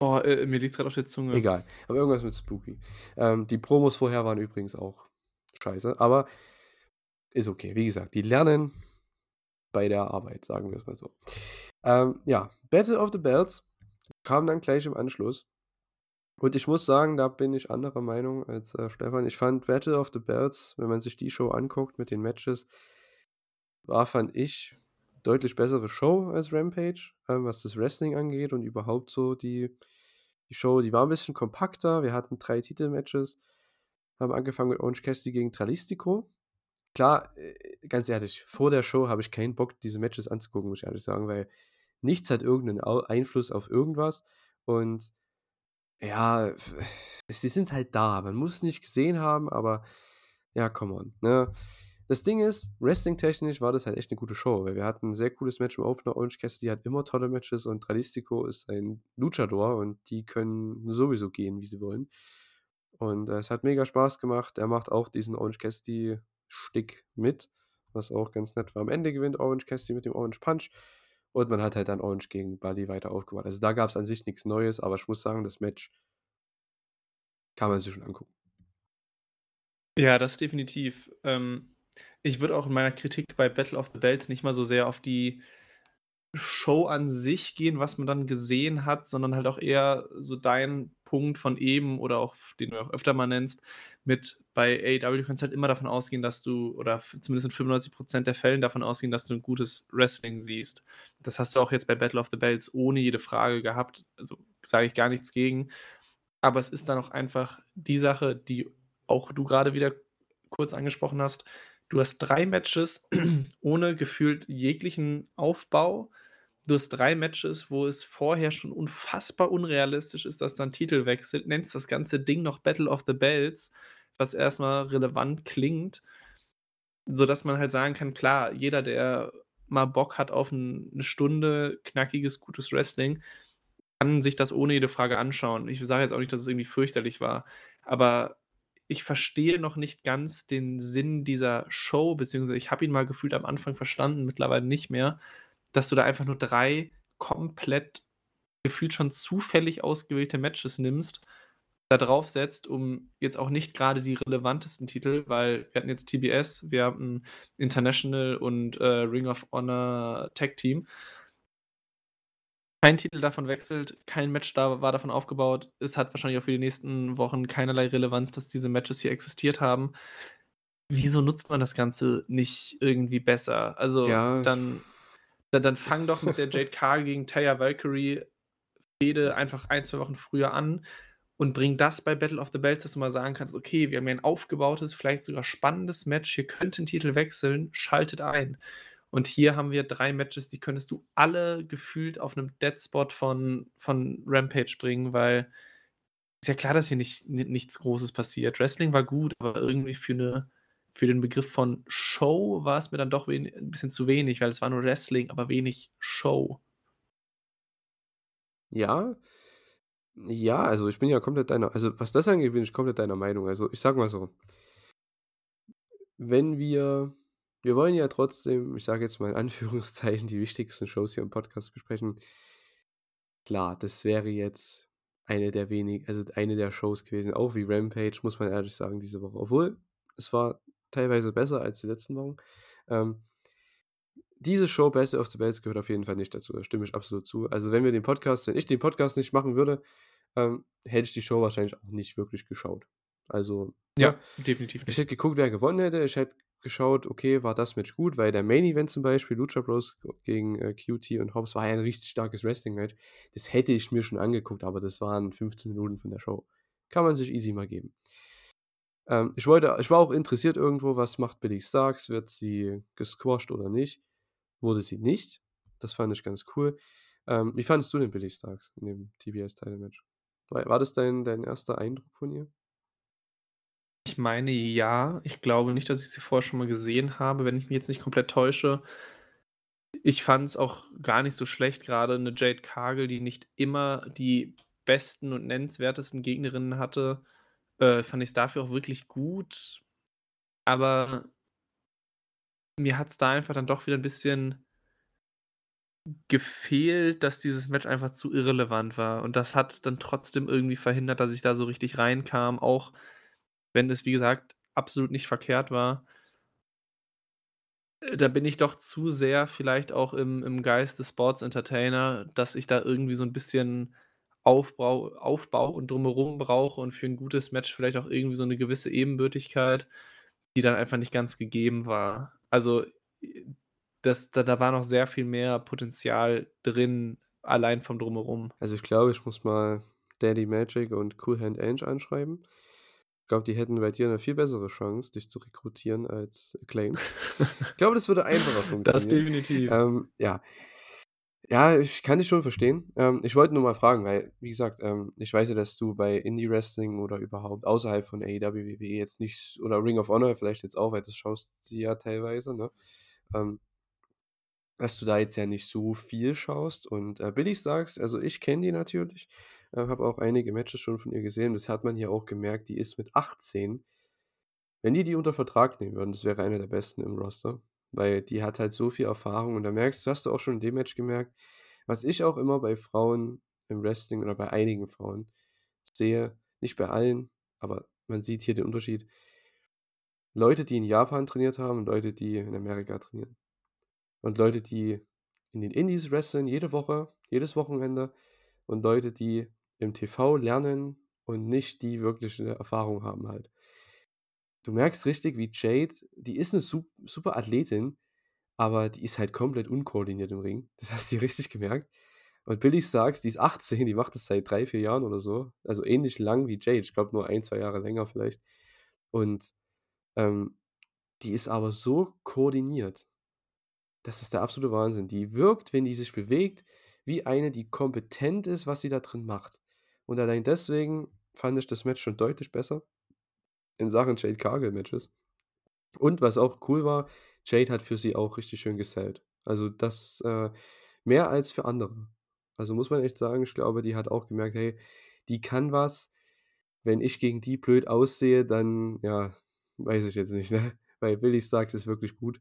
Oh, äh, mir liegt's gerade auf der Zunge. Egal, aber irgendwas mit Spooky. Ähm, die Promos vorher waren übrigens auch scheiße, aber ist okay. Wie gesagt, die lernen bei der Arbeit, sagen wir es mal so. Ähm, ja, Battle of the Bells kam dann gleich im Anschluss. Und ich muss sagen, da bin ich anderer Meinung als äh, Stefan. Ich fand Battle of the Bells, wenn man sich die Show anguckt mit den Matches, war, fand ich, deutlich bessere Show als Rampage, ähm, was das Wrestling angeht und überhaupt so die, die Show, die war ein bisschen kompakter. Wir hatten drei Titelmatches, haben angefangen mit Orange Cassidy gegen Tralistico. Klar, äh, ganz ehrlich, vor der Show habe ich keinen Bock, diese Matches anzugucken, muss ich ehrlich sagen, weil nichts hat irgendeinen Einfluss auf irgendwas und ja, sie sind halt da. Man muss es nicht gesehen haben, aber ja, come on. Ne? Das Ding ist, wrestling-technisch war das halt echt eine gute Show, weil wir hatten ein sehr cooles Match im Opener. Orange Cassidy hat immer tolle Matches und Tradistico ist ein Luchador und die können sowieso gehen, wie sie wollen. Und äh, es hat mega Spaß gemacht. Er macht auch diesen Orange Cassidy-Stick mit, was auch ganz nett war. Am Ende gewinnt Orange Cassidy mit dem Orange Punch und man hat halt dann Orange gegen Bali weiter aufgebaut. Also da gab es an sich nichts Neues, aber ich muss sagen, das Match kann man sich schon angucken. Ja, das definitiv. Ähm, ich würde auch in meiner Kritik bei Battle of the Bells nicht mal so sehr auf die Show an sich gehen, was man dann gesehen hat, sondern halt auch eher so dein Punkt von eben oder auch, den du auch öfter mal nennst, mit bei AEW kannst du halt immer davon ausgehen, dass du, oder zumindest in 95% der Fällen davon ausgehen, dass du ein gutes Wrestling siehst. Das hast du auch jetzt bei Battle of the Bells ohne jede Frage gehabt. Also sage ich gar nichts gegen. Aber es ist dann auch einfach die Sache, die auch du gerade wieder kurz angesprochen hast, Du hast 3 Matches [clears throat] ohne gefühlt jeglichen Aufbau. Du hast 3 Matches, wo es vorher schon unfassbar unrealistisch ist, dass da 'n Titel wechselt, nennst das ganze Ding noch Battle of the Belts, was erst mal relevant klingt, sodass man halt sagen kann, klar, jeder, der mal Bock hat auf 'n 'ne Stunde knackiges, gutes Wrestling, kann sich das ohne jede Frage anschauen. Ich sage jetzt auch nicht, dass es irgendwie fürchterlich war, aber ich verstehe noch nicht ganz den Sinn dieser Show, beziehungsweise ich habe ihn mal gefühlt am Anfang verstanden, mittlerweile nicht mehr, dass du da einfach nur 3 komplett gefühlt schon zufällig ausgewählte Matches nimmst, da drauf setzt, um jetzt auch nicht grade die relevantesten Titel weil wir hatten jetzt TBS, wir hatten International und, äh, Ring of Honor Tag Team. Kein Titel davon wechselt, kein Match da war davon aufgebaut. Es hat wahrscheinlich auch für die nächsten Wochen keinerlei Relevanz, dass diese Matches hier existiert haben. Wieso nutzt man das Ganze nicht irgendwie besser? Also, Ja. dann dann dann fang doch mit der [laughs] Jade Cargill gegen Taya Valkyrie Fehde einfach 1, 2 Wochen früher an und bring das bei Battle of the Belts, dass du mal sagen kannst: „Okay, wir haben hier 'n aufgebautes, vielleicht sogar spannendes Match. Hier könnte 'n Titel wechseln, schaltet ein.“ Und hier haben wir 3 Matches, die könntest du alle gefühlt auf 'nem Deadspot von von Rampage bringen, weil ist ja klar, dass hier nicht ni nichts Großes passiert. Wrestling war gut, aber irgendwie für 'ne für den Begriff von Show war es mir dann doch wen 'n bisschen zu wenig, weil es war nur Wrestling, aber wenig Show. Ja. Ja, also, ich bin ja komplett deiner also, was das angeht, bin ich komplett deiner Meinung. Also, ich sage mal so wenn wir wir wollen ja trotzdem, ich sage jetzt mal in [laughs] Anführungszeichen, die wichtigsten Shows hier im Podcast besprechen. Klar, das wäre jetzt eine der wenig also, eine der Shows gewesen, auch wie Rampage, muss man ehrlich sagen, diese Woche. Obwohl, es war teilweise besser als die letzten Wochen. Ähm diese Show Battle of the Belts gehört auf jeden Fall nicht dazu, da stimme ich absolut zu. Also, wenn wir den Podcast wenn ich den Podcast nicht machen würde, ähm, hätte ich die Show wahrscheinlich auch nicht wirklich geschaut. Also, ne? Ja, definitiv Ich nicht. hätte geguckt, wer gewonnen hätte. Ich hätte geschaut, okay, war das Match gut, weil der Main Event zum Beispiel, Lucha Bros gegen, äh, QT und Hobbs, war ja 'n richtig starkes Wrestling-Match. Das hätte ich mir schon angeguckt, aber das waren 15 Minuten von der Show. Kann man sich easy mal geben. Ähm, ich wollte ich war auch interessiert irgendwo, was macht Billie Starkz? Wird sie gesquashed oder nicht? Wurde sie nicht. Das fand ich ganz cool. Ähm, wie fandest du denn Billie Starkz in dem TBS Title Match? War war das dein dein 1. Eindruck von ihr? Ich meine, ja. Ich glaube nicht, dass ich sie vorher schon mal gesehen habe, wenn ich mich jetzt nicht komplett täusche. Ich fand's auch gar nicht so schlecht, grade 'ne Jade Cargill, die nicht immer die besten und nennenswertesten Gegnerinnen hatte, äh, fand ich's dafür auch wirklich gut. Aber mir hat's da einfach dann doch wieder 'n bisschen gefehlt, dass dieses Match einfach zu irrelevant war. Und das hat dann trotzdem irgendwie verhindert, dass ich da so richtig reinkam, auch wenn es, wie gesagt, absolut nicht verkehrt war. Äh, da bin ich doch zu sehr vielleicht auch im im Geist des Sports Entertainer, dass ich da irgendwie so 'n bisschen Aufbau Aufbau und Drumherum brauche und für 'n gutes Match vielleicht auch irgendwie so 'ne gewisse Ebenbürtigkeit, die dann einfach nicht ganz gegeben war. Also, äh, das da da war noch sehr viel mehr Potenzial drin, allein vom Drumherum. Also, ich glaube, ich muss mal Daddy Magic und Cool Hand Angel anschreiben. Ich glaube, die hätten bei dir 'ne viel bessere Chance, dich zu rekrutieren als Acclaimed. [laughs] Ich glaube, das würde einfacher Das funktionieren. definitiv. Ähm, ja. Ja, ich kann dich schon verstehen. Ähm, ich wollte nur mal fragen, weil, wie gesagt, ähm, ich weiß ja, dass du bei Indie-Wrestling oder überhaupt außerhalb von AEW, WWE jetzt nicht oder Ring of Honor vielleicht jetzt auch, weil das schaust du ja teilweise, ne? Ähm dass du da jetzt ja nicht so viel schaust und, äh, Billie Starkz, also, ich kenne die natürlich, äh, habe auch einige Matches schon von ihr gesehen. Das hat man hier auch gemerkt, die ist mit 18 wenn die die unter Vertrag nehmen würden, das wäre eine der besten im Roster, weil die hat halt so viel Erfahrung und da merkst du hast du auch schon in dem Match gemerkt, was ich auch immer bei Frauen im Wrestling oder bei einigen Frauen sehe, nicht bei allen, aber man sieht hier den Unterschied. Leute, die in Japan trainiert haben und Leute, die in Amerika trainieren. Und Leute, die in den Indies wresteln jede Woche, jedes Wochenende und Leute, die im TV lernen und nicht die wirkliche Erfahrung haben halt. Du merkst richtig, wie Jade die ist 'ne sup super Athletin, aber die ist halt komplett unkoordiniert im Ring. Das hast du richtig gemerkt. Und Billie Starkz, die ist 18, die macht das seit 3, 4 Jahren oder so, also, ähnlich lang wie Jade. Ich glaube nur 1, 2 Jahre länger vielleicht. Und, ähm Die ist aber so koordiniert. Das ist der absolute Wahnsinn. Die wirkt, wenn die sich bewegt, wie eine, die kompetent ist, was sie da drin macht. Und allein deswegen fand ich das Match schon deutlich besser in Sachen Jade Cargill-Matches. Und was auch cool war, Jade hat für sie auch richtig schön gesellt. Also das äh, mehr als für andere. Also muss man echt sagen, ich glaube, die hat auch gemerkt, hey, die kann was. Wenn ich gegen die blöd aussehe, dann, ja, weiß ich jetzt nicht, ne? [laughs] Weil Billy Starks ist wirklich gut.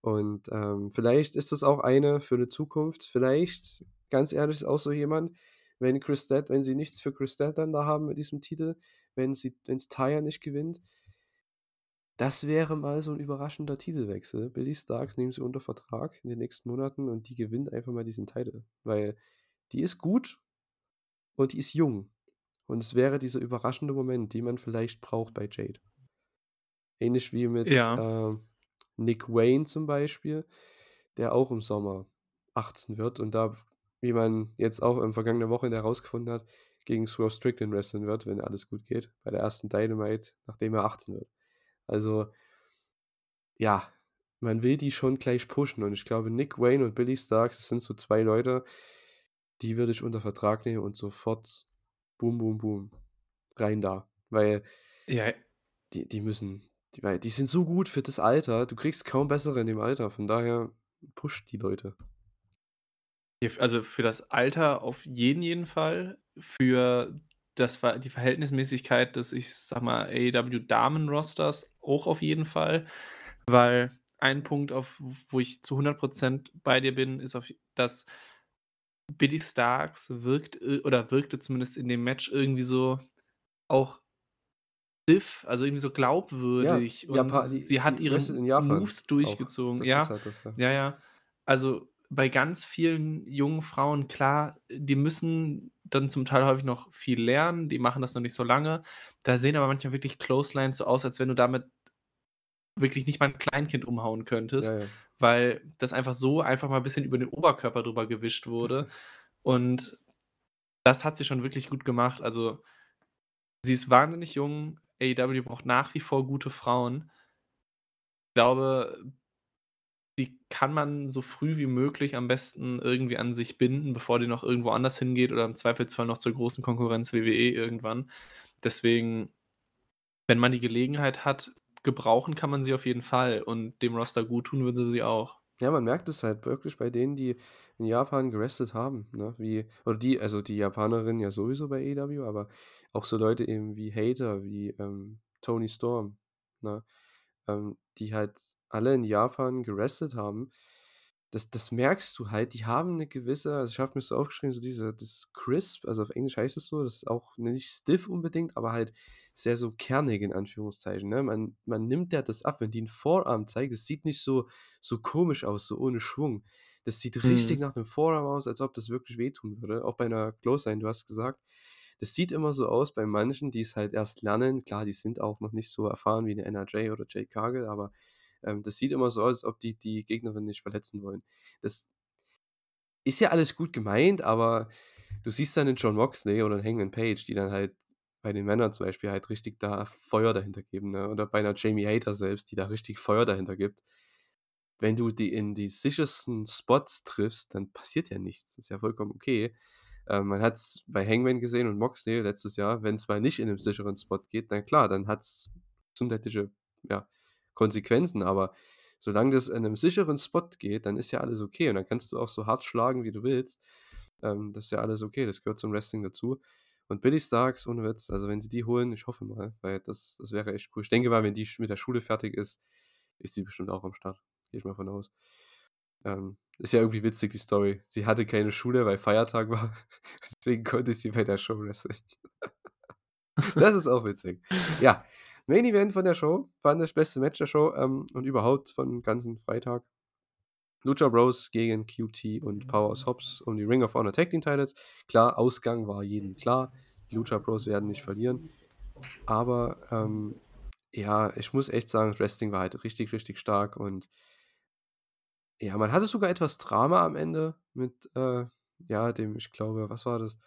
Und ähm, vielleicht ist das auch eine für eine Zukunft. Vielleicht, ganz ehrlich, ist auch so jemand, wenn Chris Dead, wenn sie nichts für Chris Dead dann da haben mit diesem Titel, wenn sie, wenn es Taya nicht gewinnt, das wäre mal so ein überraschender Titelwechsel. Billy Starks nehmen sie unter Vertrag in den nächsten Monaten und die gewinnt einfach mal diesen Titel. Weil die ist gut und die ist jung. Und es wäre dieser überraschende Moment, den man vielleicht braucht bei Jade. Ähnlich wie mit Ja. äh, Nick Wayne zum Beispiel, der auch im Sommer 18 wird und da, wie man jetzt auch in vergangenen Woche herausgefunden hat, gegen Swerve Strickland wrestlen wird, wenn alles gut geht, bei der ersten Dynamite, nachdem er 18 wird. Also, ja, man will die schon gleich pushen und ich glaube, Nick Wayne und Billy Starks, das sind so zwei Leute, die würde ich unter Vertrag nehmen und sofort boom, boom, boom, rein da. Weil Ja. die, die müssen, die, weil die sind so gut für das Alter, du kriegst kaum bessere in dem Alter, von daher pusht die Leute. Also für das Alter auf jeden, jeden Fall. Für das Ver die Verhältnismäßigkeit des, ich sage mal, AEW Damen-Rosters auch auf jeden Fall. Weil ein Punkt, auf wo ich zu 100% bei dir bin, ist auf dass Billy Starks wirkt äh, oder wirkte zumindest in dem Match irgendwie so auch stiff, also irgendwie so Ja, glaubwürdig und Japa sie die hat ihre Japan Moves durchgezogen. Ja, halt das, ja. ja, ja. Also, bei ganz vielen jungen Frauen, klar, die müssen dann zum Teil häufig noch viel lernen, die machen das noch nicht so lange. Da sehen aber manchmal wirklich Clotheslines so aus, als wenn du damit wirklich nicht mal 'n Kleinkind umhauen Ja, könntest, ja. weil das einfach so einfach mal 'n bisschen über den Oberkörper drüber gewischt wurde. [laughs] Und das hat sie schon wirklich gut gemacht. Also, sie ist wahnsinnig jung. AEW braucht nach wie vor gute Frauen. Ich glaube die kann man so früh wie möglich am besten irgendwie an sich binden, bevor die noch irgendwo anders hingeht oder im Zweifelsfall noch zur großen Konkurrenz WWE irgendwann. Deswegen, wenn man die Gelegenheit hat, gebrauchen kann man sie auf jeden Fall und dem Roster guttun würde sie sie auch. Ja, man merkt es halt wirklich bei denen, die in Japan gewrestelt haben, ne? Wie oder die also die Japanerinnen ja sowieso bei AEW, aber auch so Leute eben wie Hayter, wie, ähm, Toni Storm, ne? Ähm, die halt alle in Japan gewrestelt haben. Das das merkst du halt, die haben 'ne gewisse also ich habe mir so aufgeschrieben, so diese das Crisp, also auf Englisch heißt es so, das ist auch nicht stiff unbedingt, aber halt sehr so kernig in Anführungszeichen, ne? Man man nimmt der das ab, wenn die 'n Forearm zeigt, das sieht nicht so so komisch aus, so ohne Schwung. Das sieht richtig Mhm. nach 'nem Forearm aus, als ob das wirklich wehtun würde, auch bei 'ner Clothesline, du hast gesagt. Das sieht immer so aus bei manchen, die's halt erst lernen. Klar, die sind auch noch nicht so erfahren wie 'ne Anna Jay oder Jade Cargill, aber, ähm, das sieht immer so aus, als ob die die Gegnerin nicht verletzen wollen. Das ist ja alles gut gemeint, aber du siehst dann 'nen Jon Moxley oder 'n Hangman Page, die dann halt bei den Männern zum Beispiel halt richtig da Feuer dahinter geben, ne? Oder bei 'ner Jamie Hayter selbst, die da richtig Feuer dahinter gibt. Wenn du die in die sichersten Spots triffst, dann passiert ja nichts. Das ist ja vollkommen okay. Ähm, man hat's bei Hangman gesehen und Moxley letztes Jahr, wenn's mal nicht in 'nem sicheren Spot geht, dann klar, dann hat's gesundheitliche, ja, Konsequenzen, aber solange das in 'nem sicheren Spot geht, dann ist ja alles okay und dann kannst du auch so hart schlagen, wie du willst. Ähm, das ist ja alles okay, das gehört zum Wrestling dazu. Und Billy Starks, ohne Witz, also wenn sie die holen, ich hoffe mal, weil das das wäre echt cool. Ich denke mal, wenn die mit der Schule fertig ist, ist sie bestimmt auch am Start. Gehe ich mal von aus. Ähm, ist ja irgendwie witzig, die Story. Sie hatte keine Schule, weil Feiertag war, [laughs] deswegen konnte sie bei der Show wresteln. [laughs] Das ist auch witzig. Ja, Main Event von der Show, war das beste Match der Show, ähm, und überhaupt von ganzen Freitag. Lucha Bros gegen QT und Powerhouse Hobbs um die Ring of Honor Tag Team Titles. Klar, Ausgang war jedem klar. Die Lucha Bros werden nicht verlieren. Aber, ähm, ja, ich muss echt sagen, das Wrestling war halt richtig, richtig stark und ja, man hatte sogar etwas Drama am Ende mit, äh, ja, dem ich glaube, was war das?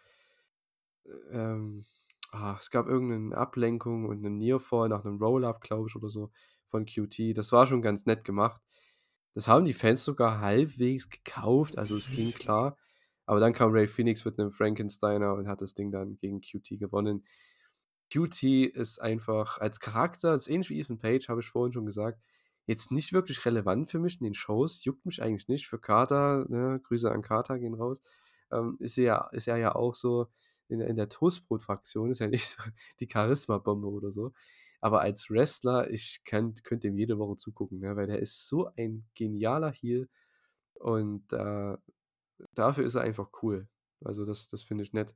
Ähm, ah, es gab irgend 'nen Ablenkung und 'nen Nearfall nach 'nem Roll-Up, glaube ich, oder so von QT. Das war schon ganz nett gemacht. Das haben die Fans sogar halbwegs gekauft, also es ging klar. Aber dann kam Ray Phoenix mit einem Frankensteiner und hat das Ding dann gegen QT gewonnen. QT ist einfach als Charakter, ist ähnlich wie Ethan Page, habe ich vorhin schon gesagt, jetzt nicht wirklich relevant für mich in den Shows, juckt mich eigentlich nicht. Für Carter, ne, Grüße an Carter gehen raus, ähm, ist, er ist er ja auch so in, in der Toastbrot-Fraktion, ist ja nicht so [laughs] die Charisma-Bombe oder so. Aber als Wrestler, ich könnte ihm jede Woche zugucken, ne, weil der ist so ein genialer Heel und äh, dafür ist er einfach cool. Also das, das finde ich nett.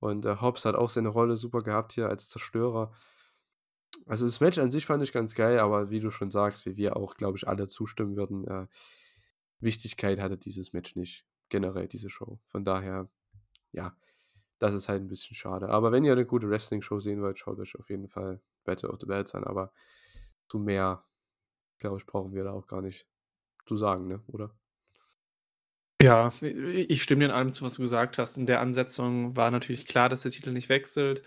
Und äh, Hobbs hat auch seine Rolle super gehabt hier als Zerstörer. Also das Match an sich fand ich ganz geil, aber wie du schon sagst, wie wir auch, glaube ich, alle zustimmen würden, äh, Wichtigkeit hatte dieses Match nicht. Generell diese Show. Von daher, ja, das ist halt ein bisschen schade. Aber wenn ihr eine gute Wrestling-Show sehen wollt, schaut euch auf jeden Fall Battle of the Belts an. Aber zu mehr, glaube ich, brauchen wir da auch gar nicht zu sagen, ne? oder? Ja, ich stimme dir in allem zu, was du gesagt hast. In der Ansetzung war natürlich klar, dass der Titel nicht wechselt.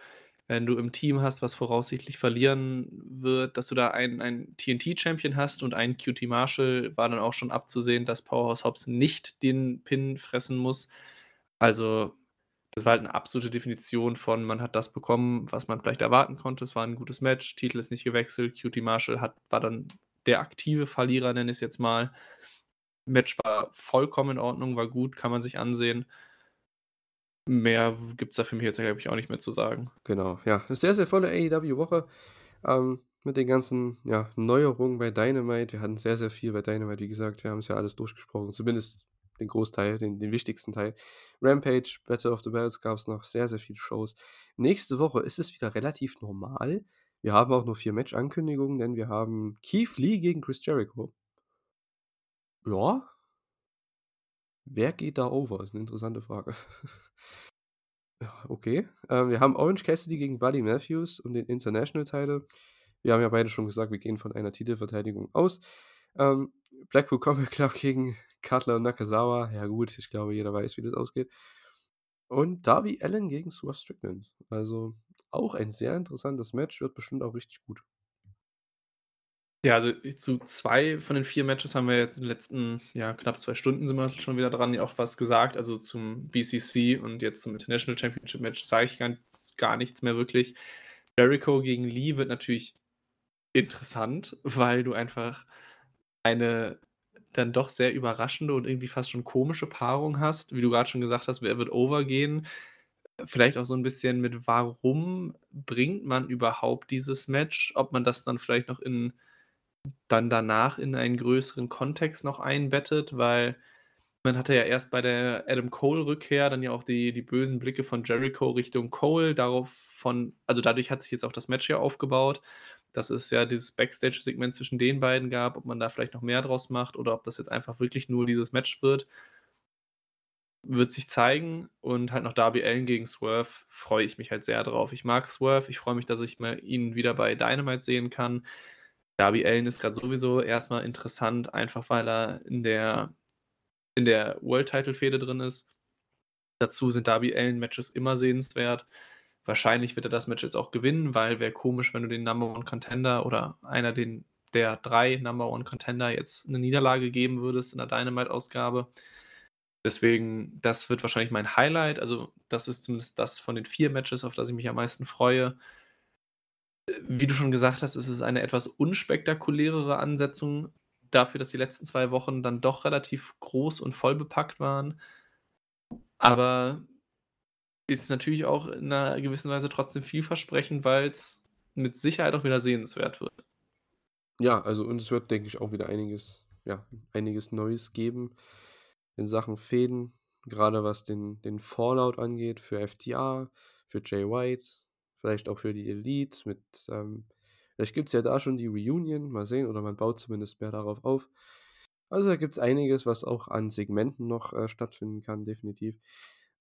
Wenn du im Team hast, was voraussichtlich verlieren wird, dass du da einen, einen TNT-Champion hast und einen QT Marshall, war dann auch schon abzusehen, dass Powerhouse Hobbs nicht den Pin fressen muss. Also, das war halt eine absolute Definition von, man hat das bekommen, was man vielleicht erwarten konnte. Es war ein gutes Match, Titel ist nicht gewechselt, QT Marshall hat, war dann der aktive Verlierer, nenne ich es jetzt mal. Match war vollkommen in Ordnung, war gut, kann man sich ansehen. Mehr gibt es da für mich jetzt, glaube ich, auch nicht mehr zu sagen. Genau, ja. Eine sehr, sehr volle AEW-Woche. Ähm, mit den ganzen ja, Neuerungen bei Dynamite. Wir hatten sehr, sehr viel bei Dynamite, wie gesagt. Wir haben es ja alles durchgesprochen. Zumindest den Großteil, den, den wichtigsten Teil. Rampage, Battle of the Bells gab es noch sehr, sehr viele Shows. Nächste Woche ist es wieder relativ normal. Wir haben auch nur vier Match-Ankündigungen, denn wir haben Keith Lee gegen Chris Jericho. Ja. Wer geht da over? Ist eine interessante Frage. [laughs] okay. Ähm, wir haben Orange Cassidy gegen Buddy Matthews und den International-Title. Wir haben ja beide schon gesagt, wir gehen von einer Titelverteidigung aus. Ähm, Blackpool Combat Club [laughs] gegen Cutler und Nakazawa. Ja, gut, ich glaube, jeder weiß, wie das ausgeht. Und Darby Allen gegen Swerve Strickland. Also auch ein sehr interessantes Match, wird bestimmt auch richtig gut. Ja, also zu zwei von den vier Matches haben wir jetzt in den letzten, ja, knapp zwei Stunden sind wir schon wieder dran, ja auch was gesagt. Also zum BCC und jetzt zum International Championship Match zeige ich gar, gar nichts mehr wirklich. Jericho gegen Lee wird natürlich interessant, [laughs] weil du einfach eine dann doch sehr überraschende und irgendwie fast schon komische Paarung hast. Wie du gerade schon gesagt hast, wer wird overgehen? Vielleicht auch so ein bisschen mit, warum bringt man überhaupt dieses Match? Ob man das dann vielleicht noch in dann danach in einen größeren Kontext noch einbettet, weil man hatte ja erst bei der Adam Cole-Rückkehr dann ja auch die, die bösen Blicke von Jericho Richtung Cole. Darauf von, also dadurch hat sich jetzt auch das Match ja aufgebaut, dass es ja dieses Backstage-Segment zwischen den beiden gab, ob man da vielleicht noch mehr draus macht oder ob das jetzt einfach wirklich nur dieses Match wird. Wird sich zeigen und halt noch Darby Allen gegen Swerve freue ich mich halt sehr drauf. Ich mag Swerve, ich freue mich, dass ich mal ihn wieder bei Dynamite sehen kann. Darby Allen ist gerade sowieso erstmal interessant, einfach weil er in der, in der World-Title-Fehde drin ist. Dazu sind Darby Allen-Matches immer sehenswert. Wahrscheinlich wird er das Match jetzt auch gewinnen, weil wäre komisch, wenn du den Number One Contender oder einer den, der drei Number One Contender jetzt eine Niederlage geben würdest in der Dynamite-Ausgabe. Deswegen, das wird wahrscheinlich mein Highlight. Also, das ist zumindest das von den vier Matches, auf das ich mich am meisten freue wie du schon gesagt hast, ist es eine etwas unspektakulärere Ansetzung dafür, dass die letzten zwei Wochen dann doch relativ groß und voll bepackt waren. Aber ist natürlich auch in einer gewissen Weise trotzdem vielversprechend, weil es mit Sicherheit auch wieder sehenswert wird. Ja, also und es wird, denke ich, auch wieder einiges, ja, einiges Neues geben in Sachen Fäden, gerade was den, den Fallout angeht für FTA, für Jay White, Vielleicht auch für die Elite mit, ähm, vielleicht gibt es ja da schon die Reunion, mal sehen, oder man baut zumindest mehr darauf auf. Also da gibt es einiges, was auch an Segmenten noch äh, stattfinden kann, definitiv.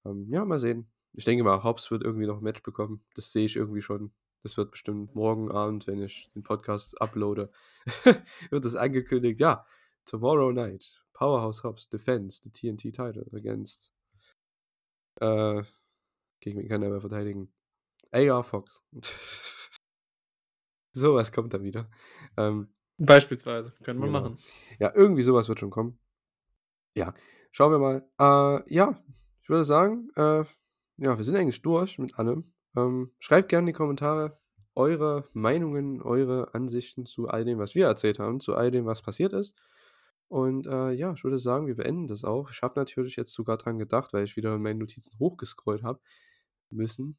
Ähm, ja, mal sehen. Ich denke mal, Hobbs wird irgendwie noch ein Match bekommen. Das sehe ich irgendwie schon. Das wird bestimmt morgen Abend, wenn ich den Podcast uploade, [laughs] wird das angekündigt. Ja, tomorrow night, Powerhouse Hobbs defends the TNT title against. Äh, gegen wen kann er mehr verteidigen? AR Fox. [laughs] Sowas kommt dann wieder. Ähm, Beispielsweise, können wir Genau. machen. Ja, irgendwie so was wird schon kommen. Ja, schauen wir mal. Äh, ja, ich würde sagen, äh, ja, wir sind eigentlich durch mit allem. Ähm, schreibt gerne in die Kommentare eure Meinungen, eure Ansichten zu all dem, was wir erzählt haben, zu all dem, was passiert ist. Und, äh, ja, ich würde sagen, wir beenden das auch. Ich habe natürlich jetzt sogar dran gedacht, weil ich wieder in meinen Notizen hochgescrollt habe, müssen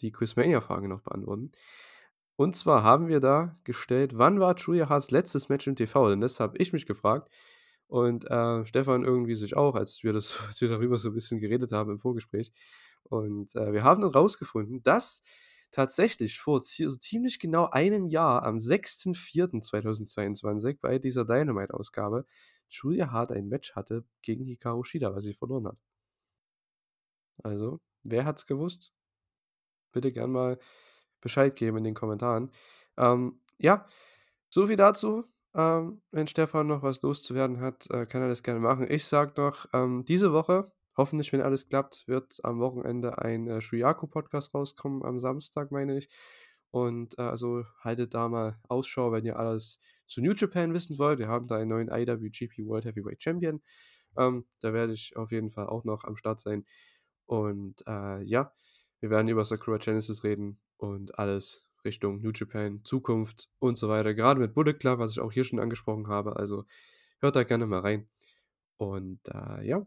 die Quizmania-Frage noch beantworten. Und zwar haben wir da gestellt: „Wann war Julia Harts letztes Match im TV?“ Denn das habe ich mich gefragt und, äh, Stefan irgendwie sich auch, als wir das [laughs] als wir darüber so 'n bisschen geredet haben im Vorgespräch. Und, äh, wir haben dann rausgefunden, dass tatsächlich vor so ziemlich genau einem Jahr am 6.4.2022 bei dieser Dynamite-Ausgabe Julia Hart ein Match hatte gegen Hikaru Shida, was sie verloren hat. Also, wer hat's gewusst? Bitte gern mal Bescheid geben in den Kommentaren. Ähm, ja, so viel dazu. Ähm, wenn Stefan noch was loszuwerden hat, äh, kann er das gerne machen. Ich sage noch, ähm, diese Woche, hoffentlich, wenn alles klappt, wird am Wochenende ein, äh, Shuyaku-Podcast rauskommen, am Samstag, meine ich. Und, äh, also haltet da mal Ausschau, wenn ihr alles zu New Japan wissen wollt. Wir haben da einen neuen IWGP World Heavyweight Champion. Ähm, da werde ich auf jeden Fall auch noch am Start sein. Und, äh, ja, wir werden über Sakura Genesis reden und alles Richtung New Japan, Zukunft und so weiter. Gerade mit Bullet Club, was ich auch hier schon angesprochen habe. Also, hört da gerne mal rein. Und, äh, ja,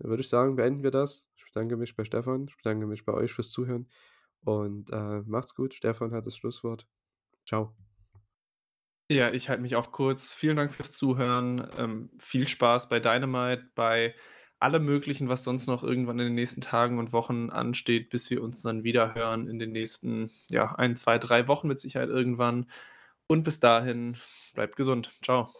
dann würde ich sagen, beenden wir das. Ich bedanke mich bei Stefan. Ich bedanke mich bei euch fürs Zuhören und, äh, macht's gut. Stefan hat das Schlusswort. Tschau. Ja, ich halte mich auch kurz. Vielen Dank fürs Zuhören. Ähm, viel Spaß bei Dynamite, bei allem Möglichen, was sonst noch irgendwann in den nächsten Tagen und Wochen ansteht, bis wir uns dann wieder hören in den nächsten, ja, 1, 2, 3 Wochen mit Sicherheit irgendwann. Und bis dahin, bleibt gesund. Tschau.